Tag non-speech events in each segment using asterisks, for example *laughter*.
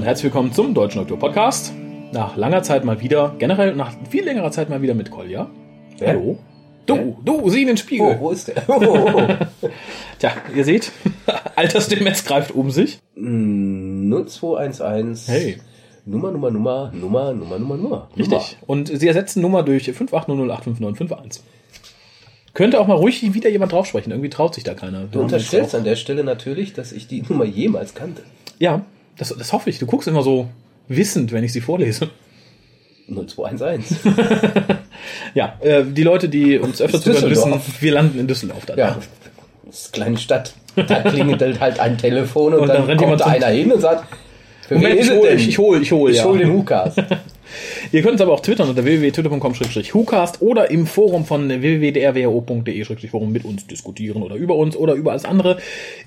Und herzlich willkommen zum Deutschen Oktober Podcast. Nach langer Zeit mal wieder, generell nach viel längerer Zeit mal wieder mit Kolja. Hallo. Du, du, sieh in den Spiegel. Oh, wo ist der? Oh, oh, oh. *laughs* Tja, ihr seht, *laughs* Altersdemenz greift um sich. Mm, 0211. Hey. Nummer, Nummer, Nummer, Nummer, Nummer, Nummer, Nummer. Richtig. Und sie ersetzen Nummer durch 580085951. Könnte auch mal ruhig wieder jemand draufsprechen. Irgendwie traut sich da keiner. Du unterstellst an der Stelle natürlich, dass ich die Nummer jemals kannte. Ja, das, das hoffe ich. Du guckst immer so wissend, wenn ich sie vorlese. 0211. *laughs* Ja, äh, die Leute, die uns öfter zuhören, wissen, wir landen in Düsseldorf dann. Ja. Das ist eine kleine Stadt. Da klingelt halt ein Telefon und, Und dann dann, rennt kommt jemand da einer hin und sagt, für Moment, ich es hol, denn? ich, ich hol, ich hol, Ich ja. hol den Hukas. *laughs* Ihr könnt uns aber auch twittern unter www.twitter.com-hucast oder im Forum von www.drwo.de-forum mit uns diskutieren oder über uns oder über alles andere.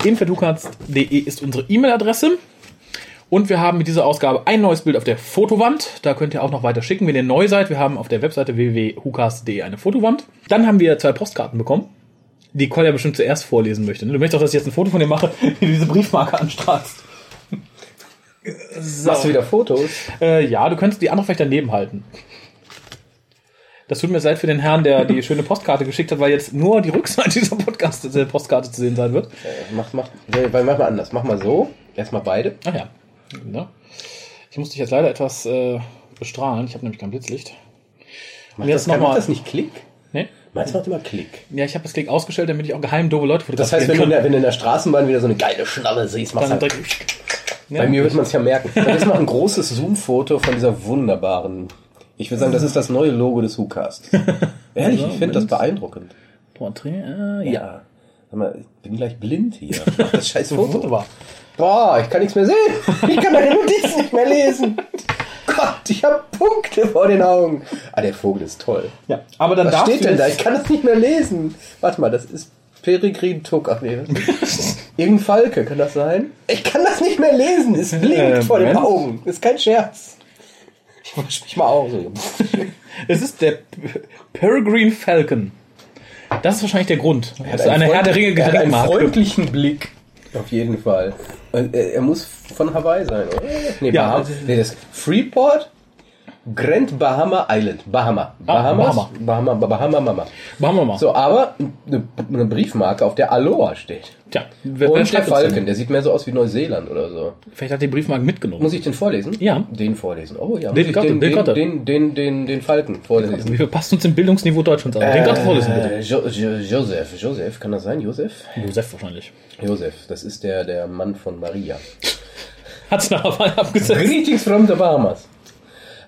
info.hucast.de ist unsere E-Mail-Adresse. Und wir haben mit dieser Ausgabe ein neues Bild auf der Fotowand. Da könnt ihr auch noch weiter schicken, wenn ihr neu seid. Wir haben auf der Webseite www.hucast.de eine Fotowand. Dann haben wir zwei Postkarten bekommen, die Kolja bestimmt zuerst vorlesen möchte. Du möchtest auch, dass ich jetzt ein Foto von dir mache, *laughs* wie du diese Briefmarke anstrahlst. Machst du wieder Fotos? Äh, ja, du könntest die andere vielleicht daneben halten. Das tut mir leid für den Herrn, der die *laughs* schöne Postkarte geschickt hat, weil jetzt nur die Rückseite dieser Podcast, Postkarte zu sehen sein wird. Äh, Mach, mach, mach mal anders. Mach mal so. Erstmal beide. Ach ja. Ja. Ich muss dich jetzt leider etwas äh, bestrahlen. Ich habe nämlich kein Blitzlicht. Macht jetzt das, noch macht das nicht Klick? Nee? Meins macht immer Klick. Ja, ich habe das Klick ausgestellt, damit ich auch geheim doofe Leute Das fotografieren heißt, wenn du, in der, wenn du in der Straßenbahn wieder so eine geile Schnalle siehst, machst du halt direkt, Bei mir wird man es ja merken. Und jetzt noch ein großes Zoom-Foto von dieser wunderbaren. Ich würde sagen, das ist das neue Logo des WhoCast. *laughs* Ehrlich, ich finde das beeindruckend. Porträt, äh, ja. Ja. Sag mal, ich bin gleich blind hier. *laughs* Mach das scheiß Foto. Wunderbar. Boah, ich kann nichts mehr sehen. Ich kann meine Notizen nicht mehr lesen. Gott, ich habe Punkte vor den Augen. Ah, der Vogel ist toll. Ja, aber dann Was darfst steht denn da? Ich kann das nicht mehr lesen. Warte mal, das ist Peregrin Tuck. Ach nee. *laughs* Irgendein Falke, kann das sein? Ich kann das nicht mehr lesen. Es blinkt Äh, vor den. Augen. Ist kein Scherz. Ich wasch mich mal aus. *laughs* Es ist der Peregrine Falcon. Das ist wahrscheinlich der Grund. Er hat Das ist eine Herr der Ringe er hat einen freundlichen Blick. Auf jeden Fall. Und er, muss von Hawaii sein, oder? Nee, Ja, also- Nee, das ist Freeport, Grand Bahama Island. Bahama. Bahamas? Bahama. Bahama. Bahama, Mama. Wir mal. So, aber eine, eine Briefmarke, auf der Aloha steht. Tja, wer, wer Und der schreibt uns Falken, der sieht mehr so aus wie Neuseeland oder so. Vielleicht hat die Briefmarke mitgenommen. Muss ich den vorlesen? Ja. Den vorlesen. Oh ja. Den muss ich Gott- den, den den, den, den, den, den Falken vorlesen. Wie passt uns dem Bildungsniveau Deutschlands an? Den Gott vorlesen bitte. Äh, jo jo Josef. Josef, kann das sein? Josef? Josef wahrscheinlich. Josef, das ist der, der Mann von Maria. Hat's nach Hawaii abgesetzt. Greetings from the Bahamas.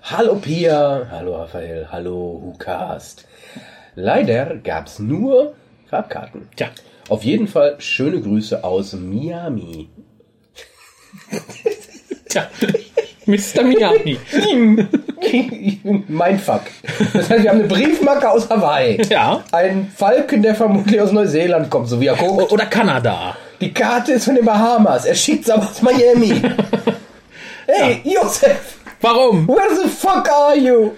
Hallo Pia, hallo Raphael, hallo Hukast. Leider gab's nur Farbkarten. Tja, Auf jeden Fall schöne Grüße aus Miami. tja. *laughs* Mr. Miami. *laughs* mein Fuck. Das heißt, wir haben eine Briefmarke aus Hawaii. Ja. Ein Falken, der vermutlich aus Neuseeland kommt, so wie er guckt. Oder Kanada. Die Karte ist von den Bahamas. Er schickt's aber aus Miami. *laughs* Hey, Josef, Warum? where the fuck are you?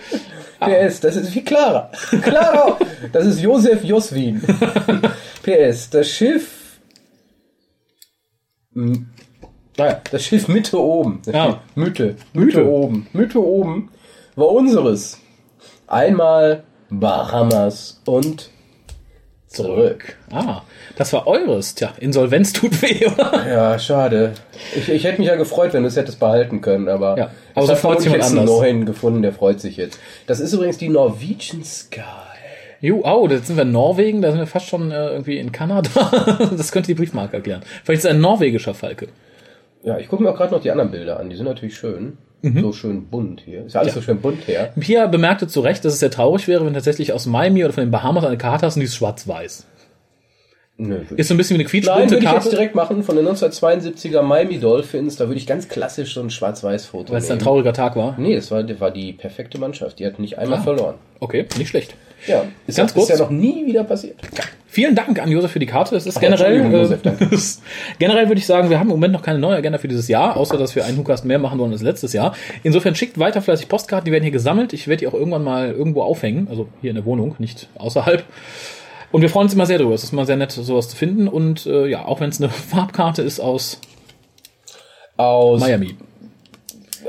PS, das ist viel klarer. Klarer. Das ist Josef Joswin. *laughs* PS, das Schiff. Hm. Naja, das Schiff Mitte oben. Das Ja. Mitte. Mitte Mitte. oben. Mitte oben war unseres. Einmal Bahamas und zurück. Ah, das war eures. Tja, Insolvenz tut weh, *laughs* oder? Ja, schade. Ich, ich hätte mich ja gefreut, wenn du es hättest behalten können, aber, Ja, aber so hat freut sich jetzt einen neuen gefunden, der freut sich jetzt. Das ist übrigens die Norwegian Sky. Jo, oh, jetzt sind wir in Norwegen, da sind wir fast schon äh, irgendwie in Kanada. *laughs* Das könnte die Briefmarke erklären. Vielleicht ist es ein norwegischer Falke. Ja, ich gucke mir auch gerade noch die anderen Bilder an. Die sind natürlich schön. Mhm. So schön bunt hier. Ist ja alles so schön bunt her. Pia bemerkte zu Recht, dass es sehr traurig wäre, wenn tatsächlich aus Miami oder von den Bahamas eine Karte hast und die ist schwarz-weiß. Nö, Ist so ein bisschen wie eine Nein, quietschbunte würde ich jetzt Karte, direkt machen. Von den 1972er Miami Dolphins, da würde ich ganz klassisch so ein Schwarz-Weiß-Foto weil es ein trauriger Tag war. Nee, das war, das war die perfekte Mannschaft. Die hat nicht einmal Ah. verloren. Okay, nicht schlecht. Ja, ist, Ganz ist kurz. ja noch nie wieder passiert. Vielen Dank an Josef für die Karte. Es ist Ach, generell, äh, Josef, *laughs* generell würde ich sagen, wir haben im Moment noch keine neue Agenda für dieses Jahr, außer dass wir einen Hookast mehr machen wollen als letztes Jahr. Insofern schickt weiter fleißig Postkarten, die werden hier gesammelt. Ich werde die auch irgendwann mal irgendwo aufhängen, also hier in der Wohnung, nicht außerhalb. Und wir freuen uns immer sehr darüber. Es ist immer sehr nett, sowas zu finden. Und äh, ja, auch wenn es eine *laughs* Farbkarte ist aus Aus Miami.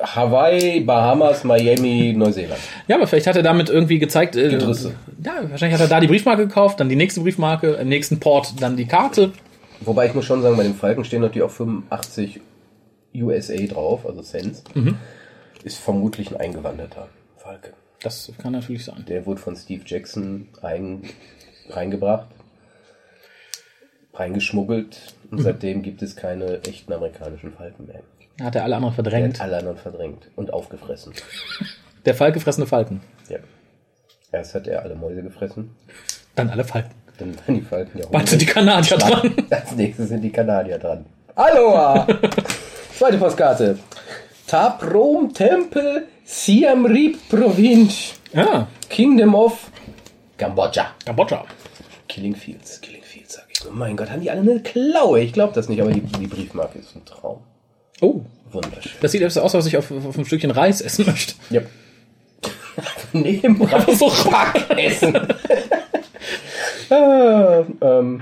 Hawaii, Bahamas, Miami, Neuseeland. Ja, aber vielleicht hat er damit irgendwie gezeigt. Äh, Risse. ja, wahrscheinlich hat er da die Briefmarke gekauft, dann die nächste Briefmarke, im nächsten Port dann die Karte. Wobei ich muss schon sagen, bei den Falken stehen natürlich auch 85 USA drauf, also Cents. Ist vermutlich ein eingewanderter Falke. Das kann natürlich sein. Der wurde von Steve Jackson ein, reingebracht, reingeschmuggelt und seitdem gibt es keine echten amerikanischen Falken mehr. Hat er alle anderen Der verdrängt. hat alle anderen verdrängt und aufgefressen. *laughs* Der Falk gefressene Falken. Ja. Erst hat er alle Mäuse gefressen, Dann alle Falken. dann waren die Falken ja Bald sind die Kanadier dran. *laughs* Als nächstes sind die Kanadier dran. Aloha! *laughs* Zweite Postkarte. Taprom Tempel Siam Reap Provinz Ja, Kingdom of Kambodscha. Kambodscha. Killing Fields, Killing Fields, sag ich. Oh mein Gott, haben die alle eine Klaue? Ich glaube das nicht, aber die, die Briefmarke ist ein Traum. Oh, Wunderschön. das sieht aus, als ob ich auf, auf ein Stückchen Reis essen möchte. Ja. *laughs* Neben *laughs* so Essen. *laughs* ah, ähm,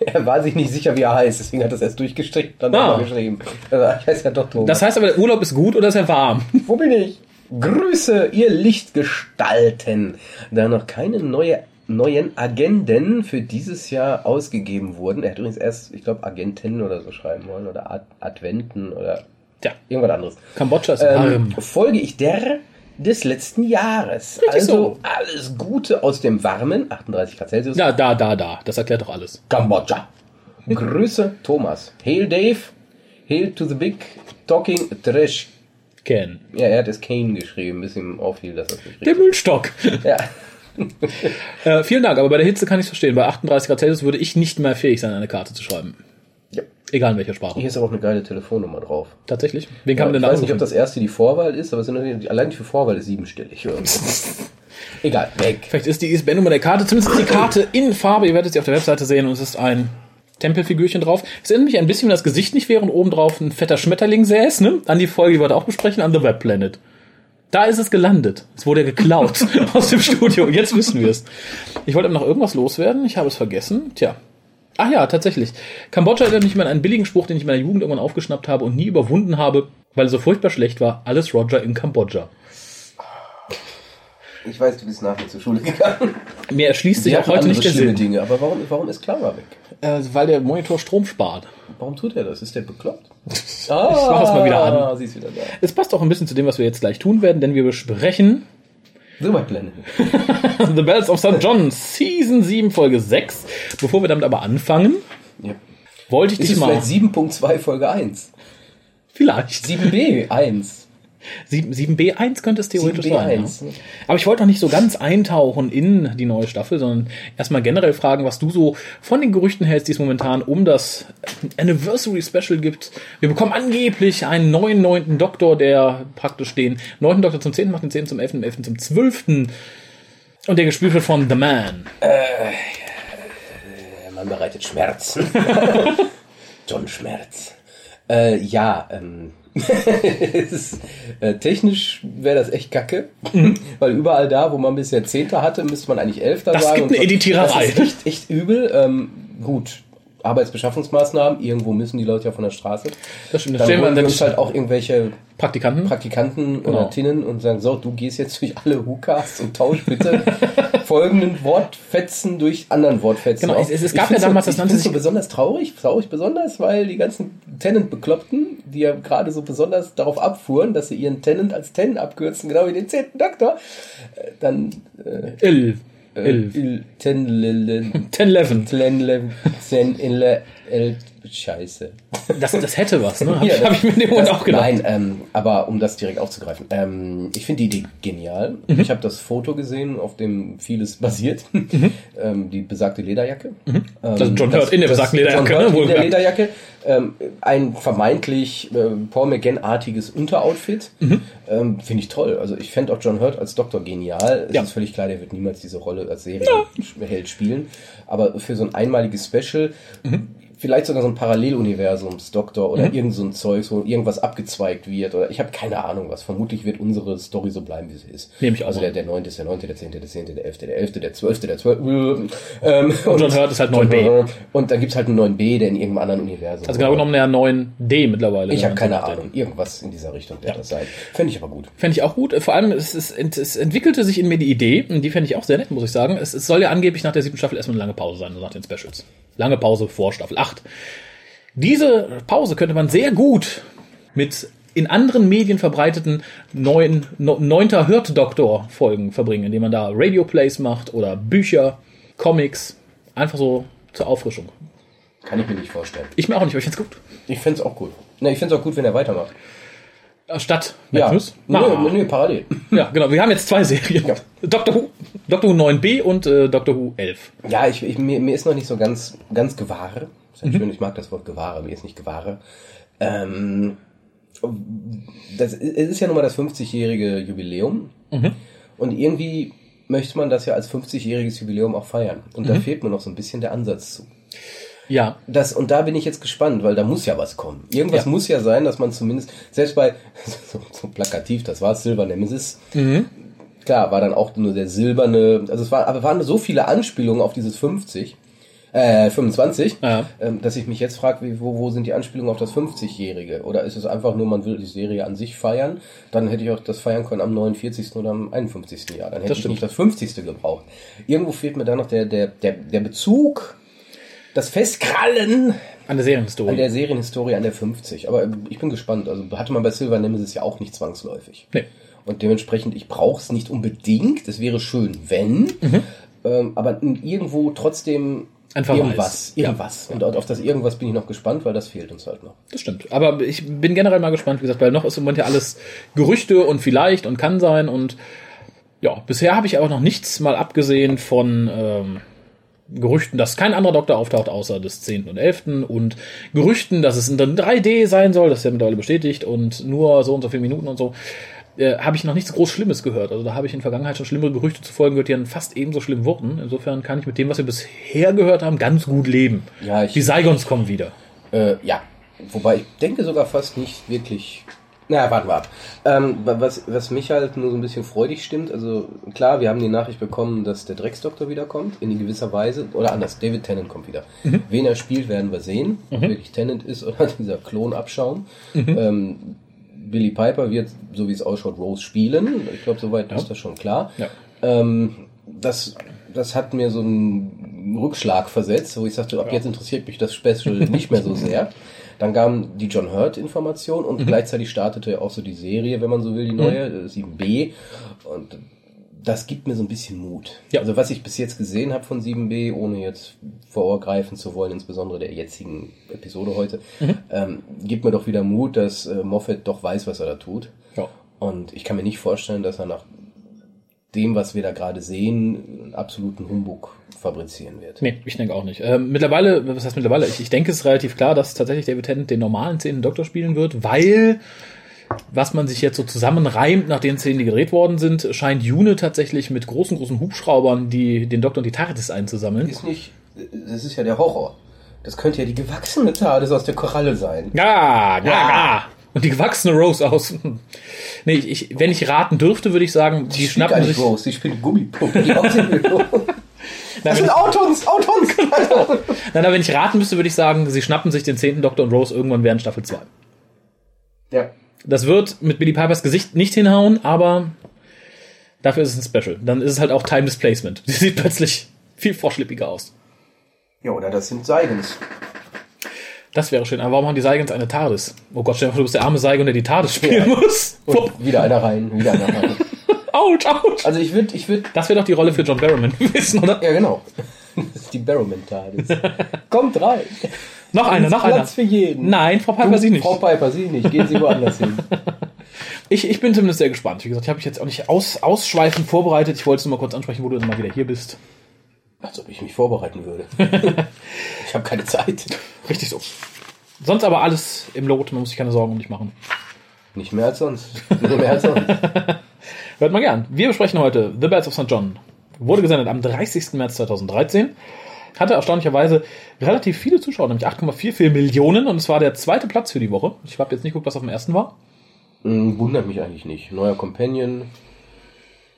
er war sich nicht sicher, wie er heißt, deswegen hat er es erst durchgestrichen und dann Ah. nochmal geschrieben. Also, ich heiße ja doch Thomas. Das heißt aber, der Urlaub ist gut oder ist er warm? Wo bin ich? Grüße, ihr Lichtgestalten. Da noch keine neue, neuen Agenden für dieses Jahr ausgegeben wurden. Er hat übrigens erst, ich glaube, Agenten oder so schreiben wollen oder Ad Adventen oder Tja, irgendwas anderes. Kambodscha ist Ähm, folge ich der des letzten Jahres. Richtig also so. alles Gute aus dem warmen 38 Grad Celsius. Ja, da, da, da. Das erklärt doch alles. Kambodscha. *laughs* Grüße, Thomas. Hail Dave. Hail to the big talking trash. Ken. Ja, er hat es Kane geschrieben, bis ihm auffiel, dass das nicht Der Müllstock. Ja. *laughs* Äh, vielen Dank, aber bei der Hitze kann ich es verstehen. Bei 38 Grad Celsius würde ich nicht mehr fähig sein, eine Karte zu schreiben. ja. Egal in welcher Sprache. Hier ist aber auch eine geile Telefonnummer drauf. Tatsächlich. Wen kann Ja, man ich denn da weiß nicht, ob das erste die Vorwahl ist, aber sind allein die für Vorwahl ist siebenstellig. *laughs* Egal, weg. Vielleicht ist die ISBN-Nummer der Karte, zumindest ist die Karte in Farbe. Ihr werdet sie auf der Webseite sehen und es ist ein Tempelfigürchen drauf. Es erinnert mich ein bisschen, wenn das Gesicht nicht wäre und oben drauf ein fetter Schmetterling säß, ne? An die Folge, die wir heute auch besprechen, an The Web Planet. Da ist es gelandet. Es wurde geklaut *laughs* aus dem Studio. Jetzt wissen wir es. Ich wollte noch irgendwas loswerden. Ich habe es vergessen. Tja. Ach ja, tatsächlich. Kambodscha erinnert mich immer an einen billigen Spruch, den ich in meiner Jugend irgendwann aufgeschnappt habe und nie überwunden habe, weil er so furchtbar schlecht war. Alles Roger in Kambodscha. Ich weiß, du bist nachher zur Schule gegangen. Mir erschließt sich auch heute nicht der Sinn. Dinge, aber warum, warum ist Clara weg? Äh, weil der Monitor Strom spart. Warum tut er das? Ist der bekloppt? *laughs* Ich mach es mal wieder an. Sie ist wieder da. Es passt auch ein bisschen zu dem, was wir jetzt gleich tun werden, denn wir besprechen Silberblende. *laughs* The Bells of St. John Season 7 Folge 6. Bevor wir damit aber anfangen, Ja. wollte ich Ist dich es mal... vielleicht 7.2 Folge 1? Vielleicht. 7b 1. 7, 7b1 könnte es theoretisch 7b1. sein. Ja. Aber ich wollte noch nicht so ganz eintauchen in die neue Staffel, sondern erstmal generell fragen, was du so von den Gerüchten hältst, die es momentan um das Anniversary Special gibt. Wir bekommen angeblich einen neuen neunten Doktor, der praktisch den neunten Doktor zum 10. macht, den 10. zum 11., den 11. zum 12. Und der gespielt wird von The Man. Der Mann bereitet Schmerzen. *laughs* John Schmerz. Äh, ja, ähm. Ist, äh, technisch wäre das echt kacke, weil überall da, wo man bisher Zehnter hatte, müsste man eigentlich Elfter Das sagen. gibt und eine. Editiererei. Das ist echt, echt übel. Ähm, gut, Arbeitsbeschaffungsmaßnahmen, irgendwo müssen die Leute ja von der Straße. Das stimmt. Das Dann holen wir uns halt auch irgendwelche Praktikanten. Praktikanten Genau. oder Tinnen und sagen, so, du gehst jetzt durch alle Hukas und tausch bitte *laughs* folgenden Wortfetzen durch anderen Wortfetzen. Genau, es- es Ich gab ja damals, so, das ich nannte find's so besonders traurig, traurig besonders, weil die ganzen Tenant-Bekloppten, die ja gerade so besonders darauf abfuhren, dass sie ihren Tenant als Tenant abkürzen, genau wie den zehnten Doktor, äh, dann äh, Ill. Äh, Ill. il- ten, le, le, 10, 11. el, Scheiße. Das, das hätte was, ne? *laughs* Hab, Ja, ich- hab ich mir in dem Moment das- auch gedacht. Nein, ähm, aber um das direkt aufzugreifen. Ähm, ich finde die Idee genial. Mhm. Ich habe das Foto gesehen, auf dem vieles basiert. *laughs* ähm, die besagte Lederjacke. Ähm, Also John Hurt in der besagten Lederjacke, John Hurt ne, in der. Lederjacke. Ähm, ein vermeintlich äh, Paul McGann-artiges Unteroutfit. Ähm, finde ich toll. Also ich fände auch John Hurt als Doktor genial. Es Mhm. Ja. ist völlig klar, der wird niemals diese Rolle als Serienheld spielen. Aber für so ein einmaliges Special Mhm. Vielleicht sogar so ein Paralleluniversums-Doktor oder irgend so ein Zeug, wo irgendwas abgezweigt wird. Oder ich habe keine Ahnung was. Vermutlich wird unsere Story so bleiben, wie sie ist. Nehme ich auch Also der, der 9. ist der 9., der 10., der 10., der 11., der 11., der 12., der 12. Ähm, Und John Hurt ist halt 9b. Und dann gibt's halt einen 9b, der in irgendeinem anderen Universum Also genau genommen der 9D mittlerweile. Ich habe keine. Ahnung. Irgendwas in dieser Richtung wird das sein. Fände ich aber gut. Fände ich auch gut. Vor allem, es, es, es entwickelte sich in mir die Idee, und die fände ich auch sehr nett, muss ich sagen. Es, es soll ja angeblich nach der siebten Staffel erstmal eine lange Pause sein, nach den Specials. Lange Pause vor Staffel 8. Diese Pause könnte man sehr gut mit in anderen Medien verbreiteten neuen, neunter Hört-Doktor-Folgen verbringen, indem man da Radio-Plays macht oder Bücher, Comics. Einfach so zur Auffrischung. Kann ich mir nicht vorstellen. Ich mir auch nicht, aber ich find's gut. Ich fände es auch gut. Ne, ich fände es auch gut, wenn er weitermacht. Statt Ja. Magnus. Nö, Na. nö, parallel. Ja, genau. Wir haben jetzt zwei Serien. Ja. Doctor Who, Doctor Who 9b und äh, Doctor Who 11. Ja, ich, ich, mir, mir ist noch nicht so ganz, ganz gewahre. Ist ja schön, ich mag das Wort gewahre, mir ist nicht gewahre. Ähm, das, es ist ja nun mal das 50-jährige Jubiläum. Und irgendwie möchte man das ja als 50-jähriges Jubiläum auch feiern. Und da fehlt mir noch so ein bisschen der Ansatz zu. Ja, Das, und da bin ich jetzt gespannt, weil da muss ja was kommen. Irgendwas Ja. muss ja sein, dass man zumindest, selbst bei, *laughs* so, so plakativ, das war Silver Nemesis. Klar, war dann auch nur der silberne, also es war, aber waren so viele Anspielungen auf dieses 50, äh, 25, Ja. ähm, dass ich mich jetzt frage, wo, wo sind die Anspielungen auf das 50-Jährige? Oder ist es einfach nur, man will die Serie an sich feiern? Dann hätte ich auch das feiern können am 49. oder am 51. Jahr. Dann hätte Das ich stimmt. nicht das 50. gebraucht. Irgendwo fehlt mir da noch der, der, der, der Bezug, das Festkrallen an der Serienhistorie. an der Serienhistorie an der 50. Aber ich bin gespannt. Also hatte man bei Silver Nemesis ja auch nicht zwangsläufig. nee. Und dementsprechend, ich brauche es nicht unbedingt. Es wäre schön, wenn. Ähm, aber irgendwo trotzdem Ein Verweis. irgendwas. Ja. Irgendwas. Und auf das irgendwas bin ich noch gespannt, weil das fehlt uns halt noch. Das stimmt. Aber ich bin generell mal gespannt, wie gesagt, weil noch ist im Moment ja alles Gerüchte und vielleicht und kann sein und ja, bisher habe ich auch noch nichts mal abgesehen von ähm, Gerüchten, dass kein anderer Doktor auftaucht, außer des 10. und 11. und Gerüchten, dass es in 3D sein soll, das ist ja mittlerweile bestätigt und nur so und so viele Minuten und so. Äh, habe ich noch nichts groß Schlimmes gehört. Also da habe ich in der Vergangenheit schon schlimmere Gerüchte zu folgen gehört, die dann fast ebenso schlimm wurden. Insofern kann ich mit dem, was wir bisher gehört haben, ganz gut leben. Ja, ich- die Saigons kommen wieder. Äh, ja. Wobei ich denke sogar fast nicht wirklich. Na, warten wir ab. Ähm, wa- was, was mich halt nur so ein bisschen freudig stimmt, also klar, wir haben die Nachricht bekommen, dass der Drecksdoktor wiederkommt, in gewisser Weise, oder anders, David Tennant kommt wieder. Wen er spielt, werden wir sehen, ob wirklich Tennant ist *laughs* oder dieser Klonabschaum. Ähm, Billy Piper wird, so wie es ausschaut, Rose spielen. Ich glaube, soweit ist das schon klar. Ja. Ähm, das, das hat mir so einen Rückschlag versetzt, wo ich sagte, ab jetzt interessiert mich das Special *laughs* nicht mehr so sehr. Dann kam die John Hurt-Information Mhm. und gleichzeitig startete ja auch so die Serie, wenn man so will, die neue, äh, 7b. Und das gibt mir so ein bisschen Mut. Ja. Also was ich bis jetzt gesehen habe von 7b, ohne jetzt vorgreifen zu wollen, insbesondere der jetzigen Episode heute, Mhm. ähm, gibt mir doch wieder Mut, dass äh, Moffat doch weiß, was er da tut. Ja. Und ich kann mir nicht vorstellen, dass er nach dem, was wir da gerade sehen, einen absoluten Humbug fabrizieren wird. Nee, ich denke auch nicht. Ähm, mittlerweile, was heißt mittlerweile? Ich, ich denke, es ist relativ klar, dass tatsächlich David Tennant den normalen zehnten Doktor spielen wird, weil was man sich jetzt so zusammenreimt, nach den Szenen, die gedreht worden sind, scheint June tatsächlich mit großen, großen Hubschraubern die, den Doktor und die TARDIS einzusammeln. Ist nicht, das ist ja der Horror. Das könnte ja die gewachsene TARDIS aus der Koralle sein. Ja, ja, Ja. Und die gewachsene Rose aus. *laughs* Nee, ich, wenn ich raten dürfte, würde ich sagen, die, spielt schnappen sich. Rose, die *laughs* spielt Gummipuppe. Die Das sind Autons, Autons! *laughs* nein, nein, wenn ich raten müsste, würde ich sagen, sie schnappen sich den zehnten Doktor und Rose irgendwann während Staffel 2. ja. Das wird mit Billy Pipers Gesicht nicht hinhauen, aber dafür ist es ein Special. Dann ist es halt auch Time Displacement. *laughs* Sie sieht plötzlich viel vorschlippiger aus. Ja, oder das sind Seigens. Das wäre schön. Aber warum haben die Seigens eine TARDIS? Oh Gott, stell dir vor, du bist der arme Seigon, der die TARDIS spielen Ja. muss. Und wieder einer rein, wieder einer rein. *laughs* Autsch, autsch. Also ich würde, ich würde, Das wäre doch die Rolle für John Barrowman *laughs* gewesen, oder? ja genau. Das ist die Barrowman TARDIS. Kommt rein. Noch einer, noch einer. Platz für jeden. Nein, Frau Piper, Sie nicht. Frau Piper, Sie nicht. Gehen Sie woanders hin. *laughs* Ich, ich bin zumindest sehr gespannt. Wie gesagt, ich habe mich jetzt auch nicht aus, ausschweifend vorbereitet. Ich wollte es nur mal kurz ansprechen, wo du dann mal wieder hier bist. Als ob ich mich vorbereiten würde. *laughs* ich habe keine Zeit. Richtig so. Sonst aber alles im Lot. Man muss sich keine Sorgen um dich machen. Nicht mehr als sonst. Nicht mehr als sonst. *laughs* Hört mal gern. Wir besprechen heute The Bells of St. John. Wurde gesendet am 30. März 2013. hatte erstaunlicherweise relativ viele Zuschauer, nämlich 8,44 Millionen und es war der zweite Platz für die Woche. Ich habe jetzt nicht geguckt, was auf dem ersten war. Hm, Wundert mich eigentlich nicht. Neuer Companion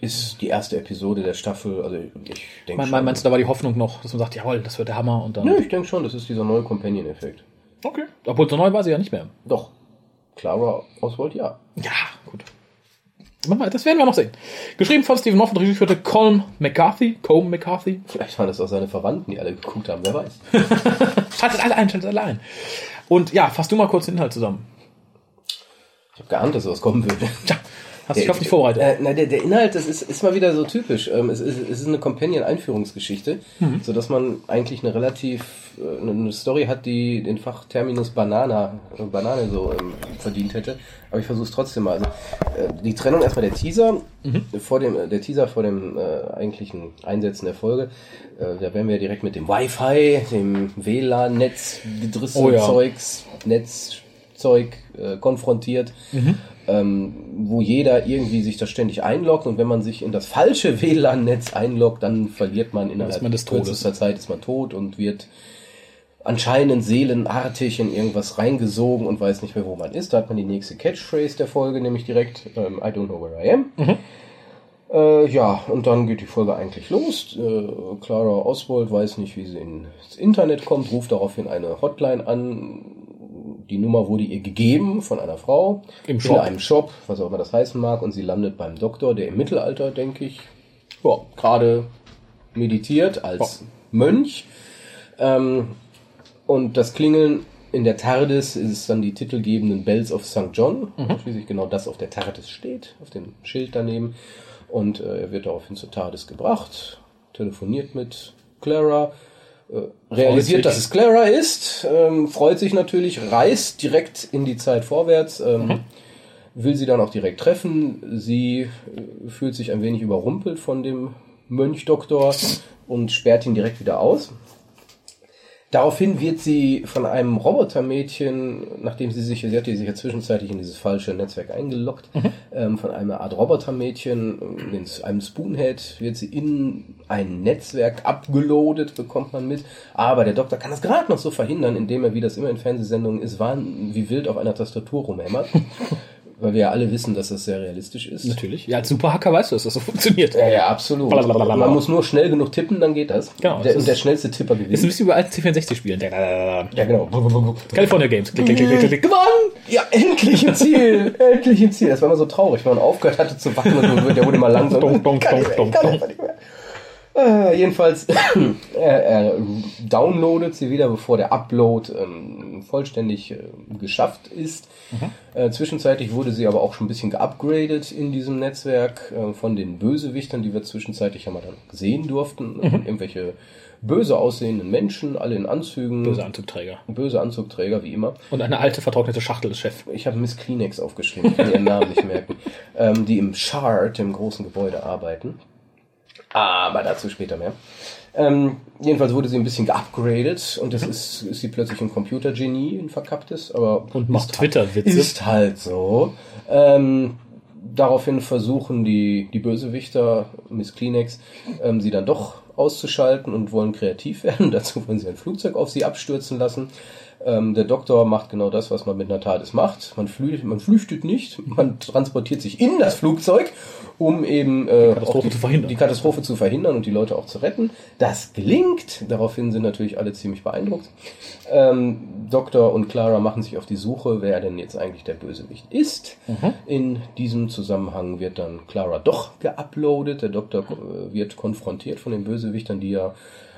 ist die erste Episode der Staffel. Also ich denke Me- me- Meinst du, da war die Hoffnung noch, dass man sagt, jawohl, das wird der Hammer und dann. Ja, ich denke schon, das ist dieser neue Companion-Effekt. Okay. Obwohl so neu war sie ja nicht mehr. Doch. Clara Oswald, ja. Ja, Das werden wir noch sehen. Geschrieben von Stephen Moffat, Regie führte Colm McCarthy. Colm McCarthy. Vielleicht waren das auch seine Verwandten, die alle geguckt haben, wer weiß. *laughs* Schaltet alle ein, schaltet alle ein. Und ja, fass du mal kurz den Inhalt zusammen. Ich habe geahnt, dass sowas kommen würde. Tja, hast dich hoffentlich vorbereitet. Äh, na, der, der Inhalt, das ist, ist mal wieder so typisch. Ähm, es, ist, es ist eine Companion-Einführungsgeschichte, Mhm. so dass man eigentlich eine relativ äh, eine Story hat, die den Fachterminus Banana, äh, Banane so ähm, verdient hätte. Aber ich versuche es trotzdem mal. Also, äh, die Trennung erstmal der Teaser, Mhm. vor dem, äh, der Teaser vor dem äh, eigentlichen Einsetzen der Folge. Äh, da werden wir direkt mit dem Wi-Fi, dem WLAN-Netz, Gedrisse, Oh ja. Zeugs, Netzzeug äh, konfrontiert, Mhm. ähm, wo jeder irgendwie sich da ständig einloggt und wenn man sich in das falsche *laughs* WLAN-Netz einloggt, dann verliert man innerhalb man des Todes. kürzester Zeit ist man tot und wird anscheinend seelenartig in irgendwas reingesogen und weiß nicht mehr, wo man ist. Da hat man die nächste Catchphrase der Folge, nämlich direkt ähm, I don't know where I am. Äh, ja, und dann geht die Folge eigentlich los. Äh, Clara Oswald weiß nicht, wie sie ins Internet kommt, ruft daraufhin eine Hotline an. Die Nummer wurde ihr gegeben von einer Frau Im in Shop. einem Shop, was auch immer das heißen mag, und sie landet beim Doktor, der im Mittelalter, denke ich, ja, gerade meditiert als Mönch. Ähm, und das Klingeln in der TARDIS ist es dann die titelgebenden Bells of St. John. Schließlich genau das auf der TARDIS steht, auf dem Schild daneben. Und äh, er wird daraufhin zur TARDIS gebracht, telefoniert mit Clara, realisiert, sich. dass es Clara ist, ähm, freut sich natürlich, reist direkt in die Zeit vorwärts, ähm, will sie dann auch direkt treffen. Sie äh, fühlt sich ein wenig überrumpelt von dem Mönchdoktor und sperrt ihn direkt wieder aus. Daraufhin wird sie von einem Robotermädchen, nachdem sie sich, sie hat sich ja zwischenzeitlich in dieses falsche Netzwerk eingeloggt, ähm, von einer Art Robotermädchen, in einem Spoonhead, wird sie in ein Netzwerk abgeloadet, bekommt man mit. Aber der Doktor kann das gerade noch so verhindern, indem er, wie das immer in Fernsehsendungen ist, wahn, wie wild auf einer Tastatur rumhämmert. *laughs* Weil wir ja alle wissen, dass das sehr realistisch ist. Natürlich. Ja, als Superhacker weißt du, dass das so funktioniert. Ja, ja, absolut. Blablabla. Man muss nur schnell genug tippen, dann geht das. Genau, der, das und der schnellste Tipper Ist ein bisschen bei alten C64-Spielen. Ja, genau. California Games. Klick, klick, klick, klick, klick. Gewonnen! Ja, endlich im Ziel! *laughs* endlich im Ziel. Das war immer so traurig, wenn man aufgehört hatte zu wackeln und so, der wurde immer langsam. Donk, donk, donk, donk, donk. Äh, jedenfalls, *clears throat* er, er downloadet sie wieder, bevor der Upload ähm, vollständig äh, geschafft ist. Äh, zwischenzeitlich wurde sie aber auch schon ein bisschen geupgradet in diesem Netzwerk äh, von den Bösewichtern, die wir zwischenzeitlich ja mal dann sehen durften. Irgendwelche böse aussehenden Menschen, alle in Anzügen. Böse Anzugträger. Böse Anzugträger, wie immer. Und eine alte, vertrocknete Schachtel des Chefs. Ich habe Miss Kleenex aufgeschrieben, ich kann ihren Namen nicht merken. *laughs* Ähm, die im Shard, dem großen Gebäude, arbeiten. Aber dazu später mehr. Ähm, jedenfalls wurde sie ein bisschen geupgradet und das ist, ist sie plötzlich ein Computergenie, ein verkapptes, aber Und macht ist Twitter-Witze. Ist halt so. Ähm, daraufhin versuchen die, die Bösewichter, Miss Kleenex, ähm, sie dann doch auszuschalten und wollen kreativ *laughs* werden. Dazu wollen sie ein Flugzeug auf sie abstürzen lassen. Ähm, der Doktor macht genau das, was man mit einer TARDIS macht. Man, flü man flüchtet nicht, man transportiert sich in das Flugzeug, um eben äh, Katastrophe auch zu verhindern. die Katastrophe zu verhindern und die Leute auch zu retten. Das gelingt. Daraufhin sind natürlich alle ziemlich beeindruckt. Ähm, Doktor und Clara machen sich auf die Suche, wer denn jetzt eigentlich der Bösewicht ist. In diesem Zusammenhang wird dann Clara doch geuploadet. Der Doktor äh, wird konfrontiert von den Bösewichtern, die ja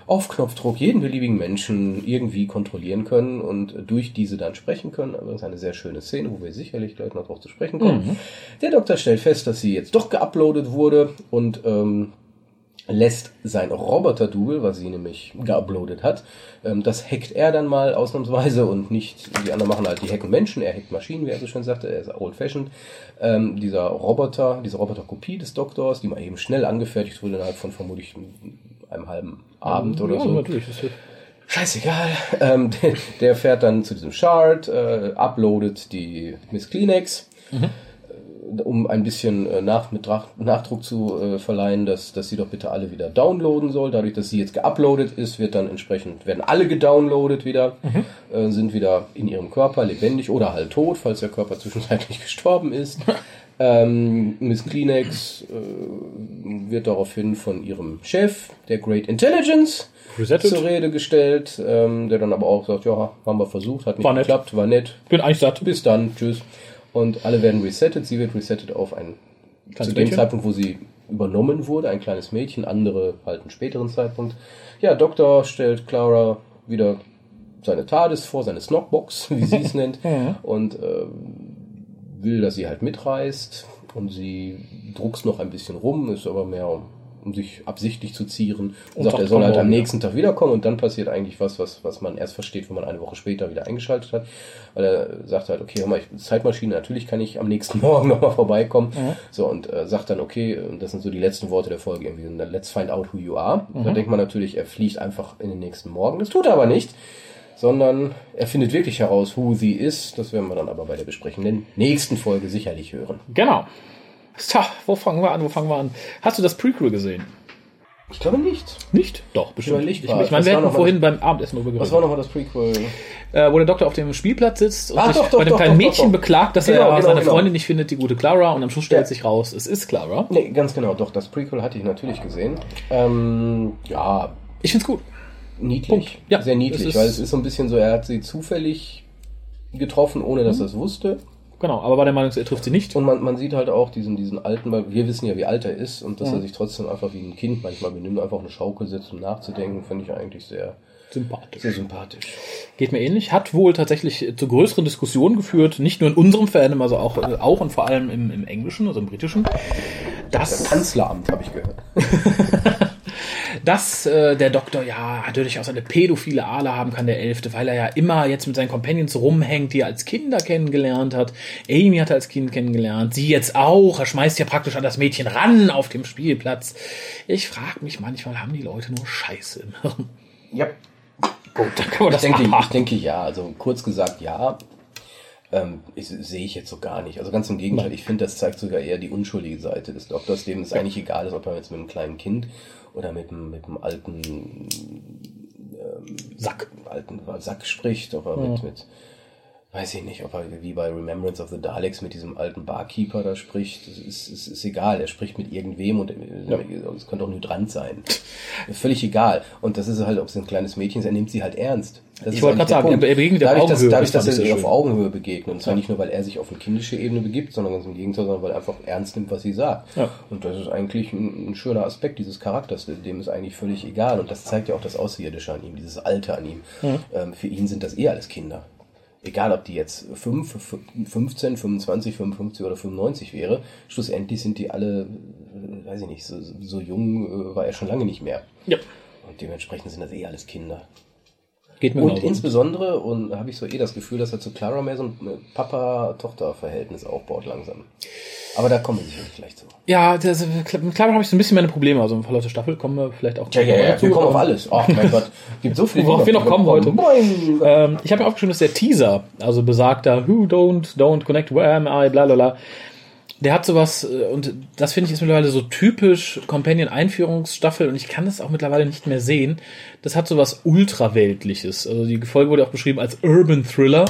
auf Knopfdruck jeden beliebigen Menschen irgendwie kontrollieren können und durch diese dann sprechen können. Das ist eine sehr schöne Szene, wo wir sicherlich gleich noch drauf zu sprechen kommen. Der Doktor stellt fest, dass sie jetzt doch geuploadet wurde und ähm, lässt sein Roboter-Double, was sie nämlich geuploadet hat, ähm, das hackt er dann mal ausnahmsweise und nicht, die anderen machen halt, die hacken Menschen, er hackt Maschinen, wie er so schön sagte, er ist old-fashioned. Ähm, dieser Roboter, diese Roboter-Kopie des Doktors, die mal eben schnell angefertigt wurde, innerhalb von vermutlich einem halben Abend oder ja, so. natürlich. Das Scheißegal. *laughs* Ähm, der, der fährt dann zu diesem Shard, äh, uploadet die Miss Kleenex. Äh, um ein bisschen äh, nach, mit Drach, Nachdruck zu äh, verleihen, dass, dass sie doch bitte alle wieder downloaden soll. Dadurch, dass sie jetzt geuploadet ist, wird dann entsprechend, werden alle gedownloadet wieder, äh, sind wieder in ihrem Körper lebendig oder halt tot, falls der Körper zwischenzeitlich *laughs* gestorben ist. *laughs* ähm, Miss Kleenex äh, wird daraufhin von ihrem Chef, der Great Intelligence, Resettet. zur Rede gestellt, ähm, der dann aber auch sagt, ja, haben wir versucht, hat nicht War nett. geklappt, war nett, Bin eigentlich satt. bis dann, tschüss. Und alle werden resettet. Sie wird resettet auf ein, Kleines zu dem Mädchen? Zeitpunkt, wo sie übernommen wurde, ein kleines Mädchen, andere halt einen späteren Zeitpunkt. Ja, Doktor stellt Clara wieder seine TARDIS vor, seine Snockbox, *laughs* wie sie es *laughs* nennt, und äh, will, dass sie halt mitreist. Und sie druckst noch ein bisschen rum, ist aber mehr um, um sich absichtlich zu zieren. Und, Und sagt, er soll halt am nächsten Tag wiederkommen und dann passiert eigentlich was, was, was man erst versteht, wenn man eine Woche später wieder eingeschaltet hat. Weil er sagt halt, okay, hör mal, ich, Zeitmaschine, natürlich kann ich am nächsten *laughs* Morgen nochmal vorbeikommen. So, und äh, sagt dann, okay, und das sind so die letzten Worte der Folge irgendwie, let's find out who you are. Da denkt man natürlich, er fliegt einfach in den nächsten Morgen. Das tut er aber nicht sondern er findet wirklich heraus, who sie ist. Das werden wir dann aber bei der besprechenden nächsten Folge sicherlich hören. Genau. Tja, wo fangen wir an? Wo fangen wir an? Hast du das Prequel gesehen? Ich glaube nicht. Nicht? Doch, bestimmt. überleg Ich, ich meine, Was wir hatten vorhin beim Abendessen darüber Was geredet. war nochmal das Prequel? äh, wo der Doktor auf dem Spielplatz sitzt und Ah, sich doch, doch, bei dem kleinen Mädchen beklagt, dass Genau, er genau, seine genau. Freundin nicht findet, die gute Clara, und am Schluss stellt Ja. sich raus, es ist Clara. Nee, ganz genau, doch, das Prequel hatte ich natürlich gesehen. Ähm, ja, Ich find's gut. Niedlich. Punkt. Ja, Sehr es niedlich, ist- weil es ist so ein bisschen so, er hat sie zufällig getroffen, ohne dass er es wusste. Genau, aber war der Meinung, er trifft sie nicht. Und man, man sieht halt auch diesen, diesen alten, weil wir wissen ja, wie alt er ist und dass er sich trotzdem einfach wie ein Kind manchmal benimmt, einfach eine Schaukel setzt, um nachzudenken, finde ich eigentlich sehr, Sympathisch. sehr sympathisch. Geht mir ähnlich. Hat wohl tatsächlich zu größeren Diskussionen geführt, nicht nur in unserem Fandom, also auch, äh, auch und vor allem im, im Englischen, also im Britischen, Das dass, Kanzleramt, habe ich gehört. *laughs* dass äh, der Doktor ja durchaus eine pädophile Ahle haben kann, der Elfte, weil er ja immer jetzt mit seinen Companions rumhängt, die er als Kinder kennengelernt hat. Amy hat er als Kind kennengelernt, sie jetzt auch. Er schmeißt ja praktisch an das Mädchen ran auf dem Spielplatz. Ich frage mich manchmal, haben die Leute nur Scheiße im Hirn? Ja, Gut, dann kann man Ich das denke, ich denke ja, also kurz gesagt ja. Ähm, ich, sehe ich jetzt so gar nicht. Also ganz im Gegenteil, ich finde, das zeigt sogar eher die unschuldige Seite des Doktors, dem es eigentlich egal ist, ob er jetzt mit einem kleinen Kind oder mit einem, mit einem alten, Sack. alten Sack spricht, ob er mit, mit, weiß ich nicht, ob er wie bei Remembrance of the Daleks mit diesem alten Barkeeper da spricht. Das ist, ist, ist egal, er spricht mit irgendwem und äh, es könnte auch ein Hydrant sein. Völlig egal. Und das ist halt, ob es ein kleines Mädchen ist, er nimmt sie halt ernst. Das Ich wollte gerade sagen, er begegnet dadurch, dass, dadurch, das dass fand er ich ihr sehr auf. Augenhöhe begegnet. Und zwar nicht nur, weil er sich auf eine kindische Ebene begibt, sondern ganz im Gegenteil, sondern weil er einfach ernst nimmt, was sie sagt. Ja. Und das ist eigentlich ein, ein schöner Aspekt dieses Charakters. Dem ist eigentlich völlig egal. Und das zeigt ja auch das Außerirdische an ihm, dieses Alte an ihm. Ähm, für ihn sind das eh alles Kinder. Egal, ob die jetzt 5, 15, 25, 55 oder 95 wäre, schlussendlich sind die alle, äh, weiß ich nicht, so, so jung äh, war er schon lange nicht mehr. Ja, Und dementsprechend sind das eh alles Kinder. Geht mir Und genauso. insbesondere, und habe ich so eh das Gefühl, dass er zu Clara mehr so ein Papa-Tochter-Verhältnis aufbaut langsam. Aber da kommen wir sicherlich gleich zu. Ja, das, mit Clara habe ich so ein bisschen meine Probleme. Also im Verlauf der Staffel kommen wir vielleicht auch Ja, ja, ja, dazu. wir kommen auf alles. Ach mein Gott, gibt so *laughs* viel. Worauf wir noch kommen heute. Moin. Ähm, ich habe mir aufgeschrieben, dass der Teaser, also besagter Who don't, don't connect, where am I, bla bla bla, der hat sowas, äh, und das finde ich ist mittlerweile so typisch Companion-Einführungsstaffel, und ich kann das auch mittlerweile nicht mehr sehen. Das hat sowas Ultraweltliches. Also die Folge wurde auch beschrieben als Urban Thriller.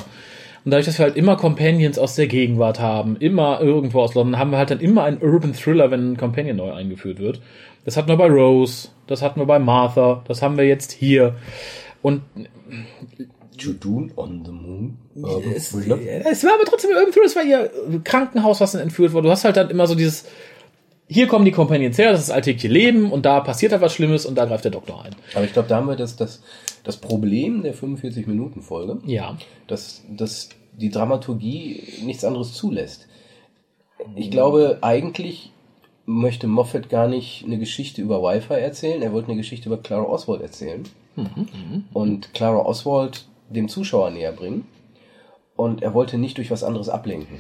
Und dadurch, dass wir halt immer Companions aus der Gegenwart haben, immer irgendwo aus London, haben wir halt dann immer einen Urban Thriller, wenn ein Companion neu eingeführt wird. Das hatten wir bei Rose, das hatten wir bei Martha, das haben wir jetzt hier. Und Judun on the Moon. Urban es, Thriller. es war aber trotzdem irgendwie, es war ihr Krankenhaus, was dann entführt wurde. Du hast halt dann immer so dieses, hier kommen die Companions her, das ist das alltägliche Leben und da passiert halt was Schlimmes und da greift der Doktor ein. Aber ich glaube, da haben wir das, das, das Problem der 45-Minuten-Folge, Ja. dass, dass die Dramaturgie nichts anderes zulässt. Ich glaube, eigentlich möchte Moffat gar nicht eine Geschichte über Wi-Fi erzählen, er wollte eine Geschichte über Clara Oswald erzählen. Und Clara Oswald dem Zuschauer näher bringen. Und er wollte nicht durch was anderes ablenken.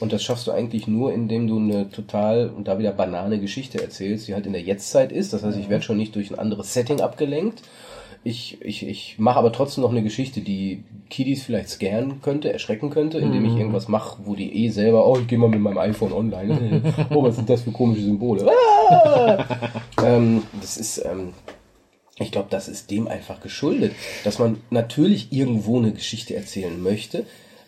Und das schaffst du eigentlich nur, indem du eine total und da wieder banane Geschichte erzählst, die halt in der Jetztzeit ist. Das heißt, ich werde schon nicht durch ein anderes Setting abgelenkt. Ich, ich, ich mache aber trotzdem noch eine Geschichte, die Kiddies vielleicht scannen könnte, erschrecken könnte, indem Mhm. ich irgendwas mache, wo die eh selber, oh, ich gehe mal mit meinem iPhone online. *laughs* oh, was sind das für komische Symbole? Ah! *laughs* ähm, das ist, ähm, ich glaube, das ist dem einfach geschuldet, dass man natürlich irgendwo eine Geschichte erzählen möchte,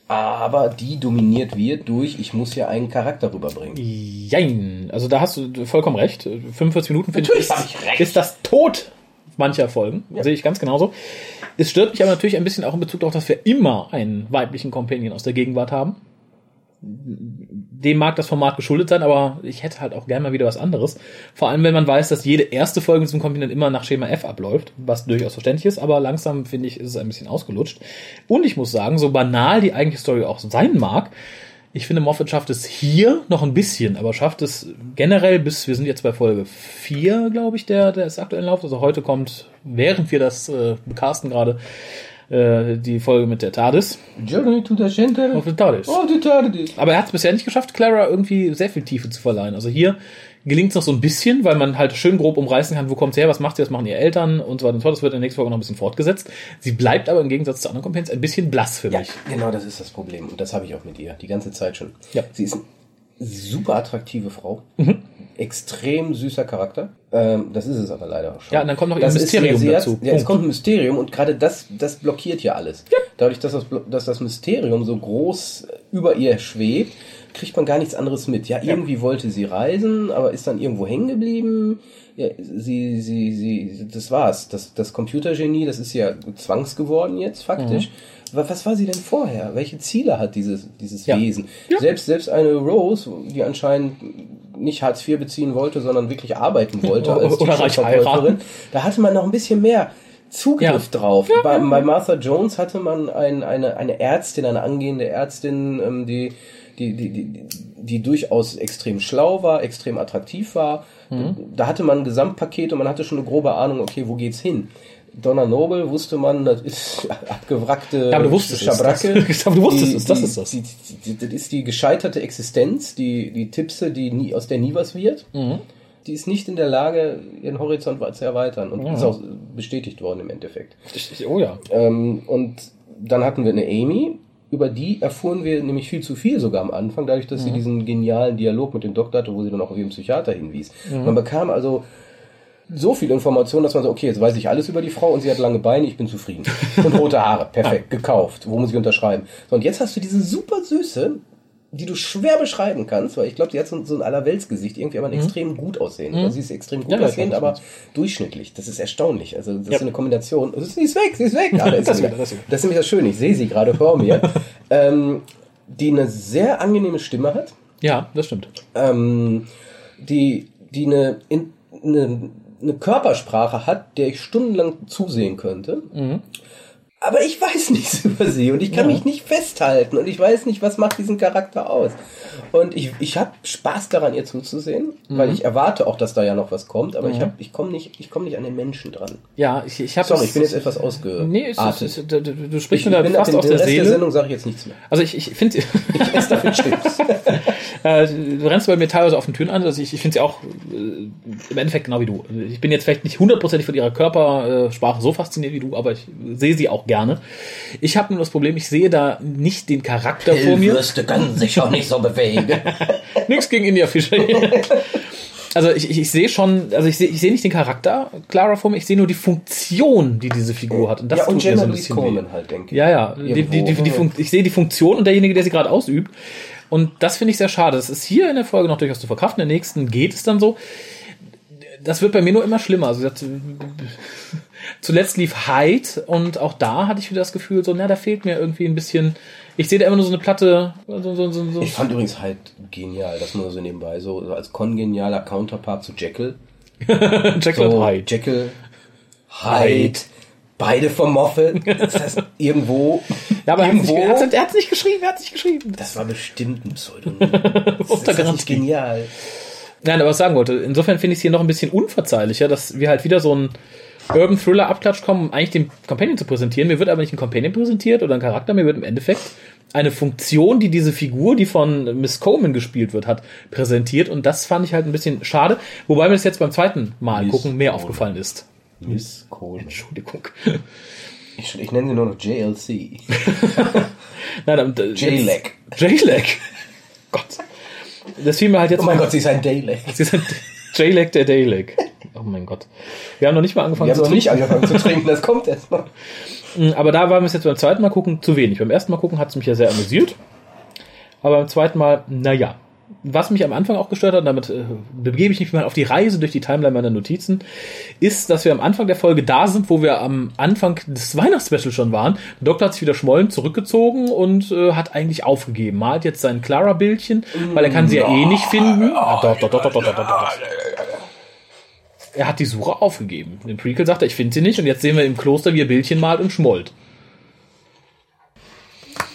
aber die dominiert wird durch, ich muss ja einen Charakter rüberbringen. Jein. Also da hast du vollkommen recht. 45 Minuten finde ich, ich recht. ist das Tod mancher Folgen. Sehe ich ganz genauso. Es stört mich aber natürlich ein bisschen auch in Bezug darauf, dass wir immer einen weiblichen Companion aus der Gegenwart haben. Dem mag das Format geschuldet sein, aber ich hätte halt auch gerne mal wieder was anderes. Vor allem, wenn man weiß, dass jede erste Folge diesem Companion immer nach Schema F abläuft, was durchaus verständlich ist, aber langsam finde ich, ist es ein bisschen ausgelutscht. Und ich muss sagen, so banal die eigentliche Story auch sein mag, ich finde, Moffat schafft es hier noch ein bisschen, aber schafft es generell bis, wir sind jetzt bei Folge 4, glaube ich, der, der ist aktuellen Lauf. Also heute kommt, während wir das äh, casten gerade, äh, die Folge mit der TARDIS. Journey to the Center. Auf der TARDIS. Oh, die TARDIS. Aber er hat es bisher nicht geschafft, Clara irgendwie sehr viel Tiefe zu verleihen. Also hier gelingt es noch so ein bisschen, weil man halt schön grob umreißen kann, wo kommt sie her, was macht sie, was machen ihre Eltern und so weiter und so fort. Das wird in der nächsten Folge noch ein bisschen fortgesetzt. Sie bleibt aber im Gegensatz zu anderen Companions ein bisschen blass für Ja, mich. genau das ist das Problem. Und das habe ich auch mit ihr, die ganze Zeit schon. Ja. Sie ist eine super attraktive Frau. Mhm. Extrem süßer Charakter. Ähm, das ist es aber leider auch schon. Ja, und dann kommt noch das ihr Mysterium ist, ja, dazu. Ja, es kommt ein Mysterium und gerade das, das blockiert ja alles. Dadurch, dass das, dass das Mysterium so groß über ihr schwebt, kriegt man gar nichts anderes mit. Ja, irgendwie wollte sie reisen, aber ist dann irgendwo hängen geblieben. Ja, sie, sie, sie, das war's. Das, das Computergenie, das ist ja zwangsgeworden jetzt faktisch. Mhm. Wa- Was war sie denn vorher? Welche Ziele hat dieses, dieses Ja. Wesen? Ja. Selbst, selbst eine Rose, die anscheinend nicht Hartz IV beziehen wollte, sondern wirklich arbeiten wollte als *laughs* Oder da hatte man noch ein bisschen mehr Zugriff Ja. drauf. bei, bei Martha Jones hatte man ein, eine, eine Ärztin, eine angehende Ärztin, ähm, die, die, die, die, die durchaus extrem schlau war, extrem attraktiv war. Mhm. Da hatte man ein Gesamtpaket und man hatte schon eine grobe Ahnung, okay, wo geht's hin? Donna Noble wusste man, das ist *laughs* abgewrackte Ja, aber du wusstest es. Schabracke. Das- aber *laughs* du wusstest Die- es, das die- ist das. Die, das ist die gescheiterte Existenz, die, die Tippse, die nie, aus der nie was wird. Mhm. Die ist nicht in der Lage, ihren Horizont zu erweitern und ist auch bestätigt worden im Endeffekt. Oh ja. Ähm, und dann hatten wir eine Amy, über die erfuhren wir nämlich viel zu viel sogar am Anfang, dadurch, dass sie diesen genialen Dialog mit dem Doktor hatte, wo sie dann auch auf ihren Psychiater hinwies. Man bekam also so viel Information, dass man so, okay, jetzt weiß ich alles über die Frau und sie hat lange Beine, ich bin zufrieden. Und rote Haare, *laughs* perfekt, gekauft. Wo muss ich unterschreiben? So, und jetzt hast du diese super Süße, die du schwer beschreiben kannst, weil ich glaube, sie hat so, so ein Allerweltsgesicht, irgendwie aber ein extrem gut aussehen. Also sie ist extrem gut Ja, aussehend, aber was durchschnittlich. Das ist erstaunlich. Also das Ja. ist eine Kombination. Also, sie ist weg, sie ist weg. Ah, da *laughs* ist Das wieder, wieder. das wieder. das ist nämlich das Schöne. Ich sehe sie gerade vor mir. *laughs* ähm, die eine sehr angenehme Stimme hat Ja, das stimmt. ähm, die, die eine, in, eine, eine Körpersprache hat, der ich stundenlang zusehen könnte. Aber ich weiß *laughs* nichts über sie und ich kann Ja. mich nicht festhalten und ich weiß nicht, was macht diesen Charakter aus. Und ich, ich habe Spaß daran, ihr zuzusehen, weil ich erwarte auch, dass da ja noch was kommt, aber ich, hab, ich komme nicht, ich komm nicht an den Menschen dran. Ja, ich, ich habe Sorry, ich bin jetzt etwas ausgeartet. Nee, es, es, es, du, du ich, sprichst ich mir da fast den, aus der Rest der Seele. Sendung sage ich jetzt nichts mehr. Also ich, ich finde, *laughs* Ich esse dafür Chips. *laughs* äh, du rennst bei mir teilweise auf den Türen an. Also ich, ich finde sie auch äh, im Endeffekt genau wie du. Ich bin jetzt vielleicht nicht hundertprozentig von ihrer Körpersprache so fasziniert wie du, aber ich sehe sie auch gerne. Ich habe nur das Problem, ich sehe da nicht den Charakter vor mir. Würste können sich auch nicht so bewegen. *laughs* Nix gegen India Fischer. Also ich, ich, ich sehe schon, also ich sehe ich sehe nicht den Charakter Clara vor mir, ich sehe nur die Funktion, die diese Figur hat. Und das ja, und tut mir so ein bisschen weh. Coleman halt, denke ich. Ja, ja. Die, die, die, die, ich sehe die Funktion und derjenige, der sie gerade ausübt. Und das finde ich sehr schade. Das ist hier in der Folge noch durchaus zu verkraften. In der nächsten geht es dann so. Das wird bei mir nur immer schlimmer. Also zuletzt lief Hyde und auch da hatte ich wieder das Gefühl, so, na, da fehlt mir irgendwie ein bisschen. Ich sehe da immer nur so eine Platte. So, so, so, so. Ich fand übrigens halt genial, das nur so nebenbei, so als kongenialer Counterpart zu Jekyll. *laughs* Jekyll So, und Hyde. Jekyll, Hyde, beide vom Moffat. Das heißt, irgendwo, Ja, aber er hat es irgendwo, nicht, geschrieben, er hat es nicht geschrieben. das war bestimmt ein Pseudonym. *laughs* Das ist Garantie. genial. Nein, aber was ich sagen wollte, insofern finde ich es hier noch ein bisschen unverzeihlicher, dass wir halt wieder so ein Urban Thriller Abklatsch kommen, um eigentlich den Companion zu präsentieren. Mir wird aber nicht ein Companion präsentiert oder ein Charakter, mir wird im Endeffekt eine Funktion, die diese Figur, die von Miss Coleman gespielt wird, hat, präsentiert. Und das fand ich halt ein bisschen schade. Wobei mir das jetzt beim zweiten Mal Miss gucken mehr Coleman. aufgefallen ist. Miss Coleman. Entschuldigung. Ich, ich nenne sie nur noch JLC. *laughs* Nein, dann, J-Leg. J-Leg. Gott. Das fiel mir halt jetzt Oh mein Gott, sie ist ein Dayleg. Sie sind J-Leg der Day-Leg. Oh mein Gott. Wir haben noch nicht mal angefangen Wir haben zu noch nicht trinken. angefangen zu trinken, das kommt erst noch. Aber da waren wir es jetzt beim zweiten Mal gucken zu wenig. Beim ersten Mal gucken hat es mich ja sehr amüsiert. Aber beim zweiten Mal, naja was mich am Anfang auch gestört hat, und damit äh, begebe ich mich mal auf die Reise durch die Timeline meiner Notizen, ist, dass wir am Anfang der Folge da sind, wo wir am Anfang des Weihnachtsspecial schon waren. Der Doktor hat sich wieder schmollen zurückgezogen und äh, hat eigentlich aufgegeben. Malt jetzt sein Clara-Bildchen, weil er kann sie ja, ja eh nicht mm, finden. Ah, dort, dort, dort, dort, dort, dort. Er hat die Suche aufgegeben. Im Prequel sagt er, ich finde sie nicht und jetzt sehen wir im Kloster, wie er Bildchen malt und schmollt.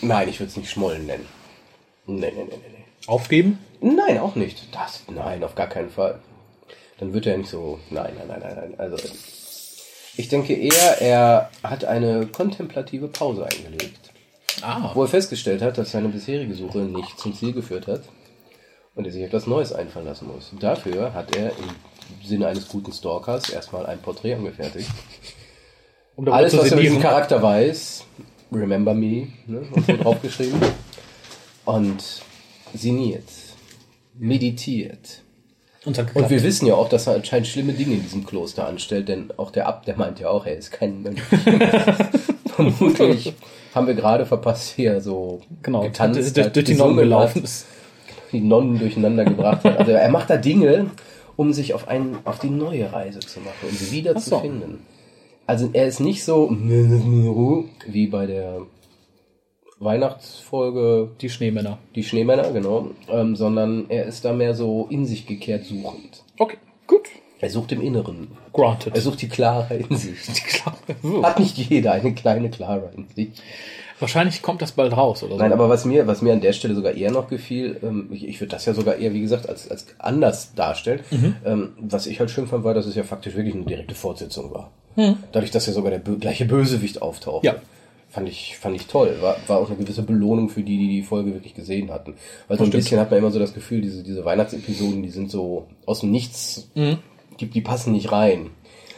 Nein, ich würde es nicht schmollen nennen. Nein, nein, nein, nein. Aufgeben? Nein, auch nicht. Das, nein, auf gar keinen Fall. Dann wird er nicht so. Nein, nein, nein, nein, nein. Also, ich denke eher, er hat eine kontemplative Pause eingelegt, Ah. wo er festgestellt hat, dass seine bisherige Suche nicht zum Ziel geführt hat und er sich etwas Neues einfallen lassen muss. Dafür hat er im Sinne eines guten Stalkers erstmal ein Porträt angefertigt. Um Alles, was er über diesen. Charakter weiß, remember me, ne, *laughs* und so draufgeschrieben. Und sinniert, meditiert. Und Und wir wissen ja auch, dass er anscheinend schlimme Dinge in diesem Kloster anstellt, denn auch der Abt, der meint ja auch, er ist kein Mönch. *laughs* Vermutlich haben wir gerade verpasst, wie er so genau, getanzt durch, durch, hat, durch die Nonnen gelaufen hat, ist. die Nonnen durcheinander gebracht hat. Also er macht da Dinge, um sich auf, einen, auf die neue Reise zu machen, um sie wieder Ach zu so. finden. Also er ist nicht so wie bei der Weihnachtsfolge Die Schneemänner. Die Schneemänner, genau, ähm, sondern er ist da mehr so in sich gekehrt suchend. Okay, gut. Er sucht im Inneren. Granted. Er sucht die Clara in sich. Klar. Hat nicht jeder eine kleine Clara in sich. Wahrscheinlich kommt das bald raus oder so. Nein, aber was mir, was mir an der Stelle sogar eher noch gefiel, ähm, ich, ich würde das ja sogar eher, wie gesagt, als, als anders darstellen. Mhm. Ähm, was ich halt schön fand, war, dass es ja faktisch wirklich eine direkte Fortsetzung war. Hm. Dadurch, dass ja sogar der gleiche Bösewicht auftaucht. Ja. Fand ich, fand ich toll. War, war auch eine gewisse Belohnung für die, die die Folge wirklich gesehen hatten. Weil so ein bisschen hat man immer so das Gefühl, diese, diese Weihnachtsepisoden, die sind so aus dem Nichts, Mhm. die, die passen nicht rein.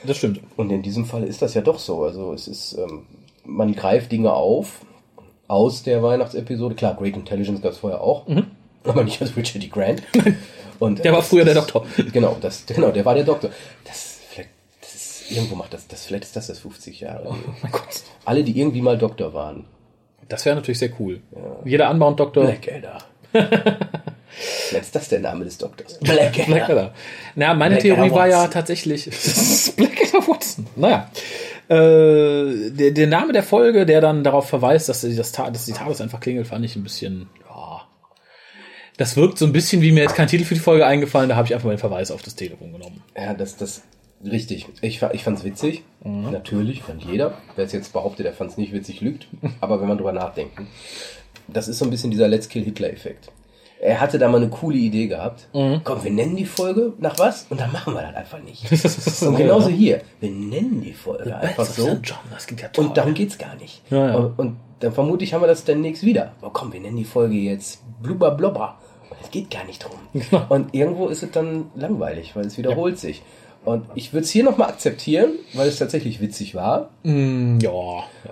Das stimmt. Und in diesem Fall ist das ja doch so. Also es ist, ähm, man greift Dinge auf aus der Weihnachtsepisode. Klar, Great Intelligence gab es vorher auch, aber nicht als Richard D. Grant. *laughs* Und, Mhm. Der war das- früher der das- Doktor. Genau, das, genau, der war der Doktor. Das das irgendwo macht das, das vielleicht ist das das 50 Jahre. Oh mein Gott. Alle, die irgendwie mal Doktor waren. Das wäre natürlich sehr cool. Jeder Anbauend-Doktor. Blackadder. vielleicht ist das der Name des Doktors. Blackadder. Blackadder. Na, meine Blackadder Theorie war ja tatsächlich. *laughs* Blackadder Watson. Naja. Äh, der, der Name der Folge, der dann darauf verweist, dass, die- das, dass die Tages einfach klingelt, fand ich ein bisschen. Ja. Das wirkt so ein bisschen wie mir jetzt kein Titel für die Folge eingefallen, da habe ich einfach mal den Verweis auf das Telefon genommen. Ja, das, das, richtig. Ich, ich fand's witzig. Natürlich, fand jeder. Wer es jetzt behauptet, der fand's nicht witzig, lügt. *laughs* Aber wenn man drüber nachdenkt. Das ist so ein bisschen dieser Let's Kill Hitler-Effekt. Er hatte da mal eine coole Idee gehabt. Komm, wir nennen die Folge nach was? Und dann machen wir das einfach nicht. *laughs* Und genauso hier. Wir nennen die Folge einfach so. Klingt ja toll. Und darum geht's gar nicht. Ja, ja. Und, und dann vermutlich haben wir das demnächst wieder. Oh, komm, wir nennen die Folge jetzt Blubber Blobber. Es geht gar nicht drum. *laughs* Und irgendwo ist es dann langweilig, weil es wiederholt sich. Und ich würde es hier nochmal akzeptieren, weil es tatsächlich witzig war. Mm, ja.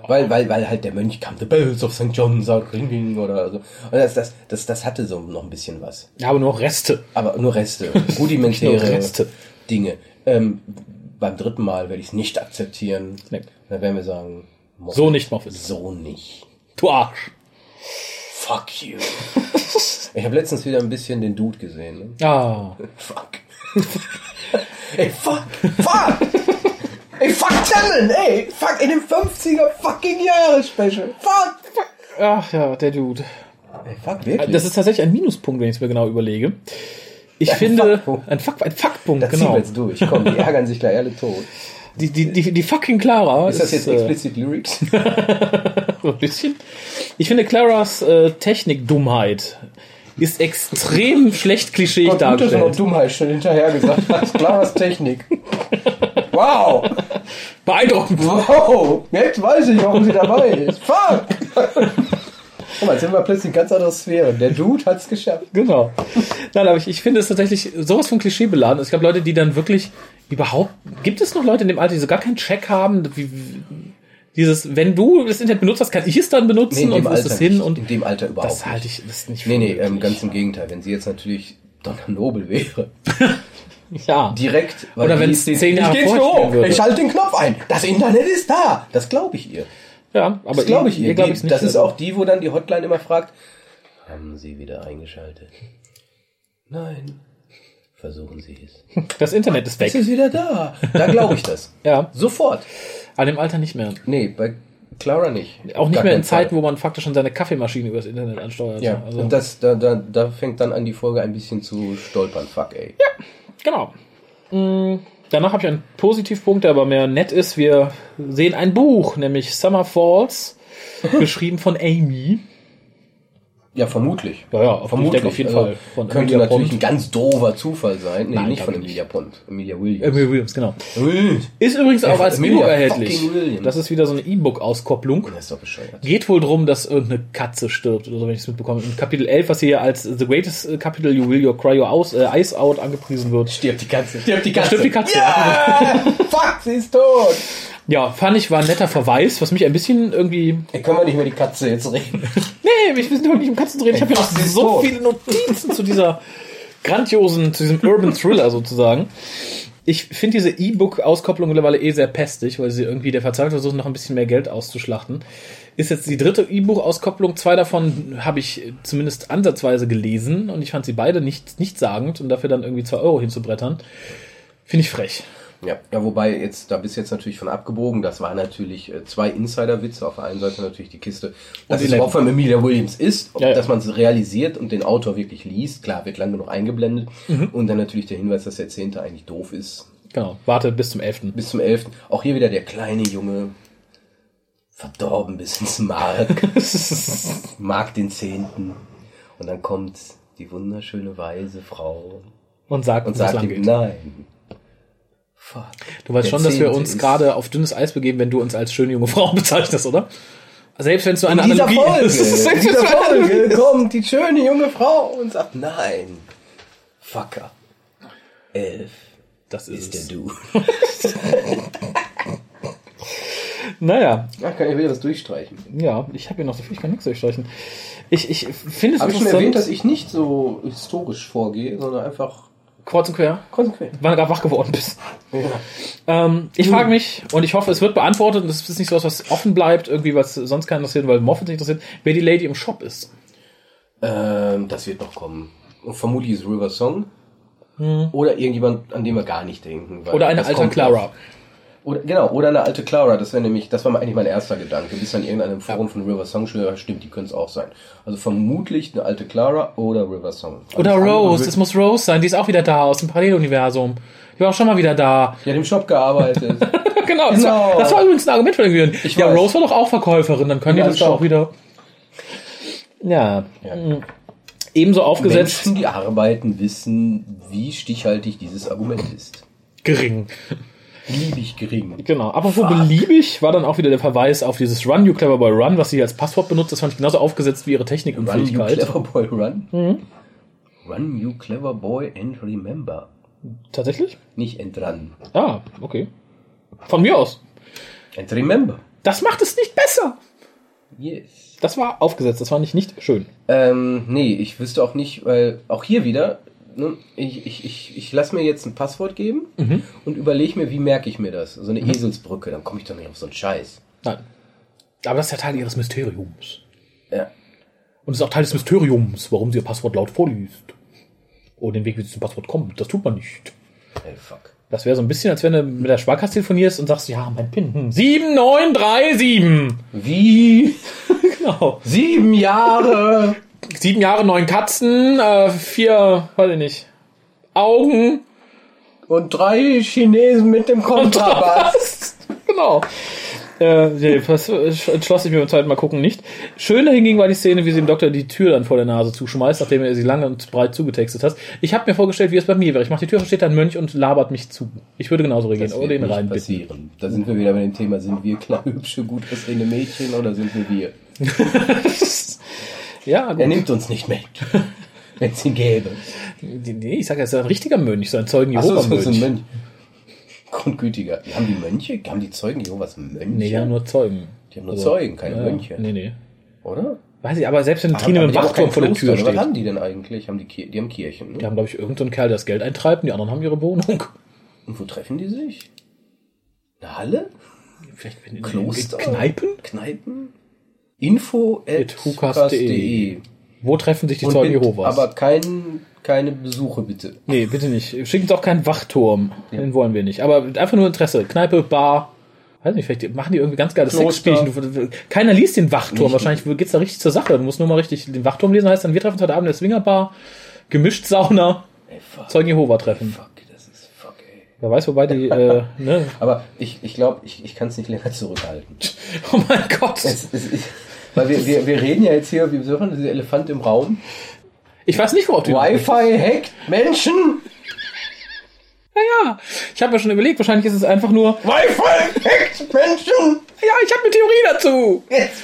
Weil, weil, weil halt der Mönch kam, The Bells of St. John's are ringing oder so. Und das, das, das, das hatte so noch ein bisschen was. Ja, aber nur Reste. Aber nur Reste, rudimentäre Nur *laughs* Reste. Dinge. Ähm, beim dritten Mal werde ich es nicht akzeptieren. Nee. Dann werden wir sagen, Moffat, So nicht, Moffat. So nicht. Du Arsch. Fuck you. ich habe letztens wieder ein bisschen den Dude gesehen. Ne? Ah. *laughs* Fuck. *laughs* ey, fuck. Fuck. ey, fuck Talon, ey. Fuck, in dem 50er fucking Jahre Special. Fuck. Ach ja, der Dude. Ey, fuck, wirklich. Das ist tatsächlich ein Minuspunkt, wenn ich es mir genau überlege. Ich Ein finde, Fuckpunkt. ein, Fuck, ein Fuckpunkt, das ziehen genau. wir jetzt durch. Komm, die ärgern sich gleich alle tot. Die, die, die, die fucking Clara. Ist das jetzt äh, explicit Lyrics? *laughs* so ein bisschen. Ich finde Claras äh, Technikdummheit ist extrem *laughs* schlecht klischeeig Gott, dargestellt. Dummheit schon hinterher gesagt hast. Klares Technik. Wow. Beeindruckend. Wow. Jetzt weiß ich, warum sie dabei ist. Fuck. Guck mal, jetzt sind wir plötzlich in ganz andere Sphäre. Der Dude hat's geschafft. Genau. Nein, aber ich, ich finde es tatsächlich sowas von Klischee beladen. Es gab Leute, die dann wirklich Überhaupt, gibt es noch Leute in dem Alter, die so gar keinen Check haben? Wie, dieses, wenn du das Internet benutzt hast, kann ich es dann benutzen in und wo ist das hin? nicht. Und in dem Alter überhaupt das halte ich das ist nicht Nee, nee, für ähm, ganz im Gegenteil. Wenn sie jetzt natürlich Donna Nobel wäre, *laughs* Ja. direkt, Oder wenn's ist- zehn Jahre ich würde. ich schalte den Knopf ein, das Internet ist da. Das glaube ich ihr. Ja, aber Das glaube ich ihr ihr. glaub nicht. das ist Also, auch die, wo dann die Hotline immer fragt, haben Sie wieder eingeschaltet? Nein. Versuchen Sie es. *laughs* Das Internet ist Es weg. ist wieder da. Da glaube ich das. *laughs* Ja, Sofort. an dem Alter nicht mehr. Nee, bei Clara nicht. Auch nicht Gar mehr in. Zeiten, wo man faktisch schon seine Kaffeemaschine übers Internet ansteuert. Ja, also, und das, da, da, da fängt dann an, die Folge ein bisschen zu stolpern. Fuck, ey. Genau. Mm, Danach habe ich einen Positivpunkt, der aber mehr nett ist. Wir sehen ein Buch, nämlich Summer Falls, *laughs* geschrieben von Amy. Ja, vermutlich. Ja, ja, vermutlich. auf jeden Also, Fall. Von könnte Emilia natürlich Pond. ein ganz doofer Zufall sein. Nee, Nein, nicht von Emilia Pond. Emilia Williams. Amy Williams, genau. Ist übrigens auch als Emilia E-Book erhältlich. Das ist wieder so eine E-Book-Auskopplung. Das ist doch bescheuert. Geht wohl drum, dass irgendeine Katze stirbt oder so, wenn ich es mitbekomme. In Kapitel 11, was hier als The Greatest äh, Capital You Will Your Cry Your Aus, äh, Ice Out angepriesen wird. Stirbt die Katze. Stirbt die Da stirbt die Katze. Ja! *laughs* Fuck, sie ist tot. Ja, fand ich, war ein netter Verweis, was mich ein bisschen irgendwie. Ey, können wir nicht über die Katze jetzt reden? *laughs* Nee, wir sind heute nicht um Katzen zu reden. Ich habe hier noch so tot. viele Notizen zu dieser grandiosen, zu diesem Urban Thriller sozusagen. Ich finde diese E-Book-Auskopplung mittlerweile eh sehr pestig, weil sie irgendwie der Verzweiflung versuchen, noch ein bisschen mehr Geld auszuschlachten. Ist jetzt die dritte E-Book-Auskopplung. Zwei davon habe ich zumindest ansatzweise gelesen und ich fand sie beide nicht, nicht sagend und dafür dann irgendwie zwei Euro hinzubrettern. Finde ich frech. Ja, ja, wobei jetzt, da bist du jetzt natürlich von abgebogen. Das war natürlich äh, zwei Insider-Witze. Auf der einen Seite natürlich die Kiste, dass es überhaupt von Emilia Williams ist, Ja, ja. dass man es realisiert und den Autor wirklich liest. Klar, wird lange noch eingeblendet. Mhm. Und dann natürlich der Hinweis, dass der Zehnte eigentlich doof ist. Genau. Warte bis zum 11. Bis zum Elften. Auch hier wieder der kleine Junge, verdorben bis ins Mark, *laughs* mag den Zehnten. Und dann kommt die wunderschöne weise Frau Und sagt, und sagt ihm, nein. Fuck. Du weißt schon, dass wir uns gerade auf dünnes Eis begeben, wenn du uns als schöne junge Frau *laughs* bezeichnest, oder? Selbst wenn es so eine In dieser Analogie Folge, ist. *laughs* in dieser Folge kommt die schöne junge Frau und sagt, nein, Fucker. Elf Das ist ist der. Du. *laughs* Naja, Ja, kann ich wieder was durchstreichen. ja, ich habe hier noch so viel, ich kann nichts durchstreichen. Ich, ich finde es Habe ich schon erwähnt, dass ich nicht so historisch vorgehe, sondern einfach kreuz und quer, konsequent. wann du gerade wach geworden bist. *laughs* Ja. Ähm, ich frage mich, und ich hoffe, es wird beantwortet, und das ist nicht so was, was offen bleibt, irgendwie, was sonst keinen interessiert, weil Moffat nicht interessiert, wer die Lady im Shop ist. Ähm, das wird noch kommen. Und vermutlich ist River Song. Oder irgendjemand, an den wir gar nicht denken. Oder eine alte Clara. noch. Oder, genau, oder eine alte Clara. Das wäre nämlich, das war eigentlich mein erster Gedanke. Bis dann irgendeinem Forum von River Song ja, stimmt, die können es auch sein. Also vermutlich eine alte Clara oder River Song. Oder Alles andere Rose, es muss Rose sein, die ist auch wieder da, aus dem Paralleluniversum. Die war auch schon mal wieder da. Die hat im Shop gearbeitet. *laughs* genau, das, War, Genau. das war übrigens ein Argument von den. Ich Ja, weiß. Rose war doch auch Verkäuferin, dann können Ja, die das Shop. auch wieder. Ja. Ja. Mhm. Ebenso aufgesetzt, Menschen, die arbeiten, wissen, wie stichhaltig dieses Argument ist. gering. Beliebig gering. Genau. Apropos beliebig war dann auch wieder der Verweis auf dieses Run, you clever boy run, was sie als Passwort benutzt. Das fand ich genauso aufgesetzt wie ihre Technik und Run, you Fähigkeit. clever boy, run. Mhm. Run, you clever boy, and remember. Tatsächlich? Nicht and run. Ah, okay. Von mir aus. And remember. Das macht es nicht besser. Yes. Das war aufgesetzt, das fand ich nicht schön. Ähm, nee, ich wüsste auch nicht, weil auch hier wieder, ne, ich, ich, ich, ich lasse mir jetzt ein Passwort geben Mhm. und überlege mir, wie merke ich mir das? So eine Eselsbrücke, dann komme ich doch nicht auf so einen Scheiß. Nein. Aber das ist ja Teil ihres Mysteriums. Ja. Und es ist auch Teil des Mysteriums, warum sie ihr Passwort laut vorliest. Oh, den Weg, wie sie zum Passwort kommt. Das tut man nicht. Ey, fuck. Das wäre so ein bisschen, als wenn du mit der Sparkasse telefonierst und sagst, ja, mein PIN. Hm, 7937. Wie? *laughs* Genau. Sieben Jahre! Sieben Jahre, neun Katzen, äh, vier, weiß ich nicht, Augen. Und drei Chinesen mit dem Kontrabass. *laughs* genau. Äh, das entschloss ich mir beim zweiten Mal gucken nicht. Schöner hingegen war die Szene, wie sie dem Doktor die Tür dann vor der Nase zuschmeißt, nachdem er sie lange und breit zugetextet hat. Ich habe mir vorgestellt, wie es bei mir wäre. Ich mache die Tür, auf, steht da ein Mönch und labert mich zu. Ich würde genauso reagieren. Oder nicht rein passieren. Da sind wir wieder bei dem Thema, sind wir kleine, hübsche, gut aussehende Mädchen oder sind wir wir? *laughs* Ja, Er gut. nimmt uns nicht mit. *laughs* Wenn es ihn gäbe. Nee, ich sage, er ist ein richtiger Mönch, so ein Zeugen Achso, Jehova so ist ein Mönch. Grundgütiger. Die haben die Mönche? Haben die Zeugen Jehovas Mönche? Nee, ja, nur Zeugen. Die haben nur Zeugen, keine ja, Mönche. Nee, nee. Oder? Weiß ich, aber selbst wenn Haben- Trine mit die dem Wachturm vor der Tür steht. Was haben die denn eigentlich? Haben die, Ki- die haben Kirchen, Die ne? haben, glaube ich, irgendeinen Kerl, der das Geld eintreibt und die anderen haben ihre Wohnung. Und wo treffen die sich? Eine Halle? Vielleicht in, Kloster? Kneipen? Kneipen? Info at hukas.de. hukas.de. Wo treffen sich die Und Zeugen Jehovas? Aber kein, keine Besuche, bitte. nee, bitte nicht. Schickt uns auch keinen Wachturm. Den wollen wir nicht. Aber einfach nur Interesse. Kneipe, Bar. Weiß nicht, vielleicht machen die irgendwie ganz geile Kloster. Sexspielchen. Keiner liest den Wachturm. Nicht. Wahrscheinlich geht's da richtig zur Sache. Du musst nur mal richtig den Wachturm lesen. Heißt dann, wir treffen uns heute Abend in der Swingerbar. Gemischt Sauna. Ey, Zeugen Jehova treffen. fuck, das ist fuck, ey. Wer weiß, wobei die, äh, *laughs* ne? Aber ich, ich glaube, ich, ich kann es nicht länger zurückhalten. *laughs* Oh mein Gott. Es, es, ich, weil wir, wir, wir reden ja jetzt hier, wie sagen wir, dieser Elefant im Raum. Ich weiß nicht, worauf du Wi-Fi hackt Menschen. Ja, ja. Ich habe mir schon überlegt, wahrscheinlich ist es einfach nur, Wi-Fi hackt Menschen. ja, ich habe eine Theorie dazu. Jetzt.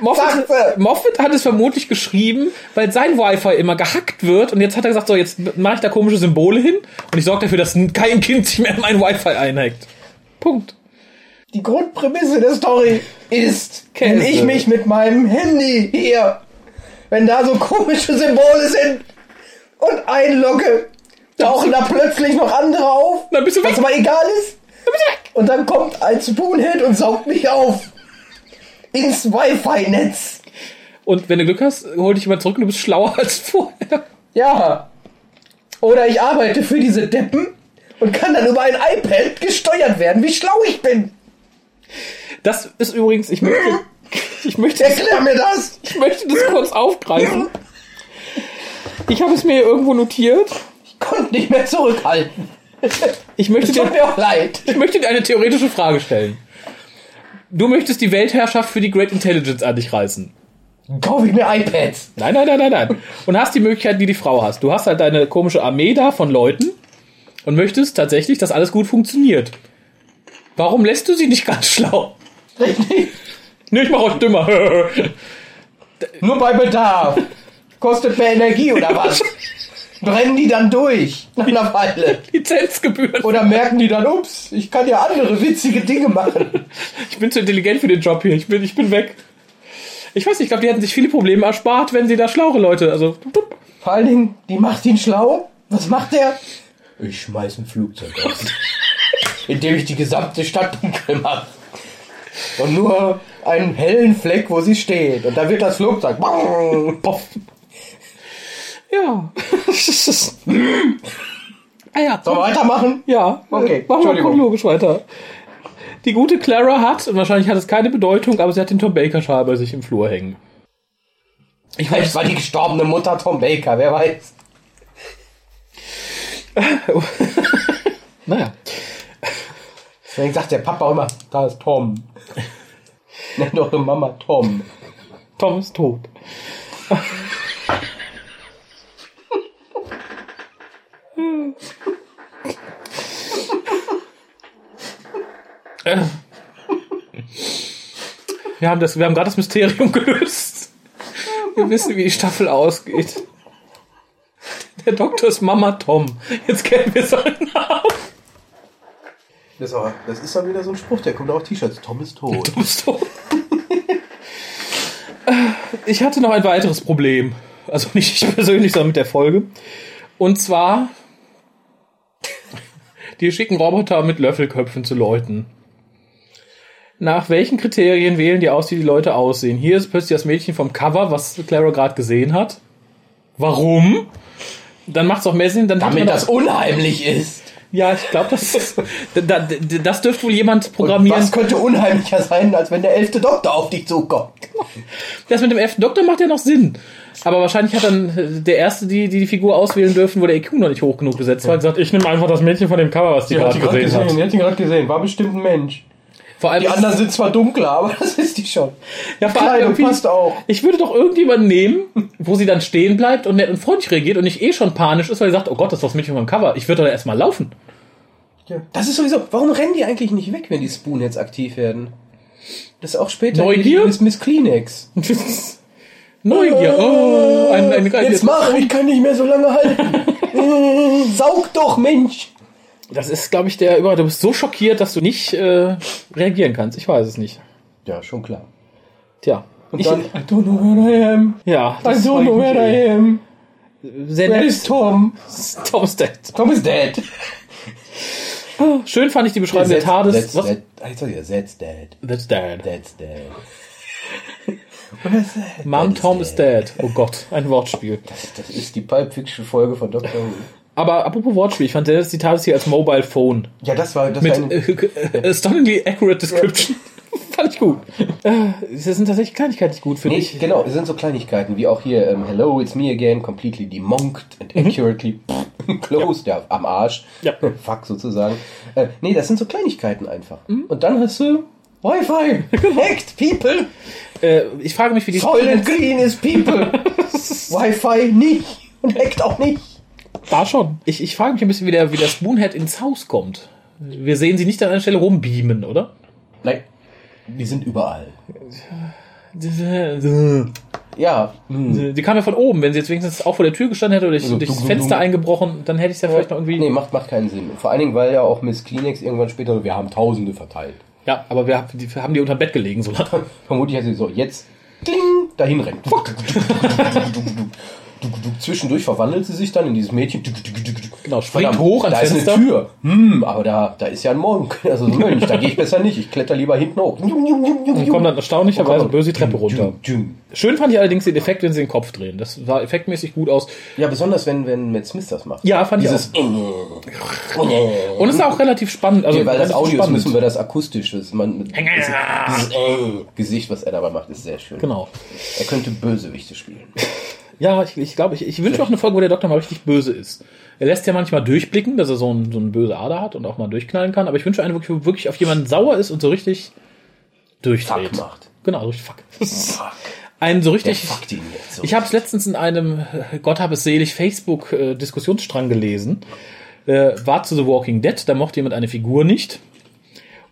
Moffat. Moffat hat es vermutlich geschrieben, weil sein Wi-Fi immer gehackt wird und jetzt hat er gesagt, so, jetzt mache ich da komische Symbole hin und ich sorge dafür, dass kein Kind sich mehr mein Wi-Fi einhackt. Punkt. Die Grundprämisse der Story ist, wenn ich mich mit meinem Handy hier, wenn da so komische Symbole sind und einlogge, tauchen da plötzlich noch andere auf, Dann bist du weg. was aber egal ist. Dann bist du weg. Und dann kommt ein Spoonhead und saugt mich auf. Ins Wi-Fi-Netz. Und wenn du Glück hast, hol dich jemand zurück und du bist schlauer *laughs* als vorher. Ja. Oder ich arbeite für diese Deppen und kann dann über ein iPad gesteuert werden, wie schlau ich bin. Das ist übrigens, ich möchte, *laughs* ich möchte, Erklär mir das. ich möchte das kurz aufgreifen. Ich habe es mir irgendwo notiert. Ich konnte nicht mehr zurückhalten. Ich möchte dir, mir auch leid. ich möchte dir eine theoretische Frage stellen. Du möchtest die Weltherrschaft für die Great Intelligence an dich reißen. Kaufe ich mir iPads. Nein, nein, nein, nein, nein. Und hast die Möglichkeit, die die Frau hast. Du hast halt deine komische Armee da von Leuten und möchtest tatsächlich, dass alles gut funktioniert. Warum lässt du sie nicht ganz schlau? Richtig. Nee, ich mach euch dümmer. *laughs* Nur bei Bedarf. Kostet mehr Energie oder was? Brennen die dann durch nach einer Weile? Lizenzgebühren. Oder merken die dann, ups, ich kann ja andere witzige Dinge machen. Ich bin zu intelligent für den Job hier. Ich bin, ich bin weg. Ich weiß nicht, ich glaube, die hätten sich viele Probleme erspart, wenn sie da schlaue Leute, also. Vor allen Dingen, die macht ihn schlau. Was macht der? Ich schmeiß ein Flugzeug aus. *laughs* Indem ich die gesamte Stadt dunkel mache. Und nur einen hellen Fleck, wo sie steht. Und da wird das Flugzeug. *laughs* Poff. Ja. *laughs* ah ja. Sollen wir weitermachen? Ja, Okay, machen wir chronologisch weiter. Die gute Clara hat, und wahrscheinlich hat es keine Bedeutung, aber sie hat den Tom Baker Schal bei sich im Flur hängen. Ich weiß, war die gestorbene Mutter Tom Baker, wer weiß. *laughs* naja. Deswegen sagt der Papa immer, da ist Tom. *laughs* Nenn doch eine Mama Tom. Tom ist tot. Wir haben, das, wir haben gerade das Mysterium gelöst. Wir wissen, wie die Staffel ausgeht. Der Doktor ist Mama Tom. Jetzt kennen wir seinen Namen. Das ist, aber, das ist dann wieder so ein Spruch, der kommt auf T-Shirts. Tom ist tot. *laughs* Du bist tot. *laughs* Ich hatte noch ein weiteres Problem. Also nicht ich persönlich, sondern mit der Folge. Und zwar, *laughs* die schicken Roboter mit Löffelköpfen zu Leuten. Nach welchen Kriterien wählen die aus, wie die Leute aussehen? Hier ist plötzlich das Mädchen vom Cover, was Clara gerade gesehen hat. Warum? Dann macht es auch mehr Sinn. Dann hat Damit man das auch- unheimlich ist. Ja, ich glaube, das, ist- da, da, das dürfte wohl jemand Und programmieren. was könnte unheimlicher sein, als wenn der elfte Doktor auf dich zukommt? Das mit dem elften Doktor macht ja noch Sinn. Aber wahrscheinlich hat dann äh, der Erste, die die, die Figur auswählen dürfen, wo der IQ noch nicht hoch genug gesetzt war, gesagt, ich nehme einfach das Mädchen von dem Cover, was die, gerade gesehen, hat. die hat ihn gerade gesehen, war bestimmt ein Mensch. Vor allem, Die anderen sind zwar dunkler, aber *laughs* das ist die schon. ja, vor allem passt auch. Ich würde doch irgendjemanden nehmen, wo sie dann stehen bleibt und nett und freundlich reagiert und nicht eh schon panisch ist, weil sie sagt, oh Gott, das ist das Mädchen vom Cover. Ich würde doch erstmal laufen. Das ist sowieso, warum rennen die eigentlich nicht weg, wenn die Spoon jetzt aktiv werden? Das ist auch später Neugier? Miss, Miss Kleenex. *laughs* Neugier. Oh, ein, ein, ein, Jetzt mach, ich kann nicht mehr so lange halten. *laughs* Saug doch, Mensch. Das ist, glaube ich, der über. Du bist so schockiert, dass du nicht äh, reagieren kannst. Ich weiß es nicht. Ja, schon klar. Tja. Und ich, dann, *laughs* I don't know where I am. ja, I don't know where I am. sehr Where nett. is Tom? Tom ist dead. Tom is dead. Schön fand ich die Beschreibung der TARDIS. That's Was? dead. I told you, that's dead. That's dead. That's dead. Where's that? Mom, That Tom is dead. Oh Gott, ein Wortspiel. Das, das ist die Pulp Fiction Folge von Dr. Who. Aber apropos Wortspiel, ich fand das die TARDIS hier als Mobile Phone. Ja, das war, das Mit war eine, äh, äh, stunningly accurate description. *laughs* fand ich gut. Äh, Das sind tatsächlich Kleinigkeiten, die gut finde. Nee, ich, genau, es sind so Kleinigkeiten, wie auch hier, ähm, Hello, it's me again, completely demonked and accurately *laughs* closed, ja, am Arsch. Ja. *laughs* Fuck sozusagen. Äh, nee, das sind so Kleinigkeiten einfach. Und dann hast du Wi-Fi. Hacked people. äh, ich frage mich, wie die Soylent Green is people. Wi-Fi nicht. Und hackt auch nicht. Da schon. Ich, ich frage mich ein bisschen, wie der, wie der Spoonhead ins Haus kommt. Wir sehen sie nicht an einer Stelle rumbeamen, oder? Nein. Die sind überall. Die *laughs* Ja. Hm. kam ja von oben. Wenn sie jetzt wenigstens auch vor der Tür gestanden hätte oder durch, Also, durchs dum, Fenster dum. eingebrochen, dann hätte ich es ja vielleicht noch irgendwie. Nee, macht, macht keinen Sinn. Vor allen Dingen, weil ja auch Miss Kleenex irgendwann später, wir haben Tausende verteilt. Ja, aber wir, haben- die, haben die unter dem Bett gelegen, so *laughs* lange. Vermutlich hat sie so, jetzt kling, dahin rennt. *laughs* Zwischendurch verwandelt sie sich dann in dieses Mädchen. Genau, springt Verdammt, hoch ans da ist Fenster. eine Tür. Hm, aber da, da ist ja ein Monk. *laughs* Also so Mönch, da gehe ich besser nicht. Ich kletter lieber hinten hoch. Und kommt dann erstaunlicherweise böse die Treppe runter. Schön fand ich allerdings den Effekt, wenn sie den Kopf drehen. Das sah effektmäßig gut aus. Ja, besonders wenn, wenn Matt Smith das macht. Ja, fand ich Dieses *laughs* Und es ist auch relativ spannend. Also Okay, weil das Audio ist, spannend. müssen wir das akustisch. Das man, dieses äh, Gesicht, was er dabei macht, ist sehr schön. Genau. Er könnte Bösewichte spielen. *laughs* Ja, ich, ich glaube, ich, ich wünsche auch eine Folge, wo der Doktor mal richtig böse ist. Er lässt ja manchmal durchblicken, dass er so, ein, so eine böse Ader hat und auch mal durchknallen kann. Aber ich wünsche eine, wo wirklich auf jemanden sauer ist und so richtig durchdreht. Fuck macht. Genau, so richtig fuck. Fuck. Einen so Der richtig. fuckt ihn jetzt so. Ich habe es letztens in einem, äh, Gott hab es selig, Facebook-Diskussionsstrang gelesen. Äh, war zu The Walking Dead, da mochte jemand eine Figur nicht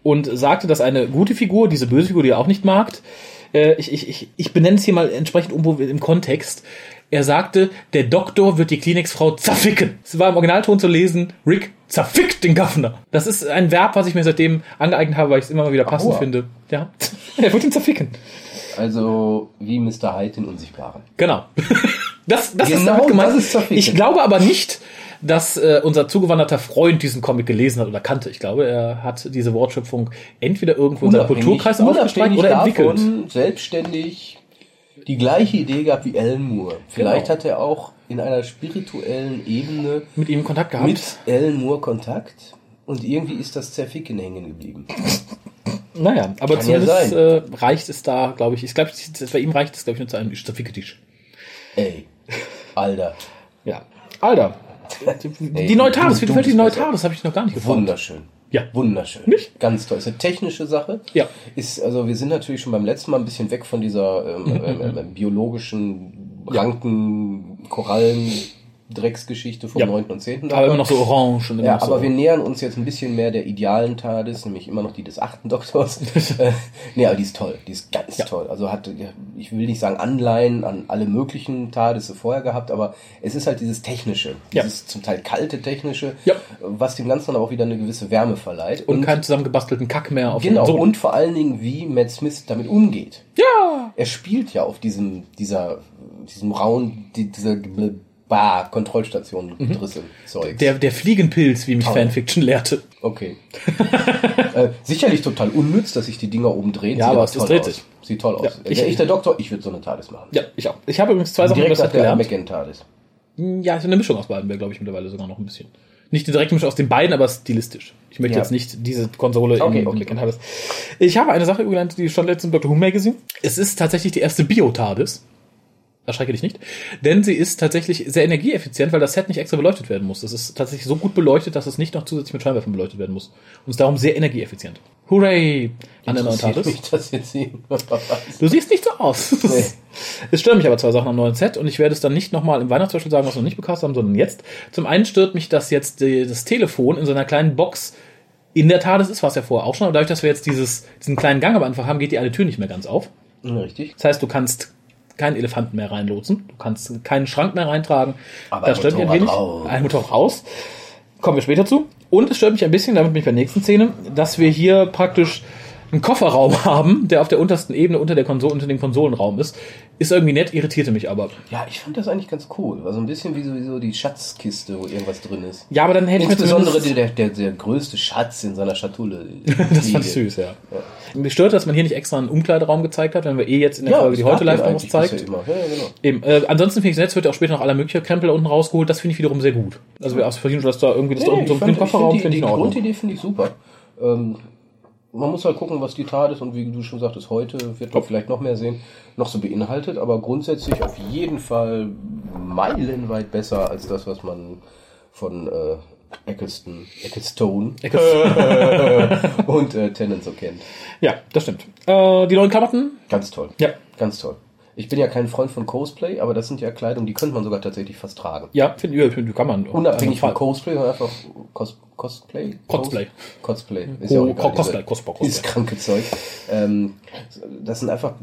und sagte, dass eine gute Figur, diese böse Figur, die er auch nicht mag, äh, ich, ich, ich, ich benenne es hier mal entsprechend irgendwo im Kontext. Er sagte, der Doktor wird die Kleenex-Frau zerficken. Es war im Originalton zu lesen, Rick zerfickt den Governor. Das ist ein Verb, was ich mir seitdem angeeignet habe, weil ich es immer mal wieder passend Aua. finde. Ja, *laughs* er wird ihn zerficken. Also wie Mr. Hyde den Unsichtbaren. Genau. *laughs* Das, das ist Genau damit gemeint. das ist ich glaube aber nicht, dass äh, unser zugewanderter Freund diesen Comic gelesen hat oder kannte. Ich glaube, er hat diese Wortschöpfung entweder irgendwo in seinem Kulturkreis ausgestrahlt oder entwickelt. davon selbstständig die gleiche Idee gehabt wie Alan Moore. Vielleicht Genau. hat er auch in einer spirituellen Ebene Mit ihm Kontakt gehabt. mit Alan Moore Kontakt und irgendwie ist das Zerficken hängen geblieben. *laughs* naja, aber Kann ja zumindest sein. äh, reicht es da, glaube ich. Ich glaube, bei ihm reicht es, glaube ich, nur zu einem Zerficketisch. Ey, Alter, Ja. Alter. Die, Ey, die Neutardis, du- wie du gefällt die. Neutardis? Habe ich noch gar nicht gefunden. wunderschön. Ja. Wunderschön. Nicht? Ganz toll. Ist eine technische Sache. Ja. Ist, also wir sind natürlich schon beim letzten Mal ein bisschen weg von dieser ähm, ähm, ähm, biologischen Ranken, Korallen, Drecksgeschichte vom Ja. 9. und 10. Aber immer noch so orange und Ja, noch so. aber wir nähern uns jetzt ein bisschen mehr der idealen TARDIS, nämlich immer noch die des achten Doktors. *laughs* äh, nee, aber die ist toll, die ist ganz Ja. toll. Also hat, ja, ich will nicht sagen Anleihen an alle möglichen TARDIS vorher gehabt, aber es ist halt dieses Technische, Ja. dieses zum Teil kalte Technische, Ja. was dem Ganzen aber auch wieder eine gewisse Wärme verleiht. und keinen zusammengebastelten Kack mehr auf Genau, und vor allen Dingen, wie Matt Smith damit umgeht. Ja! Er spielt ja auf diesem, dieser, diesem rauen, die, dieser Bah, Kontrollstation, Drissel, Zeugs. Mhm. Der, der Fliegenpilz, wie mich Toll. Fanfiction lehrte. Okay. *laughs* äh, sicherlich total unnütz, dass sich die Dinger oben drehen. Ja, aber es- dreht sich. Sieht toll aus. Ja, ich- ich der Doktor, ich würde so eine TARDIS machen. Ja, ich auch. Ich habe übrigens zwei Sachen Direkt nach der. McGann TARDIS. Ja, ist eine Mischung aus beiden wäre, glaube ich, mittlerweile sogar noch ein bisschen. Nicht die direkte Mischung aus den beiden, aber stilistisch. Ich möchte Ja. jetzt nicht diese Konsole Okay, in okay. Mac Harvest. Ich habe eine Sache gelernt, die stand letztens im Doctor Who Magazine. Es ist tatsächlich die erste Bio-TARDIS. Erschrecke dich nicht. Denn sie ist tatsächlich sehr energieeffizient, weil das Set nicht extra beleuchtet werden muss. Es ist tatsächlich so gut beleuchtet, dass es nicht noch zusätzlich mit Scheinwerfern beleuchtet werden muss. Und ist darum sehr energieeffizient. Hooray! An der neuen das sehen? Du siehst nicht so aus. Nee. *laughs* Es stören mich aber zwei Sachen am neuen Set und ich werde es dann nicht nochmal im Weihnachtsspecial sagen, was wir noch nicht bekastet haben, sondern jetzt. Zum einen stört mich, dass jetzt die, das Telefon in so einer kleinen Box in der Tat ist, war es ja vorher auch schon, aber dadurch, dass wir jetzt dieses, diesen kleinen Gang aber einfach haben, geht die eine Tür nicht mehr ganz auf. Richtig. Das heißt, du kannst keinen Elefanten mehr reinlotsen, du kannst keinen Schrank mehr reintragen. Aber das ein stört mich ein wenig. raus. Ein Motorrad raus. Kommen wir später zu. Und es stört mich ein bisschen, damit bin ich bei der nächsten Szene, dass wir hier praktisch einen Kofferraum *laughs* haben, der auf der untersten Ebene unter der Konsole, unter dem Konsolenraum ist. Ist irgendwie nett, irritierte mich aber. Ja, ich fand das eigentlich ganz cool. War so ein bisschen wie sowieso die Schatzkiste, wo irgendwas drin ist. Ja, aber dann hätte ich Insbesondere der, der, der größte Schatz in seiner Schatulle. *laughs* Das fand ich süß, ja. Mich stört, dass man hier nicht extra einen Umkleideraum gezeigt hat, wenn wir eh jetzt in der Folge die heute live noch was zeigt. bisher Immer. Ja, genau. Eben, äh, ansonsten finde ich es nett, es wird ja auch später noch aller mögliche Krempel da unten rausgeholt. Das finde ich wiederum sehr gut. Also wir verdienen, dass da irgendwie das da Nee, unten so ich Kofferraum find finde die, ich die in Ordnung. Grundidee finde ich super. Ähm, man muss halt gucken, was die Tat ist und wie du schon sagtest, heute wird man vielleicht noch mehr sehen, noch so beinhaltet, aber grundsätzlich auf jeden Fall meilenweit besser als das, was man von äh, Eccleston, Ecclestone *laughs* und äh, Tennant so kennt. Ja, das stimmt. Äh, die neuen Klamotten? Ganz toll. Ja. Ganz toll. Ich bin ja kein Freund von Cosplay, aber das sind ja Kleidung, die könnte man sogar tatsächlich fast tragen. Ja, finde ich, find, kann man. Unabhängig von Cosplay, sondern einfach Cos Cosplay? Cosplay. Cosplay. Ist ja auch egal, Co- Cosplay, Cosplay, Cosplay. Dieses kranke Zeug. Ähm, das sind einfach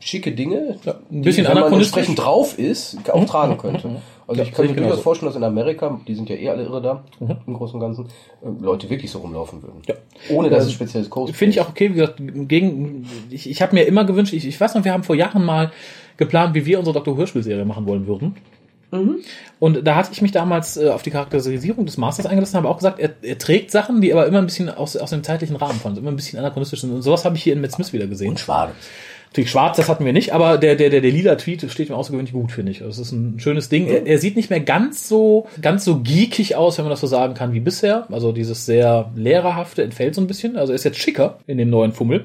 schicke Dinge, Ja, ein bisschen die, wenn man entsprechend drauf ist, auch tragen könnte. Also Ja, ich kann mir durchaus vorstellen, dass in Amerika, die sind ja eh alle irre da, im Großen und Ganzen, äh, Leute wirklich so rumlaufen würden. Ja. Ohne dass Ähm, es spezielles Cosplay Finde ich auch okay, wie gesagt, gegen, ich, ich habe mir immer gewünscht, ich, ich weiß noch, wir haben vor Jahren mal geplant, wie wir unsere Dr. Hörspiel-Serie machen wollen würden. Und da hatte ich mich damals äh, auf die Charakterisierung des Masters eingelassen, habe auch gesagt, er, er trägt Sachen, die aber immer ein bisschen aus, aus dem zeitlichen Rahmen fallen, immer ein bisschen anachronistisch sind. Und sowas habe ich hier in Matt Smith wieder gesehen. Und schwarz. Natürlich schwarz, das hatten wir nicht, aber der, der, der, der lila Tweet steht mir außergewöhnlich gut, finde ich. Das ist ein schönes Ding. Er, er sieht nicht mehr ganz so, ganz so geekig aus, wenn man das so sagen kann, wie bisher. Also dieses sehr lehrerhafte entfällt so ein bisschen. Also er ist jetzt schicker in dem neuen Fummel.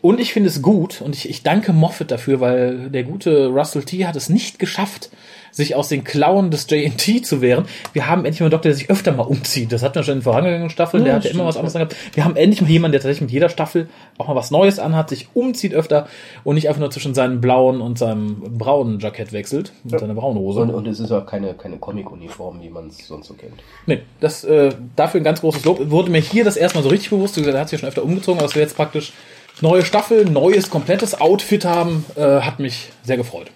Und ich finde es gut und ich, ich danke Moffat dafür, weil der gute Russell T. hat es nicht geschafft, sich aus den Klauen des JNT zu wehren. Wir haben endlich mal einen Doktor, der sich öfter mal umzieht. Das hatten wir schon in vorangegangenen Staffeln. der Ja, hat ja immer was anderes gehabt. Wir haben endlich mal jemanden, der tatsächlich mit jeder Staffel auch mal was Neues anhat, sich umzieht öfter und nicht einfach nur zwischen seinem blauen und seinem braunen Jackett wechselt und seiner braunen Hose. Und, und es ist auch keine, keine Comic-Uniform, wie man es sonst so kennt. Nee, das, äh, dafür ein ganz großes Lob. Wurde mir hier das erstmal so richtig bewusst. Wie gesagt, er hat sich ja schon öfter umgezogen, aber dass wir jetzt praktisch neue Staffel, neues, komplettes Outfit haben, äh, hat mich sehr gefreut.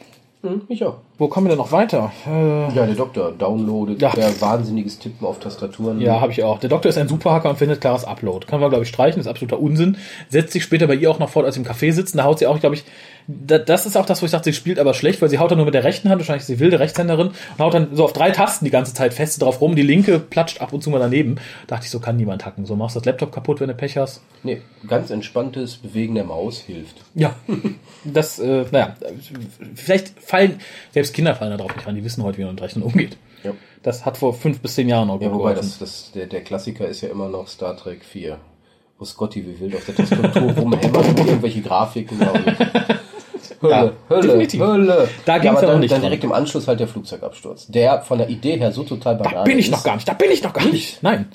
Hm, ich auch. Wo kommen wir denn noch weiter? Äh, Ja, der Doktor downloadet, Ja. der wahnsinniges Tippen auf Tastaturen. ja, habe ich auch. Der Doktor ist ein Superhacker und findet klares Upload. Kann man, glaube ich, streichen, ist absoluter Unsinn. Setzt sich später bei ihr auch noch fort, als sie im Café sitzen. Da haut sie auch, glaube ich, da, das ist auch das, wo ich dachte, sie spielt aber schlecht, weil sie haut dann nur mit der rechten Hand, wahrscheinlich ist sie wilde Rechtshänderin, und haut dann so auf drei Tasten die ganze Zeit fest drauf rum. Die linke platscht ab und zu mal daneben. dachte ich, so kann niemand hacken. So machst du das Laptop kaputt, wenn du Pech hast. Nee, ganz entspanntes Bewegen der Maus hilft. Ja, das, äh, naja, vielleicht fallen, selbst Kinder fallen da drauf nicht ran, die wissen heute, wie man mit Rechnen umgeht. Ja. Das hat vor fünf bis zehn Jahren noch Ja, wobei das, das, der, der Klassiker ist ja immer noch Star Trek 4. Wo Scotty wie wild auf der Tastatur rumhämmert und irgendwelche Grafiken. *laughs* Hölle, Ja, Hölle, definitiv. Hölle. Da ja, aber ja noch dann, nicht dann dran. direkt im Anschluss halt der Flugzeugabsturz. Der von der Idee her so total banal Da bin ich ist. noch gar nicht, da bin ich noch gar nicht. Nein.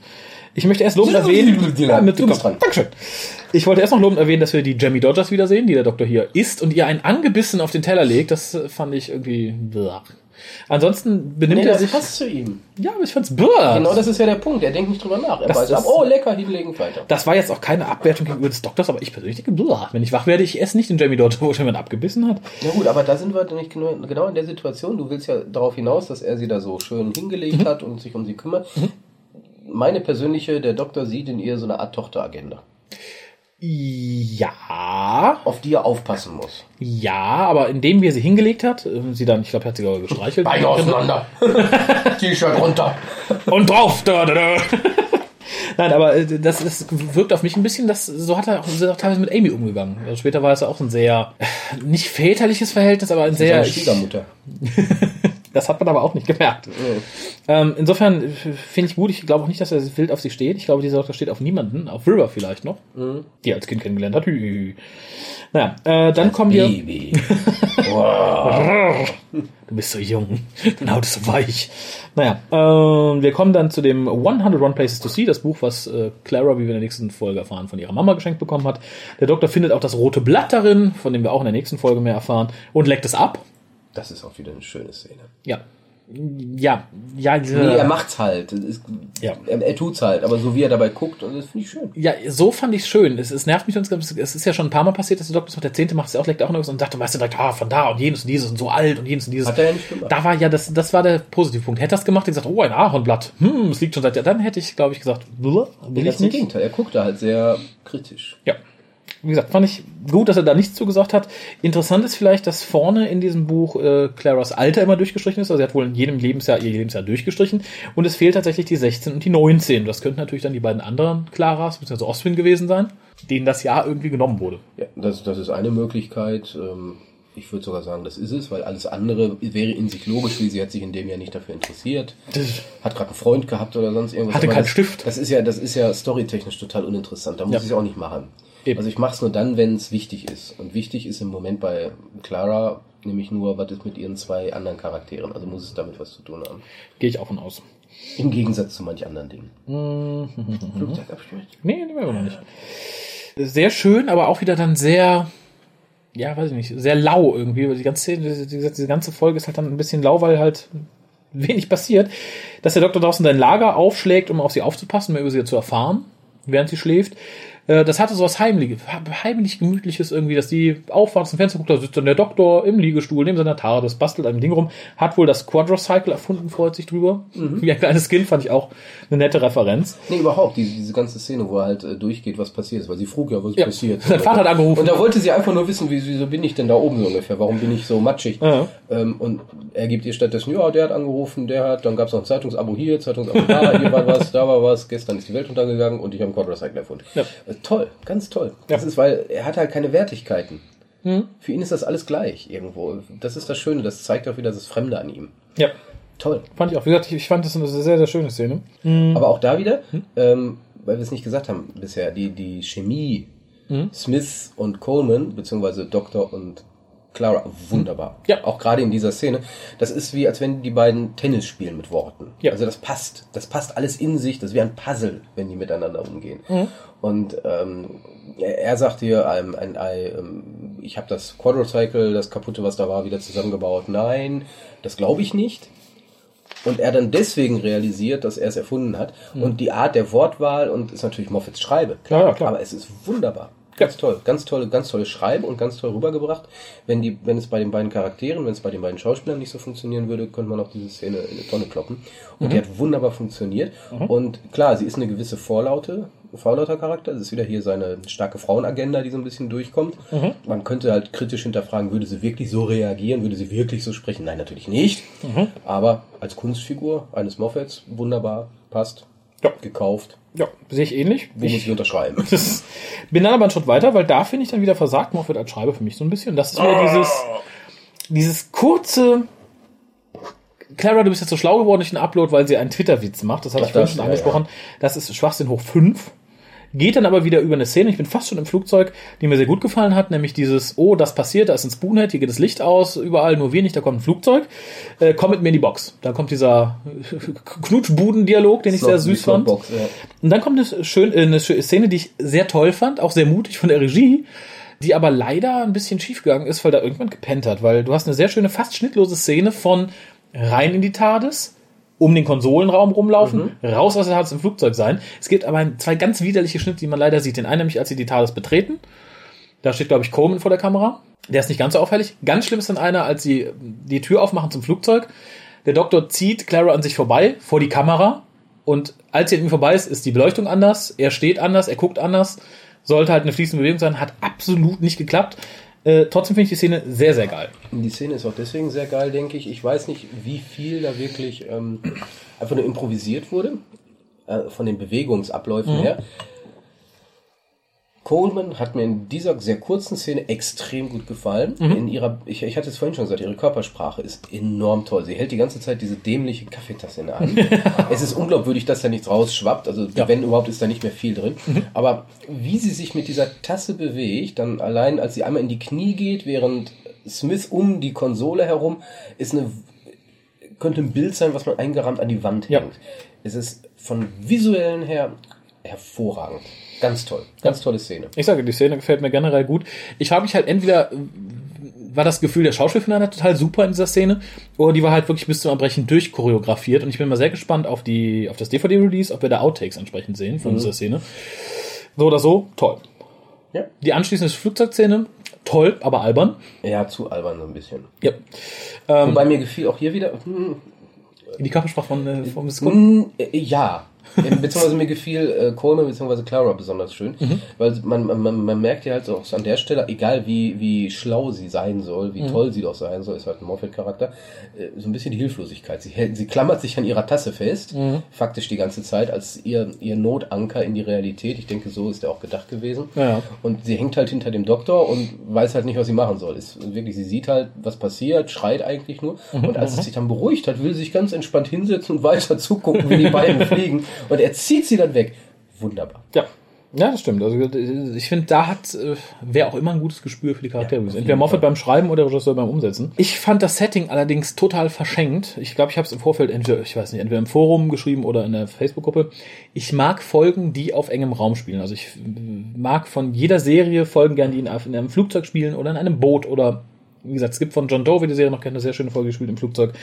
Ich möchte erst lobend erwähnen. Ja, mit- du bist dran. Dankeschön. Ich wollte erst noch lobend erwähnen, dass wir die Jamie Dodgers wiedersehen, die der Doktor hier isst und ihr einen angebissen auf den Teller legt. Das fand ich irgendwie. Blach. Ansonsten benimmt Nee, er sich. passt zu ihm. Ja, aber ich fand's blöd. Genau das ist ja der Punkt. Er denkt nicht drüber nach. Er Das- weiß das- ab, oh, lecker, hinlegen, weiter. Das war jetzt auch keine Abwertung gegenüber des Doktors, aber ich persönlich denke, blöd. wenn ich wach werde, ich esse nicht den Jamie Dodger, wo schon jemand abgebissen hat. Ja gut, aber da sind wir nicht genau, genau in der Situation. Du willst ja darauf hinaus, dass er sie da so schön hingelegt Mhm. hat und sich um sie kümmert. Meine persönliche, der Doktor sieht in ihr so eine Art Tochteragenda, Ja, auf die er aufpassen muss. ja, aber indem wir sie hingelegt hat, äh, sie dann, ich glaube, hat sie sogar gestreichelt. Beine auseinander. *laughs* T-Shirt runter. und drauf. Da, da, da. *laughs* Nein, aber äh, das, das wirkt auf mich ein bisschen, das, so hat er auch, er teilweise mit Amy umgegangen. Also später war es auch ein sehr, äh, nicht väterliches Verhältnis, aber ein sehr, Seine Schwiegermutter. *laughs* das hat man aber auch nicht gemerkt. Ähm, insofern äh, finde ich gut, ich glaube auch nicht, dass er wild auf sie steht. Ich glaube, dieser Doktor steht auf niemanden, auf River vielleicht noch, die er als Kind kennengelernt hat. Naja, äh, dann kommen wir. Baby. wow. *laughs* Du bist so jung, deine Haut ist so weich. Naja, ähm, wir kommen dann zu dem 101 Places to See, das Buch, was äh, Clara, wie wir in der nächsten Folge erfahren, von ihrer Mama geschenkt bekommen hat. Der Doktor findet auch das rote Blatt darin, von dem wir auch in der nächsten Folge mehr erfahren, und leckt es ab. Das ist auch wieder eine schöne Szene. Ja. ja, ja, diese, Nee, er macht's halt. Es Ist, Ja. Er, er tut's halt, aber so wie er dabei guckt, und das finde ich schön. Ja, so fand ich schön. Es, es nervt mich uns, es ist ja schon ein paar Mal passiert, dass der Doktor, der Zehnte macht es auch, leckt auch noch und sagt, weißt du, direkt, ah, von da und jenes und dieses und so alt und jenes und dieses. Hat er ja nicht gemacht. Da war ja, das, das war der Positivpunkt. Hätte er es gemacht, hätte gesagt, oh, ein Ahornblatt. Hm, es liegt schon seit, ja, dann hätte ich, glaube ich, gesagt, will Ganz ich im nicht. Gegenteil, er guckt da halt sehr kritisch. Ja. Wie gesagt, fand ich gut, dass er da nichts zugesagt hat. Interessant ist vielleicht, dass vorne in diesem Buch äh, Claras Alter immer durchgestrichen ist. Also sie hat wohl in jedem Lebensjahr ihr Lebensjahr durchgestrichen. Und es fehlt tatsächlich die 16 und die 19. Das könnten natürlich dann die beiden anderen Claras, beziehungsweise Oswin gewesen sein, denen das Jahr irgendwie genommen wurde. Ja, das, das ist eine Möglichkeit. Ähm, Ich würde sogar sagen, das ist es, weil alles andere wäre in sich logisch, wie sie hat sich in dem Jahr nicht dafür interessiert. Hat gerade einen Freund gehabt oder sonst irgendwas. Hatte keinen Stift. Das ist ja, das ist ja storytechnisch total uninteressant. Da muss Ja. ich es auch nicht machen. Eben. Also ich mache es nur dann, wenn es wichtig ist. Und wichtig ist im Moment bei Clara nämlich nur, was ist mit ihren zwei anderen Charakteren. Also muss es damit was zu tun haben. Gehe ich auch von aus. Im Gegensatz zu manch anderen Dingen. Mhm. Flugzeugabsturz? Nee, nehmen wir noch nicht. Sehr schön, aber auch wieder dann sehr, ja, weiß ich nicht, sehr lau irgendwie. Die ganze, diese, diese ganze Folge ist halt dann ein bisschen lau, weil halt wenig passiert. Dass der Doktor draußen sein Lager aufschlägt, um auf sie aufzupassen, mehr über sie zu erfahren, während sie schläft. Äh, Das hatte so was heimlich, heimlich gemütliches irgendwie, dass die aufwacht, dem Fenster guckt, da sitzt dann der Doktor im Liegestuhl neben seiner TARDIS, bastelt an dem Ding rum, hat wohl das Quadrocycle erfunden, freut sich drüber. Wie ein kleines Kind fand ich auch eine nette Referenz. Nee, überhaupt, diese, diese ganze Szene, wo er halt äh, durchgeht, was passiert ist, weil sie frug ja, was Ja. passiert. Sein Vater hat angerufen. Und da wollte sie einfach nur wissen, wie, wieso bin ich denn da oben so ungefähr, warum bin ich so matschig. Ja. Ähm, und er gibt ihr stattdessen, ja, der hat angerufen, der hat, dann gab es noch ein Zeitungsabo hier, Zeitungsabo da, hier war was, da war was, gestern ist die Welt untergegangen und ich habe einen Quadrocycle erfunden. Ja. Toll, ganz toll. Ja. Hm. Das ist, weil er hat halt keine Wertigkeiten. Für ihn ist das alles gleich irgendwo. Das ist das Schöne, das zeigt auch wieder das Fremde an ihm. Ja, Toll. fand ich auch. Wie gesagt, ich, fand das eine sehr, sehr schöne Szene. Aber auch da wieder, Hm? ähm, weil wir es nicht gesagt haben bisher, die, die Chemie Hm? Smith und Coleman, beziehungsweise Doktor und Clara, wunderbar. Ja. Auch gerade in dieser Szene. Das ist wie, als wenn die beiden Tennis spielen mit Worten. Ja. Also das passt. Das passt alles in sich. Das ist wie ein Puzzle, wenn die miteinander umgehen. Mhm. Und ähm, er, sagt hier, ein, ein, ähm, ich habe das Quadrocycle, das kaputte, was da war, wieder zusammengebaut. Nein, das glaube ich nicht und er dann deswegen realisiert, dass er es erfunden hat. Und die Art der Wortwahl und ist natürlich Moffats Schreibe. Klar, ja, klar. Aber es ist wunderbar. Ganz toll, ganz tolle, ganz tolle Schreibe und ganz toll rübergebracht. Wenn die, wenn es bei den beiden Charakteren, wenn es bei den beiden Schauspielern nicht so funktionieren würde, könnte man auch diese Szene in eine Tonne kloppen. Und die hat wunderbar funktioniert. Und klar, sie ist eine gewisse Vorlaute, vorlauter Charakter. Es ist wieder hier seine starke Frauenagenda, die so ein bisschen durchkommt. Man könnte halt kritisch hinterfragen, würde sie wirklich so reagieren, würde sie wirklich so sprechen? Nein, natürlich nicht. Aber als Kunstfigur eines Moffats wunderbar, passt, Ja. gekauft. Ja, sehe ich ähnlich. Wo muss Ich ich unterschreiben? *laughs* das, bin dann aber einen Schritt weiter, weil da finde ich dann wieder versagt Moffat als Schreiber für mich so ein bisschen. Das ist wieder dieses, dieses kurze, Clara, du bist jetzt so schlau geworden durch den Upload, weil sie einen Twitter-Witz macht. Das hatte Ach, ich vorhin schon ja, angesprochen. Das ist Schwachsinn hoch 5. Geht dann aber wieder über eine Szene, ich bin fast schon im Flugzeug, die mir sehr gut gefallen hat, nämlich dieses, oh, das passiert, da ist ein Spoonhead, hier geht das Licht aus, überall nur wir nicht, da kommt ein Flugzeug. Äh, komm mit mir in die Box. Da kommt dieser Knutschbuden-Dialog, den ich sehr süß fand. Box, ja. Und dann kommt eine, schön, äh, eine schöne Szene, die ich sehr toll fand, auch sehr mutig von der Regie, die aber leider ein bisschen schief gegangen ist, weil da irgendwann gepennt hat. Weil du hast eine sehr schöne, fast schnittlose Szene von rein in die TARDIS, um den Konsolenraum rumlaufen, raus aus der TARDIS im Flugzeug sein. Es gibt aber zwei ganz widerliche Schnitte, die man leider sieht. Den einen nämlich, als sie die TARDIS betreten. Da steht, glaube ich, Coleman vor der Kamera. Der ist nicht ganz so auffällig. Ganz schlimm ist dann einer, als sie die Tür aufmachen zum Flugzeug. Der Doktor zieht Clara an sich vorbei, vor die Kamera. Und als sie an ihm vorbei ist, ist die Beleuchtung anders. Er steht anders, er guckt anders. Sollte halt eine fließende Bewegung sein. Hat absolut nicht geklappt. Äh, trotzdem finde ich die Szene sehr, sehr geil. Die Szene ist auch deswegen sehr geil, denke ich. Ich weiß nicht, wie viel da wirklich ähm, einfach nur improvisiert wurde, äh, von den Bewegungsabläufen her. Coleman hat mir in dieser sehr kurzen Szene extrem gut gefallen. In ihrer, ich, ich hatte es vorhin schon gesagt, ihre Körpersprache ist enorm toll. Sie hält die ganze Zeit diese dämliche Kaffeetasse in der Hand. *laughs* es ist unglaubwürdig, dass da nichts rausschwappt. Also wenn überhaupt ist da nicht mehr viel drin. Aber wie sie sich mit dieser Tasse bewegt, dann allein als sie einmal in die Knie geht, während Smith um die Konsole herum, ist eine könnte ein Bild sein, was man eingerahmt an die Wand Ja. hängt. Es ist von visuellen her hervorragend. Ganz toll. Ganz tolle Szene. Ich sage, die Szene gefällt mir generell gut. Ich frage mich halt entweder, war das Gefühl, der Schauspielfinale total super in dieser Szene, oder die war halt wirklich bis zum Erbrechen durchchoreografiert und ich bin mal sehr gespannt auf die, auf das DVD-Release, ob wir da Outtakes entsprechend sehen von dieser Szene. So oder so, toll. Ja. Die anschließende Flugzeugszene, toll, aber albern. Ja, zu albern so ein bisschen. Ja. Wobei mir gefiel auch hier wieder. Hm, Die Körpersprache von, äh, von Miss hm, äh, ja. Ähm, beziehungsweise mir gefiel äh, Coleman beziehungsweise Clara besonders schön, weil man, man, man, merkt ja halt auch an der Stelle, egal wie, wie schlau sie sein soll, wie toll sie doch sein soll, ist halt ein Moffat-Charakter, äh, so ein bisschen die Hilflosigkeit. Sie, sie klammert sich an ihrer Tasse fest, faktisch die ganze Zeit, als ihr, ihr Notanker in die Realität. Ich denke, so ist er auch gedacht gewesen. Ja. Und sie hängt halt hinter dem Doktor und weiß halt nicht, was sie machen soll. Ist wirklich, sie sieht halt, was passiert, schreit eigentlich nur. Und als es sich dann beruhigt hat, will sie sich ganz entspannt hinsetzen und weiter *laughs* zugucken, wie die beiden *laughs* fliegen. Und er zieht sie dann weg. Wunderbar. Ja. Ja, das stimmt. Also ich finde, da hat äh, wer auch immer ein gutes Gespür für die Charaktere. Ja, Entweder Moffat beim Schreiben oder Regisseur beim Umsetzen. Ich fand das Setting allerdings total verschenkt. Ich glaube, ich habe es im Vorfeld entweder, ich weiß nicht, entweder im Forum geschrieben oder in der Facebook-Gruppe. Ich mag Folgen, die auf engem Raum spielen. Also ich äh, mag von jeder Serie Folgen gerne, die in, in einem Flugzeug spielen oder in einem Boot oder wie gesagt, es gibt von John Doe, wie die Serie noch kennt, eine sehr schöne Folge gespielt im Flugzeug.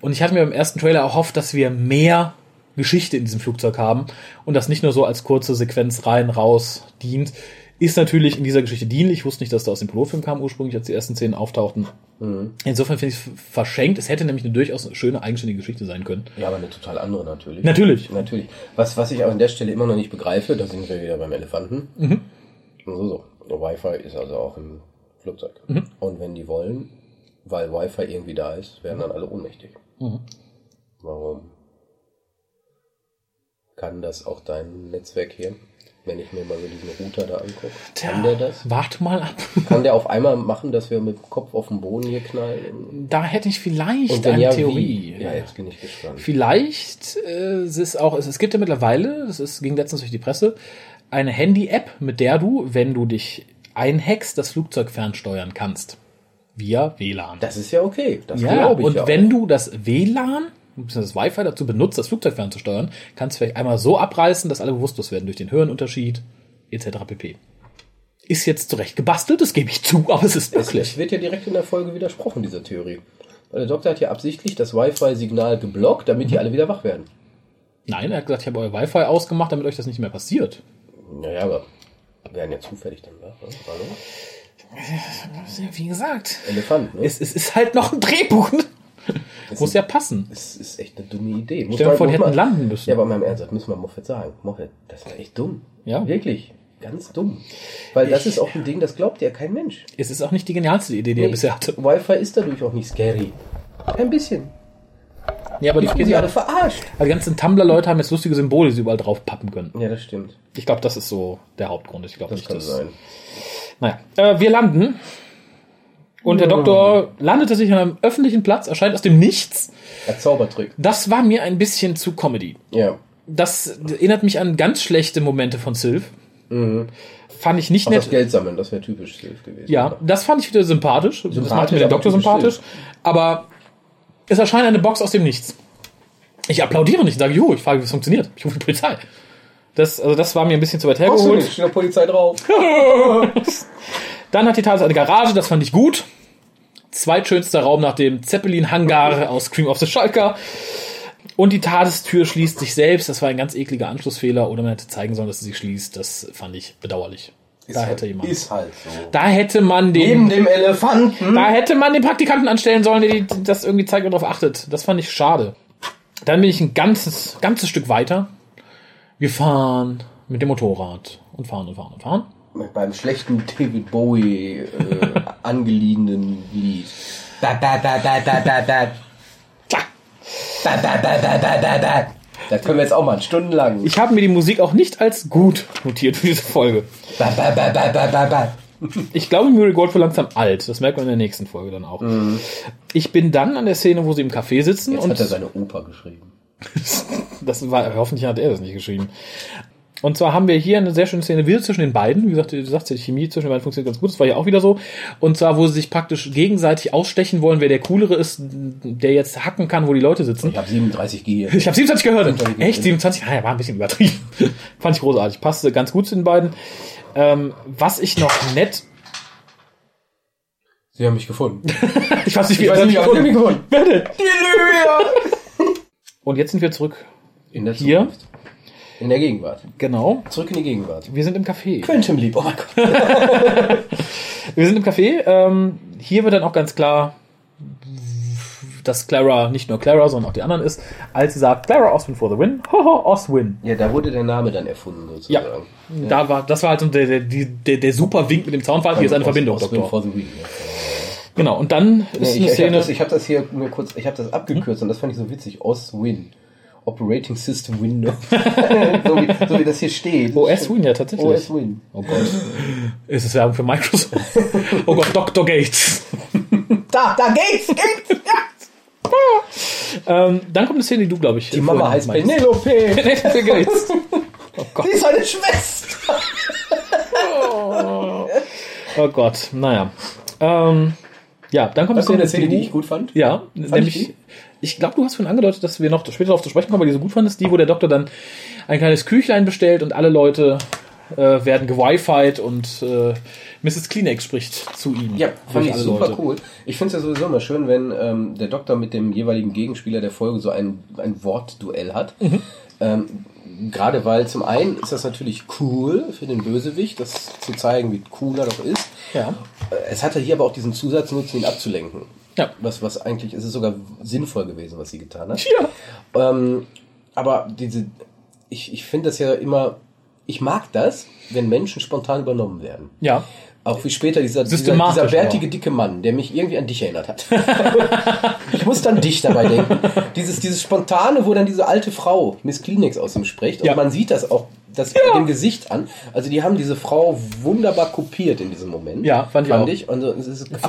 Und ich hatte mir beim ersten Trailer erhofft, dass wir mehr Geschichte in diesem Flugzeug haben und das nicht nur so als kurze Sequenz rein, raus dient. Ist natürlich in dieser Geschichte dienlich. Ich wusste nicht, dass da aus dem Pilotfilm kam ursprünglich, als die ersten Szenen auftauchten. Insofern finde ich es verschenkt. Es hätte nämlich eine durchaus schöne, eigenständige Geschichte sein können. Ja, aber eine total andere natürlich. Natürlich. Natürlich. Was, was ich auch an der Stelle immer noch nicht begreife, da sind wir wieder beim Elefanten. So, so. Wi-Fi ist also auch im Flugzeug. Und wenn die wollen, weil Wi-Fi irgendwie da ist, werden dann alle ohnmächtig. Warum? Kann das auch dein Netzwerk hier? Wenn ich mir mal so diesen Router da angucke. Kann der das? Warte mal ab. *laughs* Kann der auf einmal machen, dass wir mit dem Kopf auf den Boden hier knallen? Da hätte ich vielleicht eine ja, Theorie. wie? Ja, jetzt bin ich gespannt. Vielleicht äh, es ist auch, es, es gibt ja mittlerweile, das ist, ging letztens durch die Presse, eine Handy-App, mit der du, wenn du dich einhackst, das Flugzeug fernsteuern kannst. Via WLAN. Das ist ja okay. Das ja, glaube ich und ja wenn auch. du das WLAN. Das Wi-Fi dazu benutzt, das Flugzeug fernzusteuern, kannst du vielleicht einmal so abreißen, dass alle bewusstlos werden durch den Höhenunterschied, etc. pp. Ist jetzt zurecht gebastelt, das gebe ich zu, *laughs* aber es ist wirklich. es wird ja direkt in der Folge widersprochen, dieser Theorie. Weil der Doktor hat ja absichtlich das Wi-Fi-Signal geblockt, damit die alle wieder wach werden. Nein, er hat gesagt, ich habe euer Wi-Fi ausgemacht, damit euch das nicht mehr passiert. Naja, aber werden ja zufällig dann wach. Ne? Hallo? Wie gesagt, Elefant, ne? es, es ist halt noch ein Drehbuch. ne? Muss ja passen. Es ist echt eine dumme Idee. Muss Stell dir vor, die hätten landen müssen. Ja, aber meinem Ernst, das müssen wir Moffat sagen. Moffat, das war echt dumm. Ja. Wirklich. Ganz dumm. Weil das Ich- ist auch ein Ding, das glaubt ja kein Mensch. Es ist auch nicht die genialste Idee, die er bisher hatte. Wi-Fi ist dadurch auch nicht scary. Ein bisschen. Ja, aber die, die, sie alle verarscht. die ganzen Tumblr-Leute haben jetzt lustige Symbole, die sie überall drauf pappen können. Ja, das stimmt. Ich glaube, das ist so der Hauptgrund. Ich glaube Das nicht, kann dass. sein. Naja, äh, wir landen. Und der Doktor landete sich an einem öffentlichen Platz, erscheint aus dem Nichts. Ein Zaubertrick. Das war mir ein bisschen zu Comedy. Ja. Das erinnert mich an ganz schlechte Momente von Sylph. Fand ich nicht Auch das nett. Geld sammeln, das wäre typisch Sylph gewesen. Ja, das fand ich wieder sympathisch. das macht mir den Doktor sympathisch. Sylph. Aber es erscheint eine Box aus dem Nichts. Ich applaudiere nicht sage, jo, ich frage, wie es funktioniert. Ich rufe die Polizei. Das, also das war mir ein bisschen zu weit Brauchst du hergeholt. nicht, steht der Polizei drauf. *laughs* *laughs* Dann hat die Tat eine Garage, das fand ich gut. Zweitschönster Raum nach dem Zeppelin-Hangar aus Cream of the Schalker. Und die Tagestür schließt sich selbst. Das war ein ganz ekliger Anschlussfehler. Oder man hätte zeigen sollen, dass sie sich schließt. Das fand ich bedauerlich. da hätte jemand. Ist halt so. Da hätte man den. Neben dem Elefanten. Da hätte man den Praktikanten anstellen sollen, der das irgendwie zeigt und darauf achtet. Das fand ich schade. Dann bin ich ein ganzes, ganzes Stück weiter. Wir fahren mit dem Motorrad und fahren und fahren und fahren. Beim schlechten David Bowie äh, *laughs* angeliehenen Lied. Ba, ba, ba, ba, ba, ba. Tja. Ba, ba, ba, ba, ba, ba, ba. Da können wir jetzt auch mal stundenlang. Ich habe mir die Musik auch nicht als gut notiert für diese Folge. Ba, ba, ba, ba, ba, ba, ba. Ich glaube, Murray Gold wird langsam alt. Das merkt man in der nächsten Folge dann auch. Ich bin dann an der Szene, wo sie im Café sitzen Jetzt und hat er seine Oper geschrieben. *laughs* das war, hoffentlich hat er das nicht geschrieben. Und zwar haben wir hier eine sehr schöne Szene wieder zwischen den beiden. Wie gesagt, du sagst ja, die Chemie zwischen den beiden funktioniert ganz gut. Das war ja auch wieder so. Und zwar, wo sie sich praktisch gegenseitig ausstechen wollen, wer der coolere ist, der jetzt hacken kann, wo die Leute sitzen. Ich habe 37 G. Ich habe 27 gehört. 27 gehört. Echt? 27? Naja, war ein bisschen übertrieben. *laughs* Fand ich großartig. Passte ganz gut zu den beiden. Ähm, was ich noch nett Sie haben mich gefunden. *laughs* Ich weiß nicht, wie Ich weiß nicht, mich gefunden. gefunden. Wer denn? Und jetzt sind wir zurück. In der Hier? Zukunft. In der Gegenwart. Genau. Zurück in die Gegenwart. Wir sind im Café. Quantum Leap, oh mein Gott. *laughs* Wir sind im Café. Ähm, hier wird dann auch ganz klar, dass Clara nicht nur Clara, sondern auch die anderen ist, als sie sagt, Clara Oswin for the win. *laughs* Hoho, Oswin. Ja, da wurde der Name dann erfunden, Ja. sozusagen. Da war, das war halt so der, der, der, der super Wink mit dem Zaunpfahl. Hier ist eine Verbindung, Oswin Doktor. for the win. Ja. Genau. Und dann ist Nee, ich eine ich habe Szene. das, hab das hier mir kurz, ich habe das abgekürzt und das fand ich so witzig. OS-Win. Operating System Windows. *laughs* so, wie, so wie das hier steht. OS Win, ja, tatsächlich. OS-Win. Oh Gott. Ist es Werbung für Microsoft? *laughs* Oh Gott, Dr. Gates. Da, da geht's, geht's! Ja. *laughs* Ähm, dann kommt eine Szene, die du, glaube ich, Die Mama heißt meinst. Penelope. Penelope Gates. Oh Gott. Sie ist eine Schwester. Oh Gott, naja. Ähm, ja, dann kommt eine Szene, die ich gut fand. Ja, ich nämlich? Ich glaube, du hast schon angedeutet, dass wir noch später darauf zu sprechen kommen, weil die so gut fandest, die, wo der Doktor dann ein kleines Küchlein bestellt und alle Leute äh, werden gewified und äh, Mrs. Kleenex spricht zu ihm. Ja, fand ich super Leute. cool. Ich finde es ja sowieso immer schön, wenn ähm, der Doktor mit dem jeweiligen Gegenspieler der Folge so ein, ein Wortduell hat. Mhm. Ähm, Gerade weil zum einen ist das natürlich cool für den Bösewicht, das zu zeigen, wie cool er doch ist. Ja. Äh, Es hatte hier aber auch diesen Zusatznutzen, ihn abzulenken. Ja. Was, was eigentlich, es ist sogar sinnvoll gewesen, was sie getan hat. Ja. Ähm, aber diese, ich, ich finde das ja immer, ich mag das, wenn Menschen spontan übernommen werden. Ja. Auch wie später dieser, dieser, dieser bärtige, auch. dicke Mann, der mich irgendwie an dich erinnert hat. *laughs* ich muss dann dich dabei denken. Dieses, dieses Spontane, wo dann diese alte Frau, Miss Kleenex, aus ihm spricht. Und Ja. man sieht das auch das dem Gesicht an. Also die haben diese Frau wunderbar kopiert in diesem Moment. Ja, fand ich auch. ich. Und so,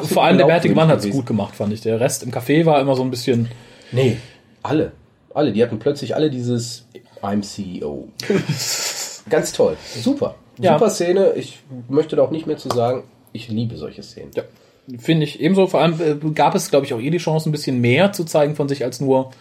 Vor allem der bärtige Mann hat es gut gemacht, fand ich. Der Rest im Café war immer so ein bisschen. Nee, alle. Alle. Die hatten plötzlich alle dieses I'm CEO. *laughs* Ganz toll. Super. Ja. Super Szene. Ich möchte da auch nicht mehr zu sagen. Ich liebe solche Szenen. Ja, finde ich ebenso. Vor allem äh, gab es, glaube ich, auch eh die Chance, ein bisschen mehr zu zeigen von sich als nur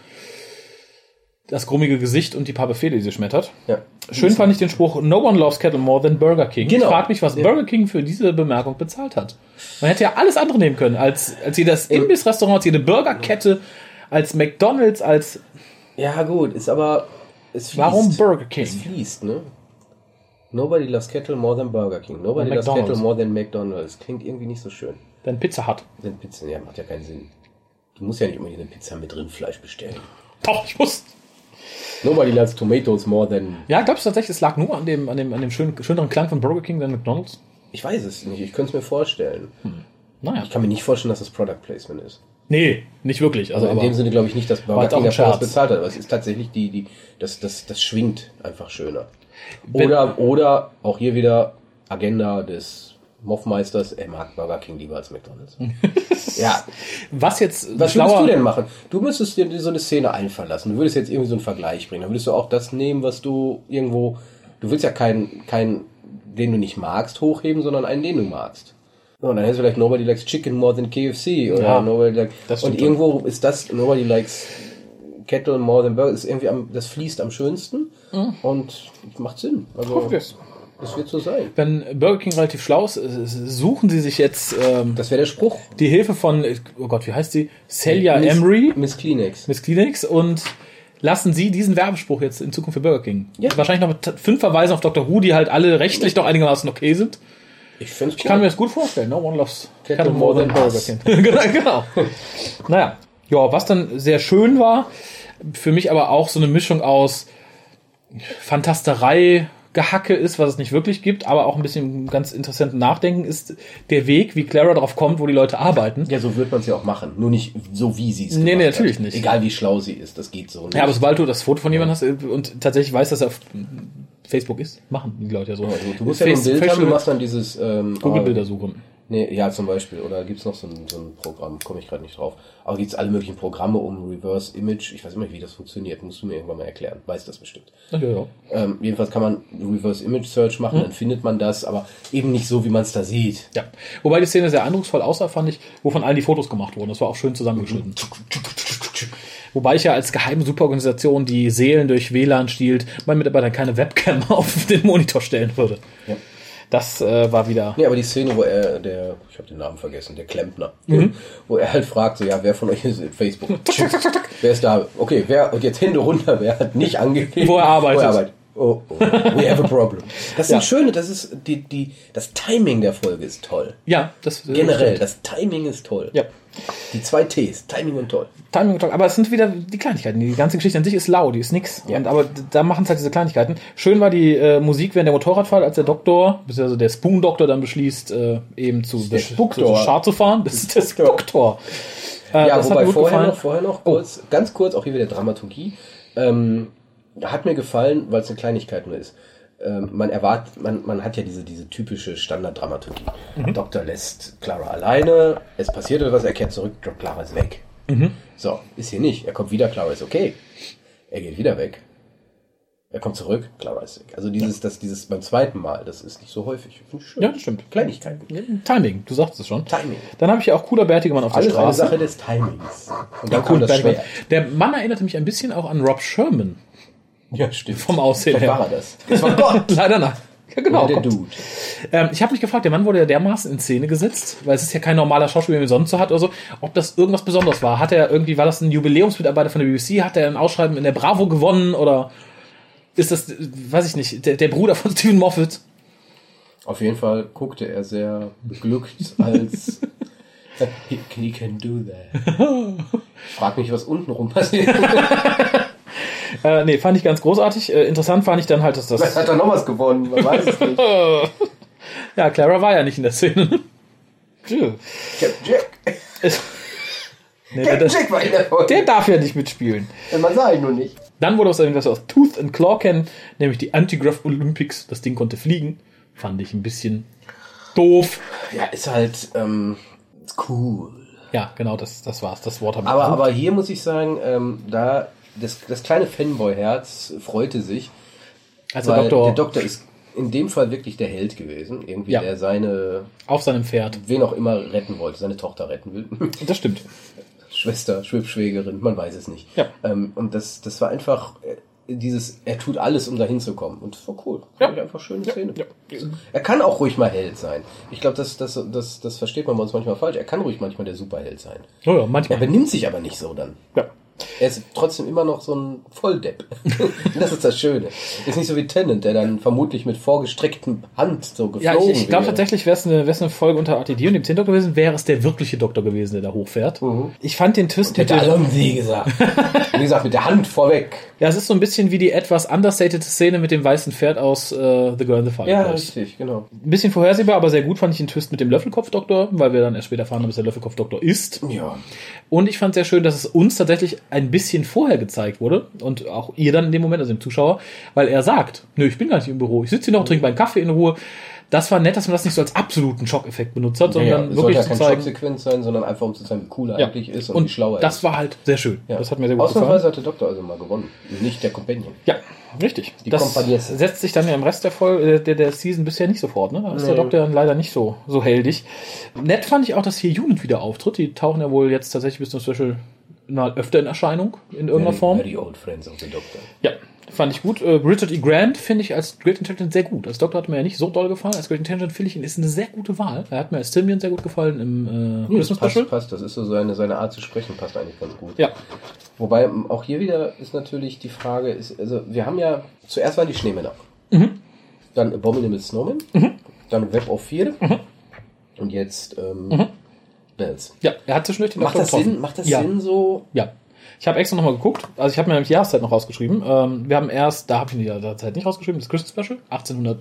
das grummige Gesicht und die paar Befehle, die sie schmettert. Ja. Schön fand ich den Spruch, no one loves cattle more than Burger King. Genau. Ich frage mich, was Ja. Burger King für diese Bemerkung bezahlt hat. Man hätte ja alles andere nehmen können, als, als jedes Imbissrestaurant, als jede Burgerkette, als McDonalds, als Ja, gut, ist aber. Es fließt. Warum Burger King? Es fließt, ne? Nobody loves kettle more than Burger King. Nobody loves kettle more than McDonald's. Klingt irgendwie nicht so schön. dann Pizza Hut. Denn Pizza, ja, macht ja keinen Sinn. Du musst ja nicht unbedingt eine Pizza mit Rindfleisch bestellen. Doch, ich muss. Nobody loves tomatoes more than. Ja, glaubst du tatsächlich, es lag nur an dem, an dem, an dem schönen, schöneren Klang von Burger King than McDonalds? Ich weiß es nicht. Ich könnte es mir vorstellen. Naja. Ich kann mir nicht vorstellen, dass das Product Placement ist. Nee, nicht wirklich. Also, Also in dem Sinne glaube ich nicht, dass Burger King dafür was bezahlt hat, aber es ist tatsächlich die, die, das, das, das schwingt einfach schöner. Wenn- Oder, oder auch hier wieder Agenda des Moffmeisters, er mag Burger King lieber als McDonalds. *laughs* ja, was jetzt was schlauer- würdest du denn machen? Du müsstest dir so eine Szene einfallen lassen. Du würdest jetzt irgendwie so einen Vergleich bringen. Dann würdest du auch das nehmen, was du irgendwo, du willst ja keinen, keinen, den du nicht magst, hochheben, sondern einen, den du magst. So, und dann hättest du vielleicht Nobody Likes Chicken More Than KFC oder Ja, Nobody Likes, und irgendwo ist das Nobody Likes Kettle More Than Burger, ist irgendwie am, das fließt am schönsten und macht Sinn. Also, es. Das wird so sein. Wenn Burger King relativ schlau ist, suchen sie sich jetzt ähm, Das wäre der Spruch. die Hilfe von, oh Gott, wie heißt sie? Celia Miss- Emery, Miss Kleenex. Miss Kleenex und lassen sie diesen Werbespruch jetzt in Zukunft für Burger King. Ja. Wahrscheinlich noch mit fünf Verweisen auf Dr. Who, die halt alle rechtlich doch einigermaßen okay sind. Ich finde Ich kann mir das gut vorstellen. No one loves cattle more than Burger. King. *laughs* genau, genau. naja. Ja, was dann sehr schön war, für mich aber auch so eine Mischung aus Fantasterei, Gehacke ist, was es nicht wirklich gibt, aber auch ein bisschen ganz interessanten Nachdenken ist der Weg, wie Clara darauf kommt, wo die Leute arbeiten. Ja, so wird man es ja auch machen. Nur nicht so, wie sie es Nee, nee, hat. natürlich nicht. Egal, wie schlau sie ist, das geht so nicht. Ja, aber sobald du das Foto von jemandem hast äh, und tatsächlich weißt, dass er auf Facebook ist, machen die Leute ja so. Ja, du, musst ja ein Bild haben, du machst dann dieses ähm, Google-Bilder ah, suchen. Nee, ja, zum Beispiel. Oder gibt's noch so ein, so ein Programm, komme ich gerade nicht drauf. Aber gibt's alle möglichen Programme um Reverse Image. Ich weiß immer nicht, wie das funktioniert. Musst du mir irgendwann mal erklären. Weiß das bestimmt. Ja, ja. Ähm, jedenfalls kann man Reverse Image Search machen, Hm. dann findet man das, aber eben nicht so, wie man es da sieht. ja. Wobei die Szene sehr eindrucksvoll aussah, fand ich, wo von allen die Fotos gemacht wurden. Das war auch schön zusammengeschnitten. Wobei ich ja als geheime Superorganisation, die Seelen durch WLAN stiehlt, meinen Mitarbeitern keine Webcam *laughs* auf den Monitor stellen würde. Ja. Das äh, war wieder. Nee, aber die Szene, wo er, der, ich habe den Namen vergessen, der Klempner, Mhm. wo er halt fragt, so, ja, wer von euch ist in Facebook? *laughs* wer ist da? Okay, wer, und jetzt Hände runter, wer hat nicht angegeben? Wo er arbeitet. Oh, oh, we have a problem. Das ist Ja. schöne, das ist, die, die, das Timing der Folge ist toll. Ja, das äh, Generell, das Timing ist toll. Ja. Die zwei Ts, Timing und toll. Timing und Talk. Aber es sind wieder die Kleinigkeiten. Die ganze Geschichte an sich ist lau, die ist nix. Ja. Und, aber da machen es halt diese Kleinigkeiten. Schön war die äh, Musik während der Motorradfahrt, als der Doktor, beziehungsweise der Spoon-Doktor dann beschließt, äh, eben zu, der zu Schar zu fahren. Das ist der Spooktor. Äh, Ja, wobei vorher gefallen. Oh. noch, vorher noch kurz, ganz kurz, auch hier wieder Dramaturgie. Ähm, hat mir gefallen, weil es eine Kleinigkeit nur ist. Ähm, man erwartet, man, man hat ja diese, diese typische Standarddramaturgie. Mhm. Doktor lässt Clara alleine, es passiert etwas, er kehrt zurück, Clara ist weg. Mhm. So, ist hier nicht. Er kommt wieder, Clara ist okay. Er geht wieder weg. Er kommt zurück, Clara ist weg. Also dieses, das, dieses beim zweiten Mal, das ist nicht so häufig. Schön. Ja, das stimmt. Kleinigkeiten. Timing, du sagst es schon. Timing. Dann habe ich ja auch cooler Bärtigemann auf der Alles eine Straße. Sache des Timings. Und dann Cool, kommt das. Schwert. Der Mann erinnerte mich ein bisschen auch an Rob Sherman Ja, stimmt. vom Aussehen Vielleicht her. war er das. Das war Gott. *laughs* Leider nein. Ja, genau. Oder der. Dude. Ähm, ich habe mich gefragt, der Mann wurde ja dermaßen in Szene gesetzt, weil es ist ja kein normaler Schauspieler, wie man sonst so hat oder so, ob das irgendwas Besonderes war. Hat er irgendwie, war das ein Jubiläumsmitarbeiter von der BBC? Hat er ein Ausschreiben in der Bravo gewonnen oder ist das, weiß ich nicht, der, der Bruder von Stephen Moffat? Auf jeden Fall guckte er sehr beglückt als *laughs* he, he can do that. Frag mich, was untenrum passiert. *laughs* Äh, nee, fand ich ganz großartig. Äh, interessant fand ich dann halt, dass Vielleicht das. hat er noch was gewonnen, man weiß es nicht. *laughs* Ja, Clara war ja nicht in der Szene. Captain Jack. *laughs* Nee, Captain der, Jack war in der Folge. der darf ja nicht mitspielen. Man sah ihn nur nicht. Dann wurde aus irgendwas aus Tooth and Claw kennen, nämlich die Antigraph Olympics. Das Ding konnte fliegen. Fand ich ein bisschen doof. Ja, ist halt ähm, cool. Ja, genau, das, das war's. Das Wort habe ich Aber, aber hier muss ich sagen, ähm, da das, das kleine Fanboy-Herz freute sich, also weil Doktor, der Doktor ist in dem Fall wirklich der Held gewesen. Irgendwie, Ja. der seine, auf seinem Pferd. wen auch immer retten wollte, seine Tochter retten will. *laughs* Das stimmt. Schwester, Schwibschwägerin, man weiß es nicht. Ja. Ähm, und das, das war einfach äh, dieses, er tut alles, um dahin zu kommen. Und das war cool. Ja. Ich einfach schöne Szene. Ja. Er kann auch ruhig mal Held sein. Ich glaube, das, das, das, das versteht man bei uns manchmal falsch. Er kann ruhig manchmal der Superheld sein. Oh ja, Er manchmal. benimmt sich aber nicht so dann. Ja. Er ist trotzdem immer noch so ein Volldepp. *laughs* das ist das Schöne. Ist nicht so wie Tennant, der dann vermutlich mit vorgestrecktem Hand so geflogen Ja, ich, ich glaube tatsächlich, wäre es eine, wär's eine Folge unter RTD und dem 10 Doktor gewesen, wäre es der wirkliche Doktor gewesen, der da hochfährt. Ich fand den Twist mit Hätte der, Alonzi gesagt. *laughs* Wie gesagt, mit der Hand vorweg. Ja, es ist so ein bisschen wie die etwas understated Szene mit dem weißen Pferd aus äh, The Girl in the Ja, Fireplace. richtig, genau. ein bisschen vorhersehbar, aber sehr gut fand ich den Twist mit dem Löffelkopf-Doktor, weil wir dann erst später erfahren haben, dass der Löffelkopf-Doktor ist. Ja. Und ich fand sehr schön, dass es uns tatsächlich ein bisschen vorher gezeigt wurde und auch ihr dann in dem Moment, also dem Zuschauer, weil er sagt, nö, ich bin gar nicht im Büro, ich sitze hier noch, trinke meinen Kaffee in Ruhe. Das war nett, dass man das nicht so als absoluten Schockeffekt benutzt hat, Ja, ja. sondern Es sollte wirklich ja zu keine zeigen. Schocksequenz sein, sondern einfach um zu zeigen, wie cool er Ja. eigentlich ist und, Und wie schlau er das ist. war halt sehr schön. Ja. Das hat mir sehr gut Ausnahmsweise gefallen. hat der Doktor also mal gewonnen. Nicht der Companion. Ja, richtig. Die das Kompaniesse. setzt sich dann ja im Rest der Folge, äh, der, der Season bisher nicht sofort, ne? Da ist der Nee. Doktor dann leider nicht so, so heldig. Nett fand ich auch, dass hier Unit wieder auftritt. Die tauchen ja wohl jetzt tatsächlich bis zum Special mal öfter in Erscheinung, in irgendeiner Very- Form. Very old friends of the Doctor. Ja, fand ich gut. Äh, Richard E. Grant finde ich als Great Intelligent sehr gut. Als Doktor hat mir ja nicht so doll gefallen. Als Great Intelligent finde ich ihn ist eine sehr gute Wahl. Er hat mir als Simian sehr gut gefallen im äh, Das Christmas Special. passt, passt. Das ist so seine, seine Art zu sprechen, passt eigentlich ganz gut. Ja, Wobei auch hier wieder ist natürlich die Frage, ist, also wir haben ja, zuerst waren die Schneemänner. Mhm. Dann Abominable Snowman. Dann Web of Fear. Mhm. Und jetzt ähm, Bells. ja, er hat zwischendurch den Macht Doktor das getroffen. Sinn? Macht das ja. Sinn so? Ja. Ich habe extra nochmal geguckt. Also ich habe mir nämlich die Jahreszeit noch rausgeschrieben. Ähm, wir haben erst, da habe ich die Jahreszeit nicht rausgeschrieben, das Christmas Special, 1800.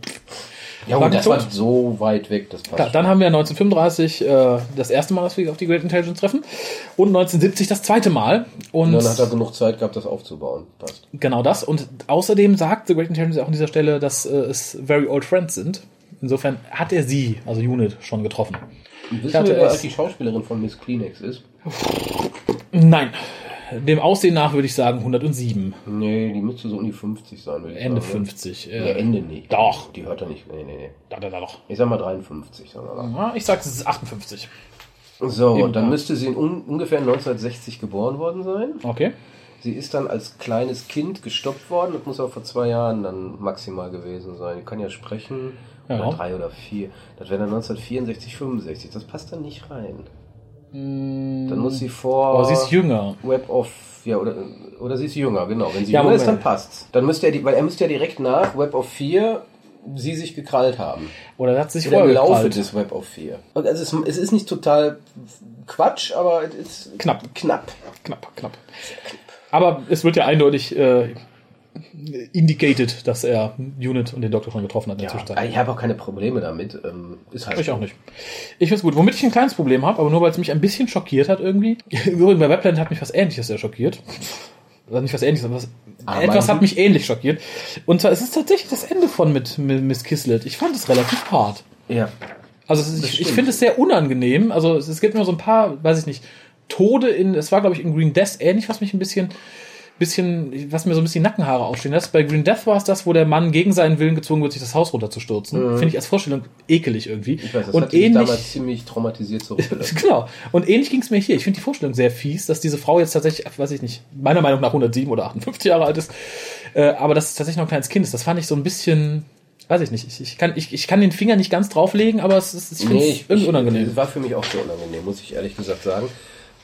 Ja, und das war so weit weg, das passt. Klar, dann haben wir 1935 äh, das erste Mal, dass wir auf die Great Intelligence treffen und 1970 das zweite Mal. Und, und dann hat er genug Zeit gehabt, das aufzubauen. Passt. genau das. Und außerdem sagt The Great Intelligence auch an dieser Stelle, dass äh, es very old friends sind. Insofern hat er sie, also Unit, schon getroffen. Wissen hatte wir, wer die Schauspielerin von Miss Kleenex ist? Nein. Dem Aussehen nach würde ich sagen 107. Nee, die müsste so um die 50 sein, würde ich Ende sagen. 50. Ja, Äh, Ende nicht. Doch. Die hört er nicht. Nee, nee, nee. da, da, da doch. Ich sag mal 53, sagen wir mal. Ja, ich sag, es ist 58. So, Eben, und dann ja. müsste sie in un ungefähr 1960 geboren worden sein. Okay. Sie ist dann als kleines Kind gestoppt worden. Das muss aber vor zwei Jahren dann maximal gewesen sein. Die kann ja sprechen Ja. Oder drei oder vier. Das wäre dann 1964, 65. Das passt dann nicht rein. Dann muss sie vor. Aber Oh, sie ist jünger. Web of. Ja, oder, oder sie ist jünger, genau. Wenn sie Ja, jünger ist, dann passt's. Dann müsste er die, weil er müsste ja direkt nach Web of 4 sie sich gekrallt haben. Oder hat sich Oder im vorher Laufe gekrallt. des Web of 4. Und also es, es ist nicht total Quatsch, aber es ist Knapp. Knapp. Knapp, knapp. Aber es wird ja eindeutig äh, indicated, dass er Unit und den Doktor schon getroffen hat in der Ja, Zwischenzeit. ich habe auch keine Probleme damit. Ähm, ist halt Ich so. auch nicht. Ich find's gut. Womit ich ein kleines Problem habe, aber nur weil es mich ein bisschen schockiert hat irgendwie. *laughs* Übrigens, bei Webland hat mich was ähnliches sehr schockiert. Also nicht was ähnliches, aber was, Ameisen? etwas hat mich ähnlich schockiert. Und zwar, es ist tatsächlich das Ende von mit, mit Miss Kislet. Ich fand es relativ hart. Ja. Also ist, ich, ich finde es sehr unangenehm. Also es, es gibt immer so ein paar, weiß ich nicht, Tode in, es war glaube ich in Green Death ähnlich, was mich ein bisschen, bisschen, was mir so ein bisschen Nackenhaare aufstehen lässt. Bei Green Death war es das, wo der Mann gegen seinen Willen gezwungen wird, sich das Haus runterzustürzen. Finde ich als Vorstellung ekelig irgendwie. Mhm. Ich weiß, das Und hat mich ähnlich, damals ziemlich traumatisiert zurückgelassen. *laughs* Genau. Und ähnlich ging es mir hier. Ich finde die Vorstellung sehr fies, dass diese Frau jetzt tatsächlich, weiß ich nicht, meiner Meinung nach 107 oder 58 Jahre alt ist, äh, aber dass es tatsächlich noch ein kleines Kind ist. Das fand ich so ein bisschen, weiß ich nicht. Ich, ich, kann, ich, ich kann den Finger nicht ganz drauflegen, aber es ist Nee, ich, irgendwie unangenehm. War für mich auch sehr unangenehm, muss ich ehrlich gesagt sagen.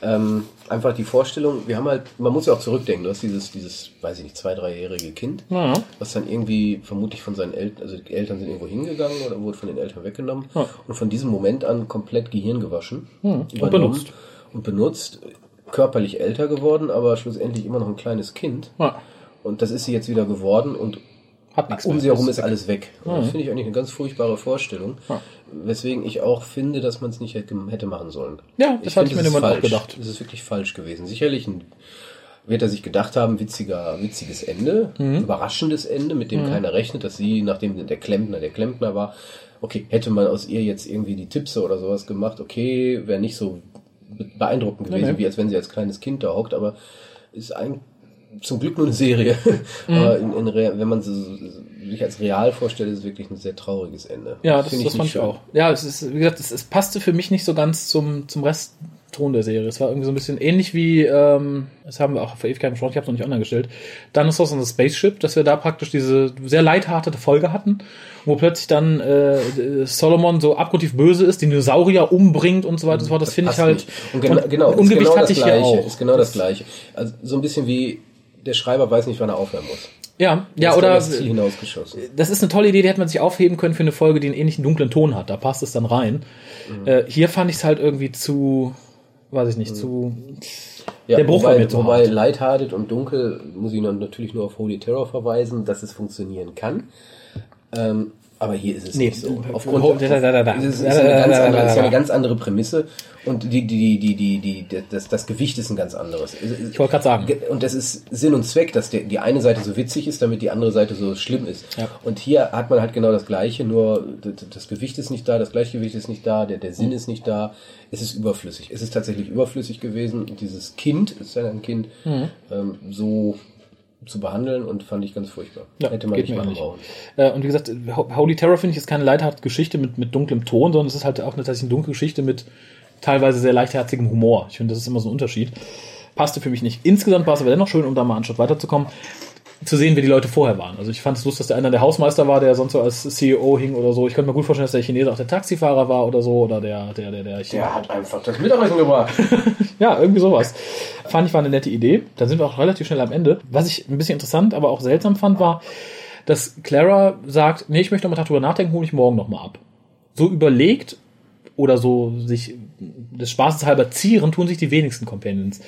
Ähm, einfach die Vorstellung, wir haben halt, man muss ja auch zurückdenken, du hast dieses, dieses, weiß ich nicht, zwei, dreijährige Kind, Ja. was dann irgendwie vermutlich von seinen Eltern, also die Eltern sind irgendwo hingegangen oder wurde von den Eltern weggenommen Ja. und von diesem Moment an komplett Gehirn gewaschen und übernommen benutzt. und benutzt, körperlich älter geworden, aber schlussendlich immer noch ein kleines Kind. Ja. Und das ist sie jetzt wieder geworden und um sie herum ist alles weg. Und Das finde ich eigentlich eine ganz furchtbare Vorstellung. Ja. Weswegen ich auch finde, dass man es nicht hätte, machen sollen. Ja, das hatte ich mir finde, in dem es Moment auch falsch. gedacht. Es ist wirklich falsch gewesen. Sicherlich ein, wird er sich gedacht haben, witziger, witziges Ende, Mhm. überraschendes Ende, mit dem keiner rechnet, dass sie, nachdem der Klempner der Klempner war, okay, hätte man aus ihr jetzt irgendwie die Tipse oder sowas gemacht, okay, wäre nicht so beeindruckend gewesen, nee. wie als wenn sie als kleines Kind da hockt, aber ist ein, zum Glück nur eine Serie. Mhm. *laughs* Aber in, in, wenn man so- sich als real vorstellt, ist es wirklich ein sehr trauriges Ende. Ja, das, Finde das fand nicht ich auch. Ja, es ist, wie gesagt, es, es passte für mich nicht so ganz zum, zum Restton der Serie. Es war irgendwie so ein bisschen ähnlich wie, ähm, das haben wir auch vor Ewigkeiten besprochen, ich habe es noch nicht online gestellt, Dinosaurs on the Spaceship, dass wir da praktisch diese sehr leidhartete Folge hatten, wo plötzlich dann äh, Solomon so abgrundtief böse ist, den Dinosaurier umbringt und so weiter und so fort. Das, finde ich halt. Und genau, und genau, ist Ungewicht genau hatte das ich hier Gleiche. auch. Ist genau das Gleiche. Also so ein bisschen wie der Schreiber weiß nicht, wann er aufhören muss. Ja, ja, oder das das ist eine tolle Idee, die hätte man sich aufheben können für eine Folge, die einen ähnlichen dunklen Ton hat. Da passt es dann rein. Mhm. Äh, hier fand ich es halt irgendwie zu, weiß ich nicht, zu. Ja, Der Bruch war wobei, mir zu wobei hart. Lighthearted und Dunkel muss ich natürlich nur auf Holy Terror verweisen, dass es funktionieren kann. Ähm, aber hier ist es Nee, nicht so. äh, Aufgrund da, da, da, ist, eine ganz andere, da, ist ja eine da. ganz andere Prämisse und die, die, die, die, die, die, das, das Gewicht ist ein ganz anderes. Ich wollte gerade sagen. Ge- Und das ist Sinn und Zweck, dass der, die eine Seite so witzig ist, damit die andere Seite so schlimm ist. Ja. Und hier hat man halt genau das Gleiche, nur das Gewicht ist nicht da, das Gleichgewicht ist nicht da, der, der Mhm. Sinn ist nicht da. Es ist überflüssig. Es ist tatsächlich überflüssig gewesen. Dieses Kind, ist ja ein Kind, Mhm. ähm, so zu behandeln und fand ich ganz furchtbar. Ja, Hätte man geht nicht mir machen ähnlich. brauchen. Äh, und wie gesagt, Ho- Holy Terror finde ich ist keine leidharte Geschichte mit, mit dunklem Ton, sondern es ist halt auch eine tatsächlich eine dunkle Geschichte mit teilweise sehr leichtherzigem Humor. Ich finde, das ist immer so ein Unterschied. Passte für mich nicht. Insgesamt war es aber dennoch schön, um da mal anstatt weiterzukommen, zu sehen, wie die Leute vorher waren. Also ich fand es lustig, dass der einer der Hausmeister war, der sonst so als CEO hing oder so. Ich könnte mir gut vorstellen, dass der Chinese auch der Taxifahrer war oder so oder der, der, der, der, Der hat einfach das Mittagessen gebracht. *laughs* Ja, irgendwie sowas. Fand ich war eine nette Idee. Dann sind wir auch relativ schnell am Ende. Was ich ein bisschen interessant, aber auch seltsam fand, war, dass Clara sagt, nee, ich möchte noch mal drüber nachdenken, hole ich morgen noch mal ab. So überlegt oder so sich des Spaßes halber zieren, tun sich die wenigsten Companions.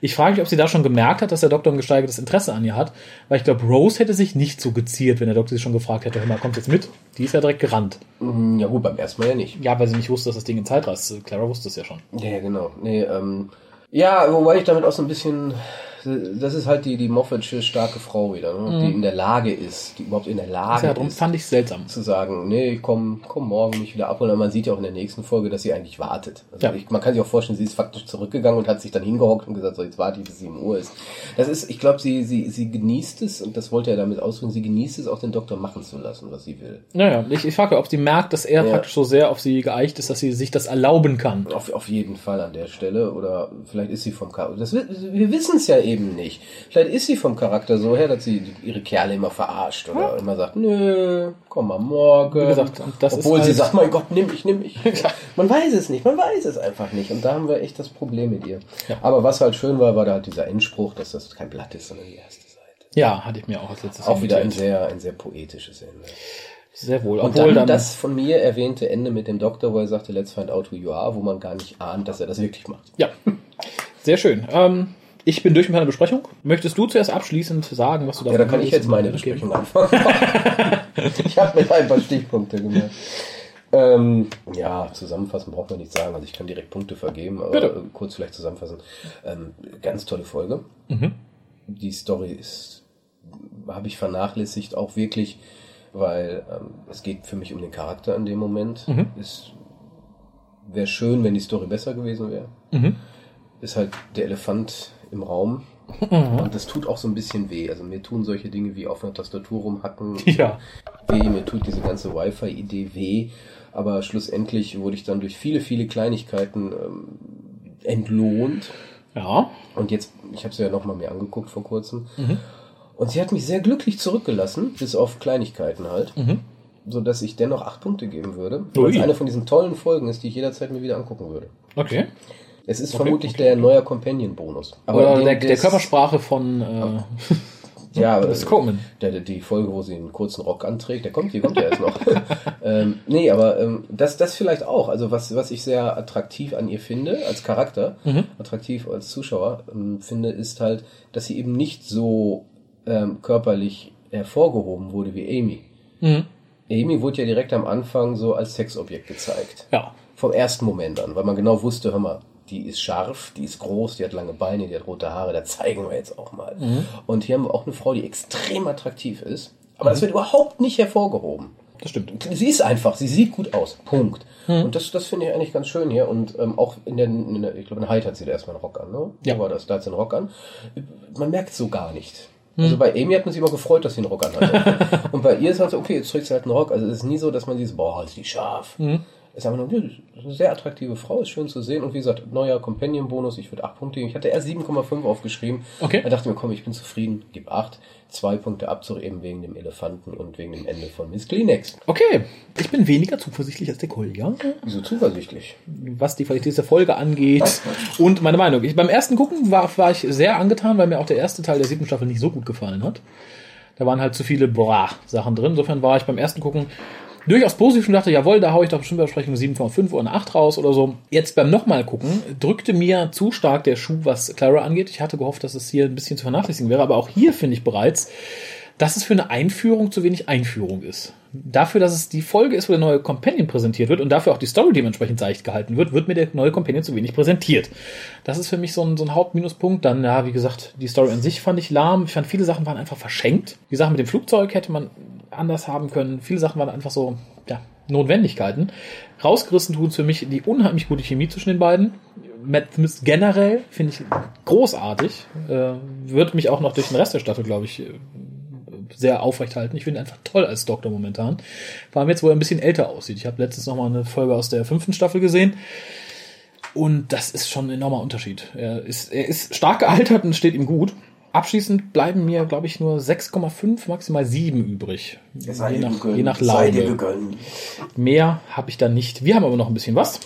Ich frage mich, ob sie da schon gemerkt hat, dass der Doktor ein gesteigertes Interesse an ihr hat, weil ich glaube, Rose hätte sich nicht so geziert, wenn der Doktor sie schon gefragt hätte, hör mal, kommt jetzt mit? Die ist ja direkt gerannt. Mm, Ja gut, beim ersten Mal ja nicht. Ja, weil sie nicht wusste, dass das Ding in Zeit reist. Clara wusste es ja schon. Ja, genau. Nee, ähm, ja, wobei ich damit auch so ein bisschen, das ist halt die, die Moffatsche starke Frau wieder, ne? die in der Lage ist, die überhaupt in der Lage Mhm. Ja, darum ist, fand ich seltsam. zu sagen, nee, ich komm, komm morgen mich wieder abholen. Und man sieht ja auch in der nächsten Folge, dass sie eigentlich wartet. Also Ja. ich, man kann sich auch vorstellen, sie ist faktisch zurückgegangen und hat sich dann hingehockt und gesagt, so jetzt warte ich, bis 7 Uhr ist. Das ist, ich glaube, sie, sie, sie genießt es, und das wollte er damit ausdrücken, sie genießt es auch den Doktor machen zu lassen, was sie will. Naja, ich, ich frage, ob sie merkt, dass er Ja. praktisch so sehr auf sie geeicht ist, dass sie sich das erlauben kann. Auf, auf jeden Fall an der Stelle. Oder vielleicht ist sie vom Chaos. Das, wir wissen es ja eben eben nicht. Vielleicht ist sie vom Charakter so her, dass sie ihre Kerle immer verarscht oder immer sagt, nö, komm mal morgen. Wie gesagt, das Obwohl ist sie halt- sagt, mein Gott, nimm mich, nimm mich. *laughs* man weiß es nicht, man weiß es einfach nicht. Und da haben wir echt das Problem mit ihr. Ja. Aber was halt schön war, war da halt dieser Endspruch, dass das kein Blatt ist, sondern die erste Seite. Ja, hatte ich mir auch als letztes Auch wieder ein sehr, ein sehr poetisches Ende. Sehr wohl. Und dann, dann, das von mir erwähnte Ende mit dem Doktor, wo er sagte, let's find out who you are, wo man gar nicht ahnt, dass er das wirklich macht. Ja, sehr schön. Ähm, ich bin durch mit meiner Besprechung. Möchtest du zuerst abschließend sagen, was du Ja, da kann ich jetzt meine. Besprechung anfangen. *laughs* ich habe mir ein paar Stichpunkte gemacht. Ähm, ja, zusammenfassen braucht man nicht sagen. Also ich kann direkt Punkte vergeben, aber Bitte. kurz vielleicht zusammenfassen. Ähm, ganz tolle Folge. Mhm. Die Story ist, habe ich vernachlässigt, auch wirklich, weil ähm, es geht für mich um den Charakter in dem Moment. Mhm. Es wäre schön, wenn die Story besser gewesen wäre. Mhm. Ist halt der Elefant im Raum. Und das tut auch so ein bisschen weh. Also mir tun solche Dinge wie auf einer Tastatur rumhacken *laughs* Ja. weh, mir tut diese ganze Wi-Fi-Idee weh, aber schlussendlich wurde ich dann durch viele, viele Kleinigkeiten ähm, entlohnt. Ja. Und jetzt, ich habe sie ja noch mal mir angeguckt vor kurzem. Und sie hat mich sehr glücklich zurückgelassen, bis auf Kleinigkeiten halt. So dass ich dennoch acht Punkte geben würde. Weil es eine von diesen tollen Folgen ist, die ich jederzeit mir wieder angucken würde. Okay. Es ist vermutlich der neue Companion-Bonus. Oder den- der, der Körpersprache von äh, *laughs* Ja, des äh, Coleman. Der, die Folge, wo sie einen kurzen Rock anträgt, der kommt, die kommt ja erst noch. *laughs* ähm, nee, aber ähm, das, das vielleicht auch. Also was, was ich sehr attraktiv an ihr finde, als Charakter, attraktiv als Zuschauer ähm, finde, ist halt, dass sie eben nicht so ähm, körperlich hervorgehoben wurde wie Amy. Mhm. Amy wurde ja direkt am Anfang so als Sexobjekt gezeigt. Ja. Vom ersten Moment an, weil man genau wusste, hör mal, die ist scharf, die ist groß, die hat lange Beine, die hat rote Haare, da zeigen wir jetzt auch mal. Und hier haben wir auch eine Frau, die extrem attraktiv ist, aber das wird überhaupt nicht hervorgehoben. Das stimmt. Sie ist einfach, sie sieht gut aus. Punkt. Und das, das finde ich eigentlich ganz schön hier. Und ähm, auch in der, in der ich glaube, in Hyde hat sie da erstmal einen Rock an, ne? Ja. War das? Da hat sie einen Rock an. Man merkt so gar nicht. Also bei Amy hat man sich immer gefreut, dass sie einen Rock an hatte. *laughs* Und bei ihr ist halt so, okay, jetzt trägt sie halt einen Rock. Also es ist nie so, dass man dieses, boah, ist die scharf. Ist nö, ist eine sehr attraktive Frau, ist schön zu sehen. Und wie gesagt, neuer Companion-Bonus, ich würde 8 Punkte geben. Ich hatte erst 7,5 aufgeschrieben. Okay. Da dachte ich mir, komm, ich bin zufrieden, gib 8. Zwei Punkte Abzug eben wegen dem Elefanten und wegen dem Ende von Miss Kleenex. Okay. Ich bin weniger zuversichtlich als der Kolja, Wieso zuversichtlich? was die Qualität der Folge angeht. Und meine Meinung. Ich, beim ersten Gucken war, war ich sehr angetan, weil mir auch der erste Teil der siebten Staffel nicht so gut gefallen hat. Da waren halt zu viele Boah-Sachen drin. Insofern war ich beim ersten Gucken durchaus positiv und dachte, jawohl, da hau ich doch bestimmt bei Besprechung 7,5 oder eine 8 raus oder so. Jetzt beim nochmal gucken, drückte mir zu stark der Schuh, was Clara angeht. Ich hatte gehofft, dass es hier ein bisschen zu vernachlässigen wäre, aber auch hier finde ich bereits, dass es für eine Einführung zu wenig Einführung ist. Dafür, dass es die Folge ist, wo der neue Companion präsentiert wird und dafür auch die Story dementsprechend seicht gehalten wird, wird mir der neue Companion zu wenig präsentiert. Das ist für mich so ein, so ein Hauptminuspunkt. Dann, ja, wie gesagt, die Story an sich fand ich lahm. Ich fand, viele Sachen waren einfach verschenkt. Die Sachen mit dem Flugzeug hätte man anders haben können. Viele Sachen waren einfach so, ja, Notwendigkeiten. Rausgerissen tut für mich die unheimlich gute Chemie zwischen den beiden. Matt Smith generell finde ich großartig. Äh, wird mich auch noch durch den Rest der Staffel, glaube ich, sehr aufrecht halten. Ich finde ihn einfach toll als Doktor momentan. Vor allem jetzt, wo er ein bisschen älter aussieht. Ich habe letztens noch mal eine Folge aus der fünften Staffel gesehen. Und das ist schon ein enormer Unterschied. Er ist, er ist stark gealtert und steht ihm gut. Abschließend bleiben mir, glaube ich, nur 6,5, maximal 7 übrig. Je nach, je nach Laune. gegönnt. Mehr habe ich da nicht. Wir haben aber noch ein bisschen was.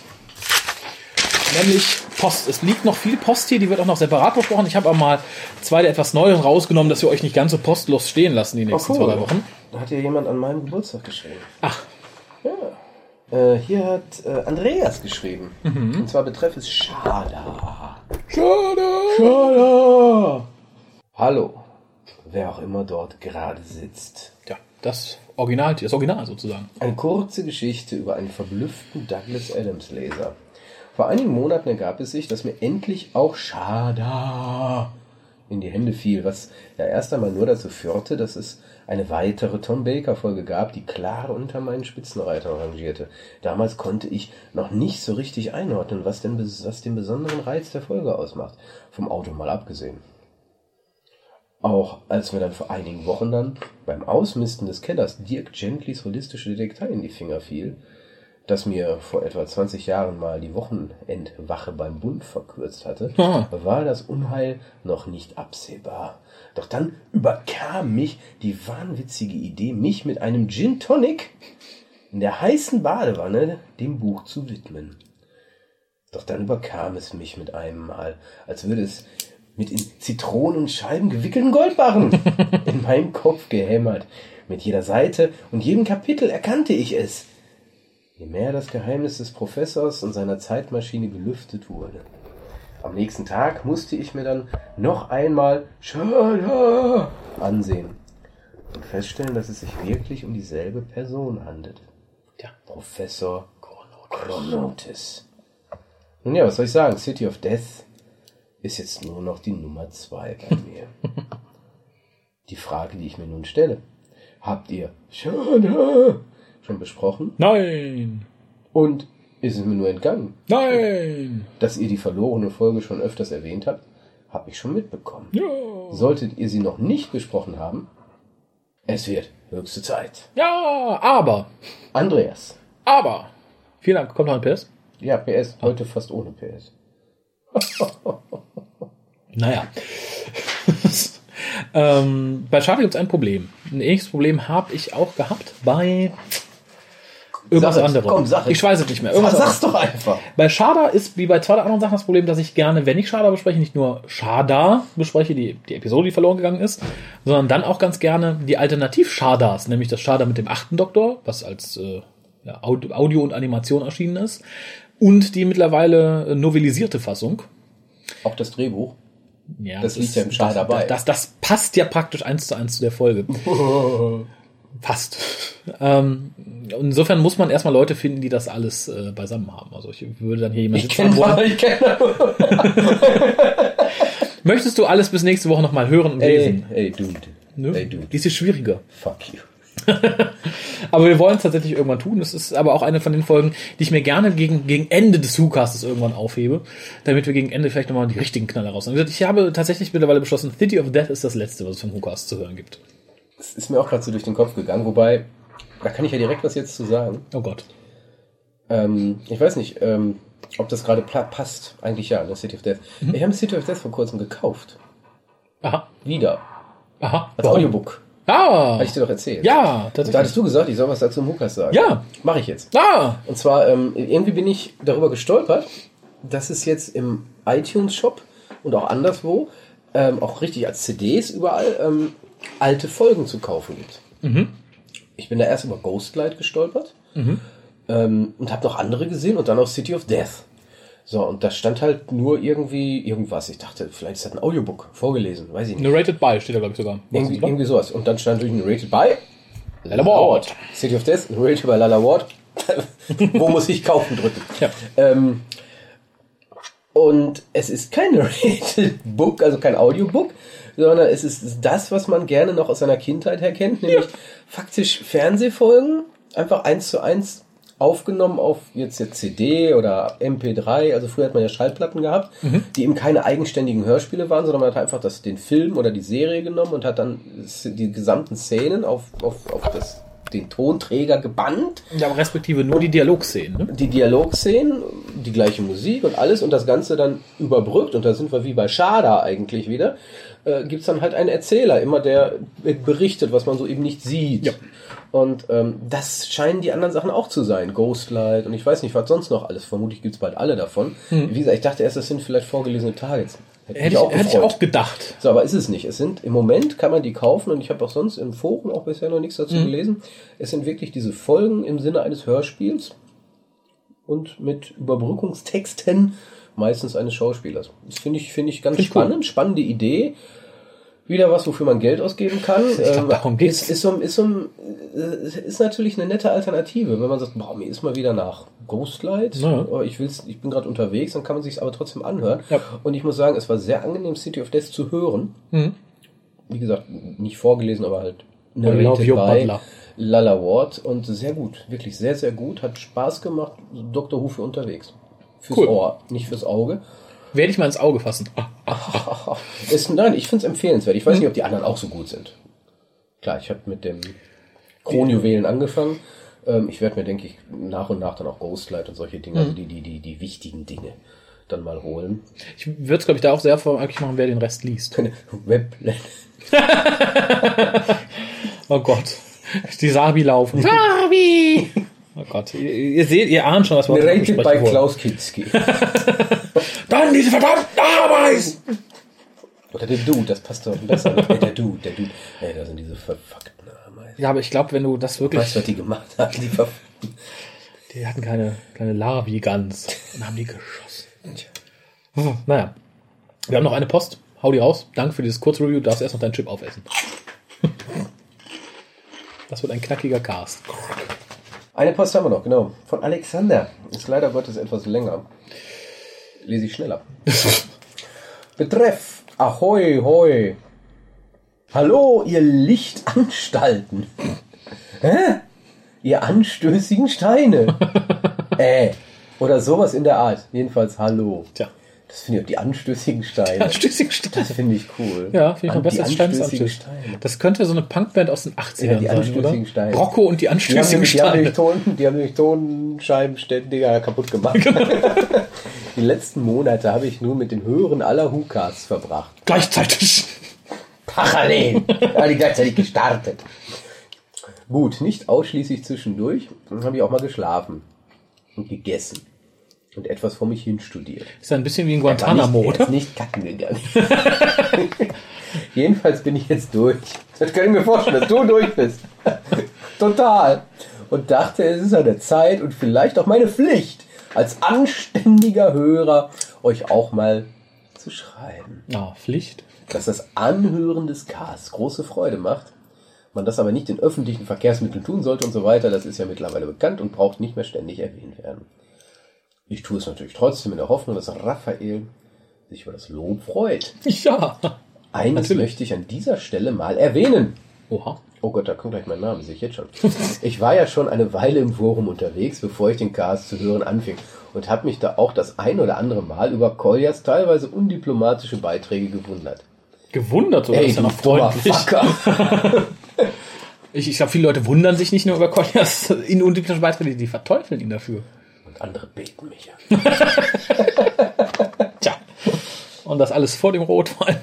Nämlich Post. Es liegt noch viel Post hier, die wird auch noch separat besprochen. Ich habe aber mal zwei der etwas Neueren rausgenommen, dass wir euch nicht ganz so postlos stehen lassen die nächsten zwei, drei Wochen. Da hat ja jemand an meinem Geburtstag geschrieben. Ach, Ja. Äh, hier hat äh, Andreas geschrieben. Mhm. Und zwar betreff es Schada. schade. Schada! Hallo. Wer auch immer dort gerade sitzt. Ja, das Original, das Original sozusagen. Eine kurze Geschichte über einen verblüfften Douglas Adams Leser. Vor einigen Monaten ergab es sich, dass mir endlich auch Schada in die Hände fiel, was ja erst einmal nur dazu führte, dass es eine weitere Tom Baker Folge gab, die klar unter meinen Spitzenreitern rangierte. Damals konnte ich noch nicht so richtig einordnen, was denn was den besonderen Reiz der Folge ausmacht, vom Auto mal abgesehen. Auch als mir dann vor einigen Wochen dann beim Ausmisten des Kellers Dirk Gentlys holistische Detektei in die Finger fiel, das mir vor etwa 20 Jahren mal die Wochenendwache beim Bund verkürzt hatte, Aha. war das Unheil noch nicht absehbar. Doch dann überkam mich die wahnwitzige Idee, mich mit einem Gin Tonic in der heißen Badewanne dem Buch zu widmen. Doch dann überkam es mich mit einem Mal, als würde es mit in Zitronenscheiben gewickelten Goldbarren *laughs* in meinem Kopf gehämmert. Mit jeder Seite und jedem Kapitel erkannte ich es. Je mehr das Geheimnis des Professors und seiner Zeitmaschine gelüftet wurde. Am nächsten Tag musste ich mir dann noch einmal Schala ansehen und feststellen, dass es sich wirklich um dieselbe Person handelt. Ja. Professor Chronotis. Nun ja, was soll ich sagen? City of Death ist jetzt nur noch die Nummer zwei bei *laughs* mir. die Frage, die ich mir nun stelle. Habt ihr Schala schon besprochen? Nein. Und ist es mir nur entgangen? Nein. Dass ihr die verlorene Folge schon öfters erwähnt habt, habe ich schon mitbekommen. Ja. Solltet ihr sie noch nicht besprochen haben, es wird höchste Zeit. Ja, aber. Andreas. Aber. Vielen Dank. Kommt noch ein PS? Ja, PS, heute fast ohne PS. *laughs* Naja. *laughs* ähm, bei Schade gibt es ein Problem. Ein ähnliches Problem habe ich auch gehabt bei irgendwas Sag es, anderem. komm, sag ich weiß es nicht mehr. Irgendwas Sag's doch einfach. Bei Schada ist wie bei zwei anderen Sachen das Problem, dass ich gerne, wenn ich Schada bespreche, nicht nur Schada bespreche, die, die Episode, die verloren gegangen ist, sondern dann auch ganz gerne die Alternativ-Schadas, nämlich das Schada mit dem achten Doktor, was als äh, ja, Aud- Audio und Animation erschienen ist, und die mittlerweile äh, novellisierte Fassung. Auch das Drehbuch. Ja, Das liegt ja im Schal das, dabei. Das, das passt ja praktisch eins zu eins zu der Folge. *laughs* Passt. Ähm, insofern muss man erstmal Leute finden, die das alles äh, beisammen haben. Also ich würde dann hier jemanden Ich sitzen wollen. *laughs* ich kenne. *laughs* Möchtest du alles bis nächste Woche nochmal hören und Ey, lesen? ey, dude. Ne? Ey, dude. Die ist schwieriger. Fuck you. *laughs* Aber wir wollen es tatsächlich irgendwann tun. Das ist aber auch eine von den Folgen, die ich mir gerne gegen, gegen Ende des WhoCastes irgendwann aufhebe, damit wir gegen Ende vielleicht nochmal die richtigen Knaller raus. Ich habe tatsächlich mittlerweile beschlossen, City of Death ist das letzte, was es vom WhoCast zu hören gibt. Das ist mir auch gerade so durch den Kopf gegangen, wobei, da kann ich ja direkt was jetzt zu sagen. Oh Gott. Ähm, ich weiß nicht, ähm, ob das gerade passt. Eigentlich ja, das City of Death. Mhm. Ich habe City of Death vor kurzem gekauft. Aha. Wieder. Aha. Als Audiobook. Ah. Habe ich dir doch erzählt. Ja, Und da tatsächlich. hattest du gesagt, ich soll was dazu im Hukas sagen. Ja. Mache ich jetzt. Ah. Und zwar, ähm, irgendwie bin ich darüber gestolpert, dass es jetzt im iTunes-Shop und auch anderswo, ähm, auch richtig als CDs überall, ähm, alte Folgen zu kaufen gibt. Ich bin da erst über Ghostlight gestolpert ähm, und habe noch andere gesehen und dann auch City of Death. So, und da stand halt nur irgendwie irgendwas. Ich dachte, vielleicht ist das ein Audiobook, vorgelesen, weiß ich nicht. Narrated by steht da, glaube ich, sogar. Irgendwie, irgendwie sowas. Und dann stand natürlich ein Rated by Lala Ward. City of Death, ein Rated by Lala Ward. *laughs* Wo muss ich kaufen drücken? Ja. Ähm, und es ist kein *laughs* Rated Book, also kein Audiobook, sondern es ist das, was man gerne noch aus seiner Kindheit her kennt, nämlich faktisch Fernsehfolgen, einfach eins zu eins aufgenommen auf jetzt jetzt CD oder MP3, also früher hat man ja Schallplatten gehabt, die eben keine eigenständigen Hörspiele waren, sondern man hat einfach das, den Film oder die Serie genommen und hat dann die gesamten Szenen auf, auf, auf das, den Tonträger gebannt Ja, aber respektive nur die Dialogszenen. Ne? die Dialogszenen, die gleiche Musik und alles und das Ganze dann überbrückt, und da sind wir wie bei Schada eigentlich wieder, äh, gibt's dann halt einen Erzähler, immer der berichtet, was man so eben nicht sieht. Ja. Und ähm, das scheinen die anderen Sachen auch zu sein. Ghostlight und ich weiß nicht, was sonst noch alles. Vermutlich gibt's bald alle davon. Wie gesagt, ich dachte erst, das sind vielleicht vorgelesene Targets. Hätte, Hätte ich, hätte ich auch gedacht. so, aber ist es nicht. Es sind im Moment kann man die kaufen und ich habe auch sonst im Forum auch bisher noch nichts dazu gelesen. Es sind wirklich diese Folgen im Sinne eines Hörspiels und mit Überbrückungstexten meistens eines Schauspielers. Das finde ich finde ich ganz Find ich cool. spannend, spannende Idee. Wieder was, wofür man Geld ausgeben kann. glaub, darum geht's. Ist, ist, so, ist, so, äh, ist natürlich eine nette Alternative, wenn man sagt, boah, mir ist mal wieder nach Ghostlight, Ja. oh, ich will's, ich bin gerade unterwegs, dann kann man sich aber trotzdem anhören. Ja. Und ich muss sagen, es war sehr angenehm, City of Death zu hören. Mhm. Wie gesagt, nicht vorgelesen, aber halt narrated by. Lala Ward und sehr gut, wirklich sehr, sehr gut, hat Spaß gemacht, Dr. Who für unterwegs. Fürs Cool. Ohr, nicht fürs Auge. Werde ich mal ins Auge fassen. *laughs* Ist, nein, ich finde es empfehlenswert. Ich weiß nicht, ob die anderen auch so gut sind. Klar, ich habe mit dem Kronjuwelen angefangen. Ähm, ich werde mir, denke ich, nach und nach dann auch Ghostlight und solche Dinge, also die, die, die, die wichtigen Dinge dann mal holen. Ich würde es, glaube ich, da auch sehr vorrangig machen, wer den Rest liest. Weblet. *laughs* Oh Gott. Die Sabi laufen. Sabi! Oh Gott. Ihr, ihr seht, ihr ahnt schon, was wir Narrated by. Klaus Kinski. *laughs* Dann diese verdammten Ameisen! Oder der Dude, das passt doch besser. *laughs* Äh, der Dude, der Dude. Ey, da sind diese verfuckten Ameisen. Ja, aber ich glaube, wenn du das wirklich... Weißt du, was die gemacht haben? Die. Die hatten keine, keine Larvi ganz. Und haben die geschossen. Hm, Naja. Wir haben noch eine Post. Hau die raus. Danke für dieses Kurzreview. Du darfst erst noch deinen Chip aufessen. Das wird ein knackiger Cast. Eine Post haben wir noch, genau. Von Alexander. Ist leider Gottes etwas länger. Lese ich schneller. *laughs* Betreff. Ahoi, hoi. Hallo, ihr Lichtanstalten. *laughs* Hä? Ihr anstößigen Steine. *laughs* äh. Oder sowas in der Art. Jedenfalls hallo. Tja. Das finde ich auch die anstößigen Steine. Anstößigen Stein. Das finde ich cool. Ja, finde ich besser die als Stein. Steine. Das könnte so eine Punkband aus den 80ern Ja, die sein, anstößigen oder? Steine. Rocco und die Die haben, anstößigen die, haben Steine. nämlich Ton, die haben nämlich Tonscheibenständiger kaputt gemacht. Die letzten Monate habe ich nur mit den Hören aller Hukas verbracht. Gleichzeitig. Parallel. *laughs* Die gleichzeitig gestartet. Gut, nicht ausschließlich zwischendurch. Dann habe ich auch mal geschlafen und gegessen und etwas vor mich hin studiert. Ist ein bisschen wie in War Guantanamo, nicht, er oder? ist nicht kacken gegangen. *laughs* Jedenfalls bin ich jetzt durch. Das kann ich mir vorstellen, dass du durch bist. *laughs* Total. Und dachte, es ist an der Zeit und vielleicht auch meine Pflicht, als anständiger Hörer euch auch mal zu schreiben. Ja, Pflicht. Dass das Anhören des Casts große Freude macht, man das aber nicht in öffentlichen Verkehrsmitteln tun sollte und so weiter, das ist ja mittlerweile bekannt und braucht nicht mehr ständig erwähnt werden. Ich tue es natürlich trotzdem in der Hoffnung, dass Raphael sich über das Lob freut. Ja. Eines Natürlich. möchte ich an dieser Stelle mal erwähnen. Oha. Oh Gott, da kommt gleich mein Name, sehe ich jetzt schon. *laughs* Ich war ja schon eine Weile im Forum unterwegs, bevor ich den Cast zu hören anfing und habe mich da auch das ein oder andere Mal über Koljas teilweise undiplomatische Beiträge gewundert. Gewundert sogar, Ey, ist ja noch freundlich. *laughs* Ich, ich glaube, viele Leute wundern sich nicht nur über Koljas in undiplomatischen Beiträge, die verteufeln ihn dafür. Und andere beten mich an. *laughs* Tja. Und das alles vor dem Rotwein.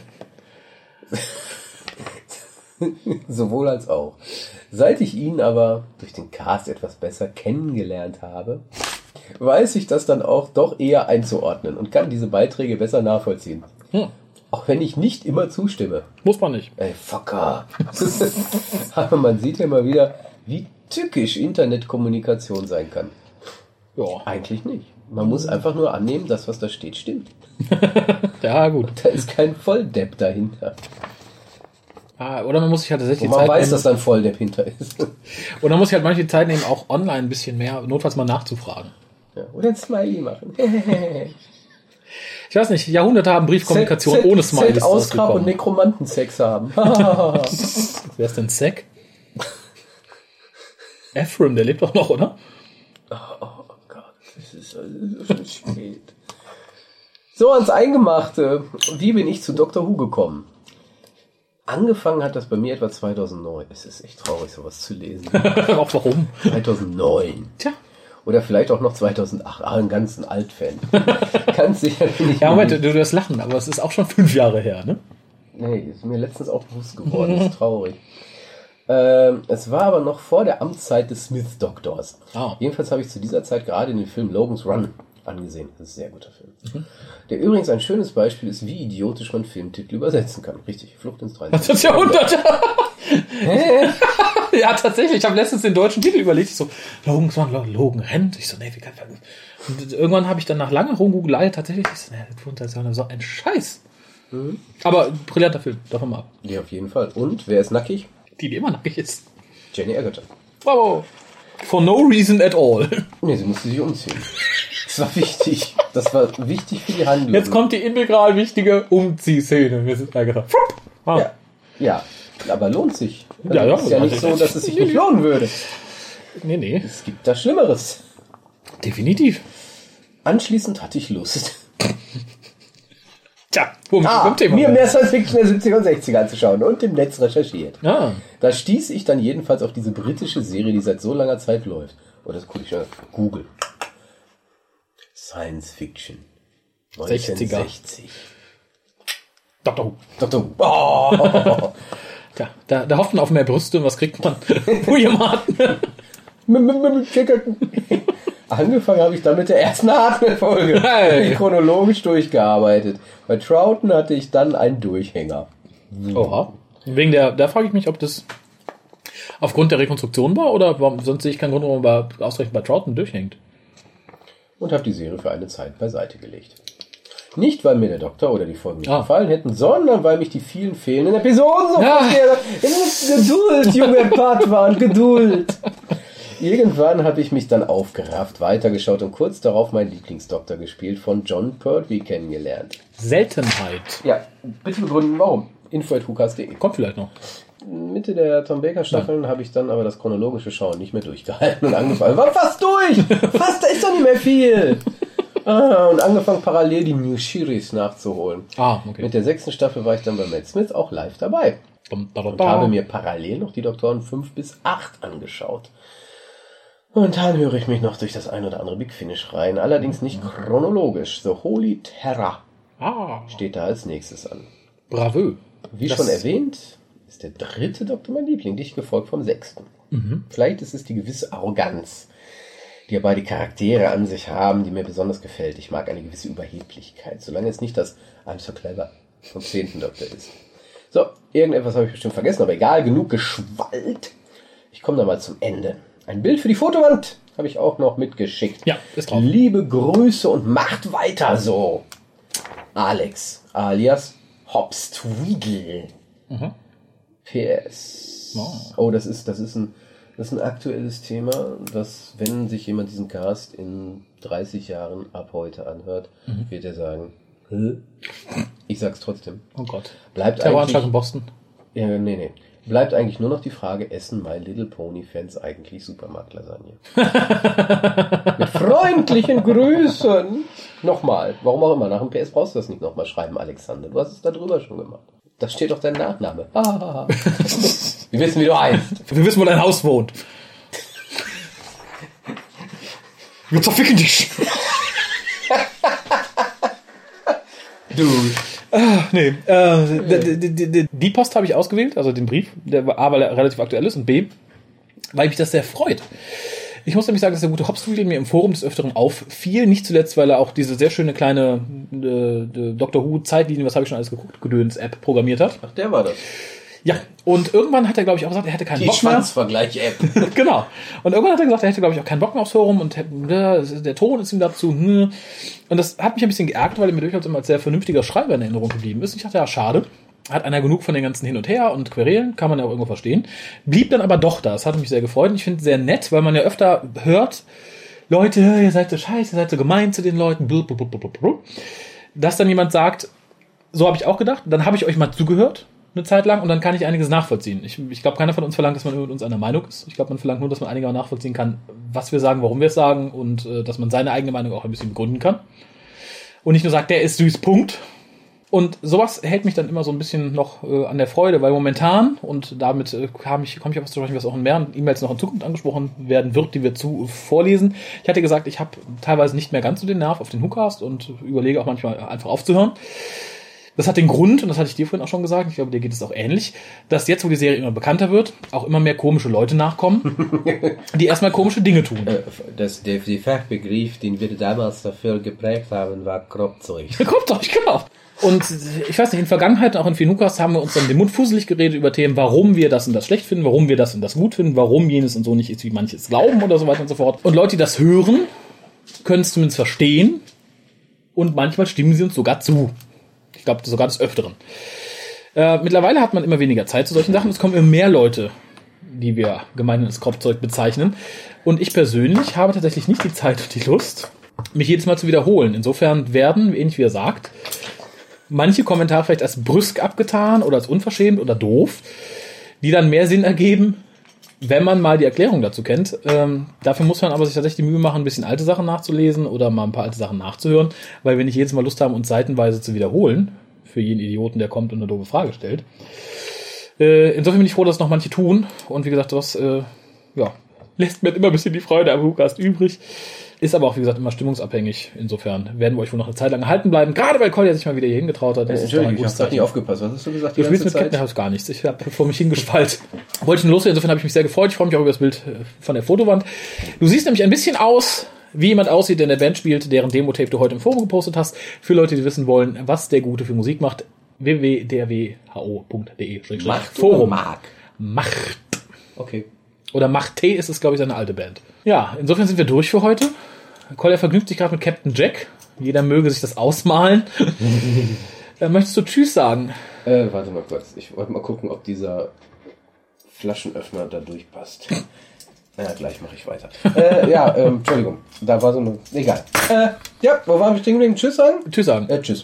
*laughs* Sowohl als auch. Seit ich ihn aber durch den Cast etwas besser kennengelernt habe, weiß ich das dann auch doch eher einzuordnen und kann diese Beiträge besser nachvollziehen. Hm. Auch wenn ich nicht immer zustimme. Muss man nicht. Ey, Fucker. *laughs* Aber man sieht ja mal wieder, wie tückisch Internetkommunikation sein kann. Ja. Eigentlich nicht. Man muss einfach nur annehmen, dass was da steht, stimmt. *laughs* Ja, gut. Da ist kein Volldepp dahinter. Ah, oder man muss sich halt tatsächlich Und man Zeit weiß, nehmen. dass da ein Volldepp hinter ist. *laughs* Und dann muss ich halt manche Zeit nehmen, auch online ein bisschen mehr, notfalls mal nachzufragen. Ja, oder ein Smiley machen. *laughs* Ich weiß nicht, Jahrhunderte haben Briefkommunikation Z- ohne Z- Smileys Z-Ausgrab und ausgekommen. Nekromantensex haben. *laughs* Wer ist denn Zack? Ephraim, der lebt doch noch, oder? oh Gott, es ist, ist schon spät. So ans Eingemachte. Wie bin ich zu Dr. Who gekommen? Angefangen hat das bei mir etwa 2009. Es ist echt traurig, sowas zu lesen. *laughs* auch warum? 2009. Tja. Oder vielleicht auch noch 2008. Ah, einen ganzen Altfan. *laughs* Ganz sicher bin ich Ja, Moment, nicht. du wirst lachen, aber es ist auch schon fünf Jahre her, ne? Nee, ist mir letztens auch bewusst geworden. ist *laughs* traurig. Ähm, es war aber noch vor der Amtszeit des Smith-Doktors. Ah. Jedenfalls habe ich zu dieser Zeit gerade den Film Logan's Run angesehen. Das ist ein sehr guter Film. Mhm. Der übrigens ein schönes Beispiel ist, wie idiotisch man Filmtitel übersetzen kann. Richtig, Flucht ins 23. Das Jahrhundert. *laughs* *laughs* ja, tatsächlich. Ich habe letztens den deutschen Titel überlegt. Ich so, Logan Logan rennt. Ich so, nee, wie kann Und irgendwann habe ich dann nach langer Rumgugelei tatsächlich, ich so, so ein Scheiß. Aber brillanter Film, davon mal ab. Ja, auf jeden Fall. Und wer ist nackig? Die, die immer nackig ist. Jenny Agutter. Bravo. For no reason at all. Nee, sie musste sich umziehen. *laughs* Das war wichtig. Das war wichtig für die Handlung. Jetzt kommt die integral wichtige Umziehszene. Wir sind gesagt. Frupp. Ah. Ja, ja. Aber lohnt sich. Also Ja, ja. ist ja nicht so, dass es sich nicht lohnen würde. Nee, nee. Es gibt da Schlimmeres. Definitiv. Anschließend hatte ich Lust. Tja, womit Ah, beim Thema mir mehr Science Fiction der 70er und 60er anzuschauen und im Netz recherchiert. Ah, Da stieß ich dann jedenfalls auf diese britische Serie, die seit so langer Zeit läuft. Oh, das gucke ich schon. Google. Science Fiction. 60er. 1960. Dr. Who. Dr. Oh. *laughs* Tja, da, da hofft man auf mehr Brüste und was kriegt man? *laughs* Hartnell. *laughs* Angefangen habe ich dann mit der ersten Hardware-Folge. Hey. Chronologisch durchgearbeitet. Bei Troughton hatte ich dann einen Durchhänger. Oha. Wegen der, da frage ich mich, ob das aufgrund der Rekonstruktion war oder warum, sonst sehe ich keinen Grund, warum man bei, ausgerechnet bei Troughton durchhängt. Und habe die Serie für eine Zeit beiseite gelegt. Nicht, weil mir der Doktor oder die Folgen nicht Ah. gefallen hätten, sondern weil mich die vielen fehlenden Episoden so haben. Geduld, junger *laughs* Patwan, Geduld. Irgendwann habe ich mich dann aufgerafft, weitergeschaut und kurz darauf meinen Lieblingsdoktor gespielt, von John Pertwee kennengelernt. Seltenheit. Ja, bitte begründen, warum. info.hukas.de Kommt vielleicht noch. Mitte der Tom Baker Staffeln habe ich dann aber das chronologische Schauen nicht mehr durchgehalten und angefangen. War fast durch! Fast, da ist doch nicht mehr viel! *laughs* Ah, und angefangen parallel die New Series nachzuholen. Ah, okay. Mit der sechsten Staffel war ich dann bei Matt Smith auch live dabei und habe mir parallel noch die Doktoren 5 bis 8 angeschaut. Momentan höre ich mich noch durch das ein oder andere Big Finish rein, allerdings nicht chronologisch. The Holy Terror Ah, steht da als nächstes an. bravo. Wie Das- schon erwähnt, der dritte Doktor mein Liebling, dicht gefolgt vom sechsten. Vielleicht ist es die gewisse Arroganz, die ja beide Charaktere an sich haben, die mir besonders gefällt. Ich mag eine gewisse Überheblichkeit, solange es nicht das I'm so clever vom zehnten Doktor ist. So, irgendetwas habe ich bestimmt vergessen, aber egal, genug geschwallt. Ich komme da mal zum Ende. Ein Bild für die Fotowand habe ich auch noch mitgeschickt. Ja, ist drauf. Liebe Grüße und macht weiter so. Alex, alias Hobbs Tweedle. PS. Oh, das ist, das ist ein, das ist ein aktuelles Thema, das, wenn sich jemand diesen Cast in 30 Jahren ab heute anhört, wird er sagen, ich sag's trotzdem. Oh Gott. Bleibt Terroranschlag in Boston. ja, nee, nee. Bleibt eigentlich nur noch die Frage, essen My Little Pony Fans eigentlich Supermarktlasagne? *laughs* Mit freundlichen Grüßen. Nochmal. Warum auch immer. Nach dem PS brauchst du das nicht nochmal schreiben, Alexander. Du hast es da drüber schon gemacht. Da steht doch dein Nachname. Ah. *laughs* Wir wissen, wie du heißt. Wir wissen, wo dein Haus wohnt. Wir zerficken dich. Du. Nee, äh, die, die, Post habe ich ausgewählt, also den Brief, der A, weil er relativ aktuell ist und B, weil mich das sehr freut. Ich muss nämlich sagen, dass der gute Hopsfield mir im Forum des Öfteren auffiel, nicht zuletzt, weil er auch diese sehr schöne kleine äh, Doctor Who Zeitlinie, was habe ich schon alles geguckt, Gedöns App programmiert hat. Ach, der war das. Ja, und irgendwann hat er, glaube ich, auch gesagt, er hätte keinen Die Bock mehr. Schwanzvergleich-App. *laughs* genau. Und irgendwann hat er gesagt, er hätte, glaube ich, auch keinen Bock mehr aufs Forum und äh, der Ton ist ihm dazu. hm. Und das hat mich ein bisschen geärgert, weil er mir durchaus immer als sehr vernünftiger Schreiber in Erinnerung geblieben ist. Ich dachte, ja, schade. Hat einer genug von den ganzen Hin und Her und Querelen, kann man ja auch irgendwo verstehen. Blieb dann aber doch da. Das hat mich sehr gefreut. Und ich finde es sehr nett, weil man ja öfter hört, Leute, ihr seid so scheiße, ihr seid so gemein zu den Leuten, dass dann jemand sagt, so habe ich auch gedacht, dann habe ich euch mal zugehört, eine Zeit lang, und dann kann ich einiges nachvollziehen. Ich, ich glaube, keiner von uns verlangt, dass man mit uns einer Meinung ist. Ich glaube, man verlangt nur, dass man einigermaßen nachvollziehen kann, was wir sagen, warum wir es sagen und äh, dass man seine eigene Meinung auch ein bisschen begründen kann. Und nicht nur sagt, der ist süß, Punkt. Und sowas hält mich dann immer so ein bisschen noch äh, an der Freude, weil momentan, und damit äh, kam ich, komme ich auf was zu sprechen, was auch in mehreren E-Mails noch in Zukunft angesprochen werden wird, die wir zu vorlesen. Ich hatte gesagt, ich habe teilweise nicht mehr ganz so den Nerv auf den Hookast und überlege auch manchmal einfach aufzuhören. Das hat den Grund, und das hatte ich dir vorhin auch schon gesagt, ich glaube, dir geht es auch ähnlich, dass jetzt, wo die Serie immer bekannter wird, auch immer mehr komische Leute nachkommen, *laughs* die erstmal komische Dinge tun. Äh, Das, der, der Fachbegriff, den wir damals dafür geprägt haben, war Kropfzeug. *laughs* Doch, genau. Und ich weiß nicht, in Vergangenheit, auch in Finukas, haben wir uns dann den Mund fusselig geredet über Themen, warum wir das und das schlecht finden, warum wir das und das gut finden, warum jenes und so nicht ist, wie manche es glauben oder so weiter und so fort. Und Leute, die das hören, können es zumindest verstehen und manchmal stimmen sie uns sogar zu. Ich glaube, sogar des Öfteren. Äh, mittlerweile hat man immer weniger Zeit zu solchen Sachen. Es kommen immer mehr Leute, die wir gemeinhin als Kropfzeug bezeichnen. Und ich persönlich habe tatsächlich nicht die Zeit und die Lust, mich jedes Mal zu wiederholen. Insofern werden, ähnlich wie er sagt, manche Kommentare vielleicht als brüsk abgetan oder als unverschämt oder doof, die dann mehr Sinn ergeben, wenn man mal die Erklärung dazu kennt. Ähm, dafür muss man aber sich tatsächlich die Mühe machen, ein bisschen alte Sachen nachzulesen oder mal ein paar alte Sachen nachzuhören, weil wir nicht jedes Mal Lust haben, uns seitenweise zu wiederholen, für jeden Idioten, der kommt und eine doofe Frage stellt. Äh, insofern bin ich froh, dass noch manche tun. Und wie gesagt, das äh, ja, lässt mir immer ein bisschen die Freude am Hookast übrig. Ist aber auch, wie gesagt, immer stimmungsabhängig. Insofern werden wir euch wohl noch eine Zeit lang erhalten bleiben. Gerade weil Collier sich mal wieder hier hingetraut hat. Das ist doch ein Entschuldigung, ich gutes habe nicht aufgepasst. Was hast du gesagt? Du spielst mit Captain House gar nichts. Ich habe vor mich hingespalt. Wollte ich nur loswerden. Insofern habe ich mich sehr gefreut. Ich freue mich auch über das Bild äh, von der Fotowand. Du siehst nämlich ein bisschen aus, wie jemand aussieht, der in der Band spielt, deren Demo-Tape du heute im Forum gepostet hast. Für Leute, die wissen wollen, was der Gute für Musik macht, www.drwho.de Macht Forum. mag? Macht. Okay. Oder Macht T ist es, glaube ich, seine alte Band. Ja, insofern sind wir durch für heute. Collier vergnügt sich gerade mit Captain Jack. Jeder möge sich das ausmalen. Dann *laughs* möchtest du Tschüss sagen. Äh, warte mal kurz. Ich wollte mal gucken, ob dieser Flaschenöffner da durchpasst. *laughs* Ja, gleich mache ich weiter. äh, ja, ähm, Entschuldigung. Da war so eine. Egal. Äh, ja, wo waren wir stehen geblieben? Tschüss sagen? Tschüss sagen. Äh, tschüss.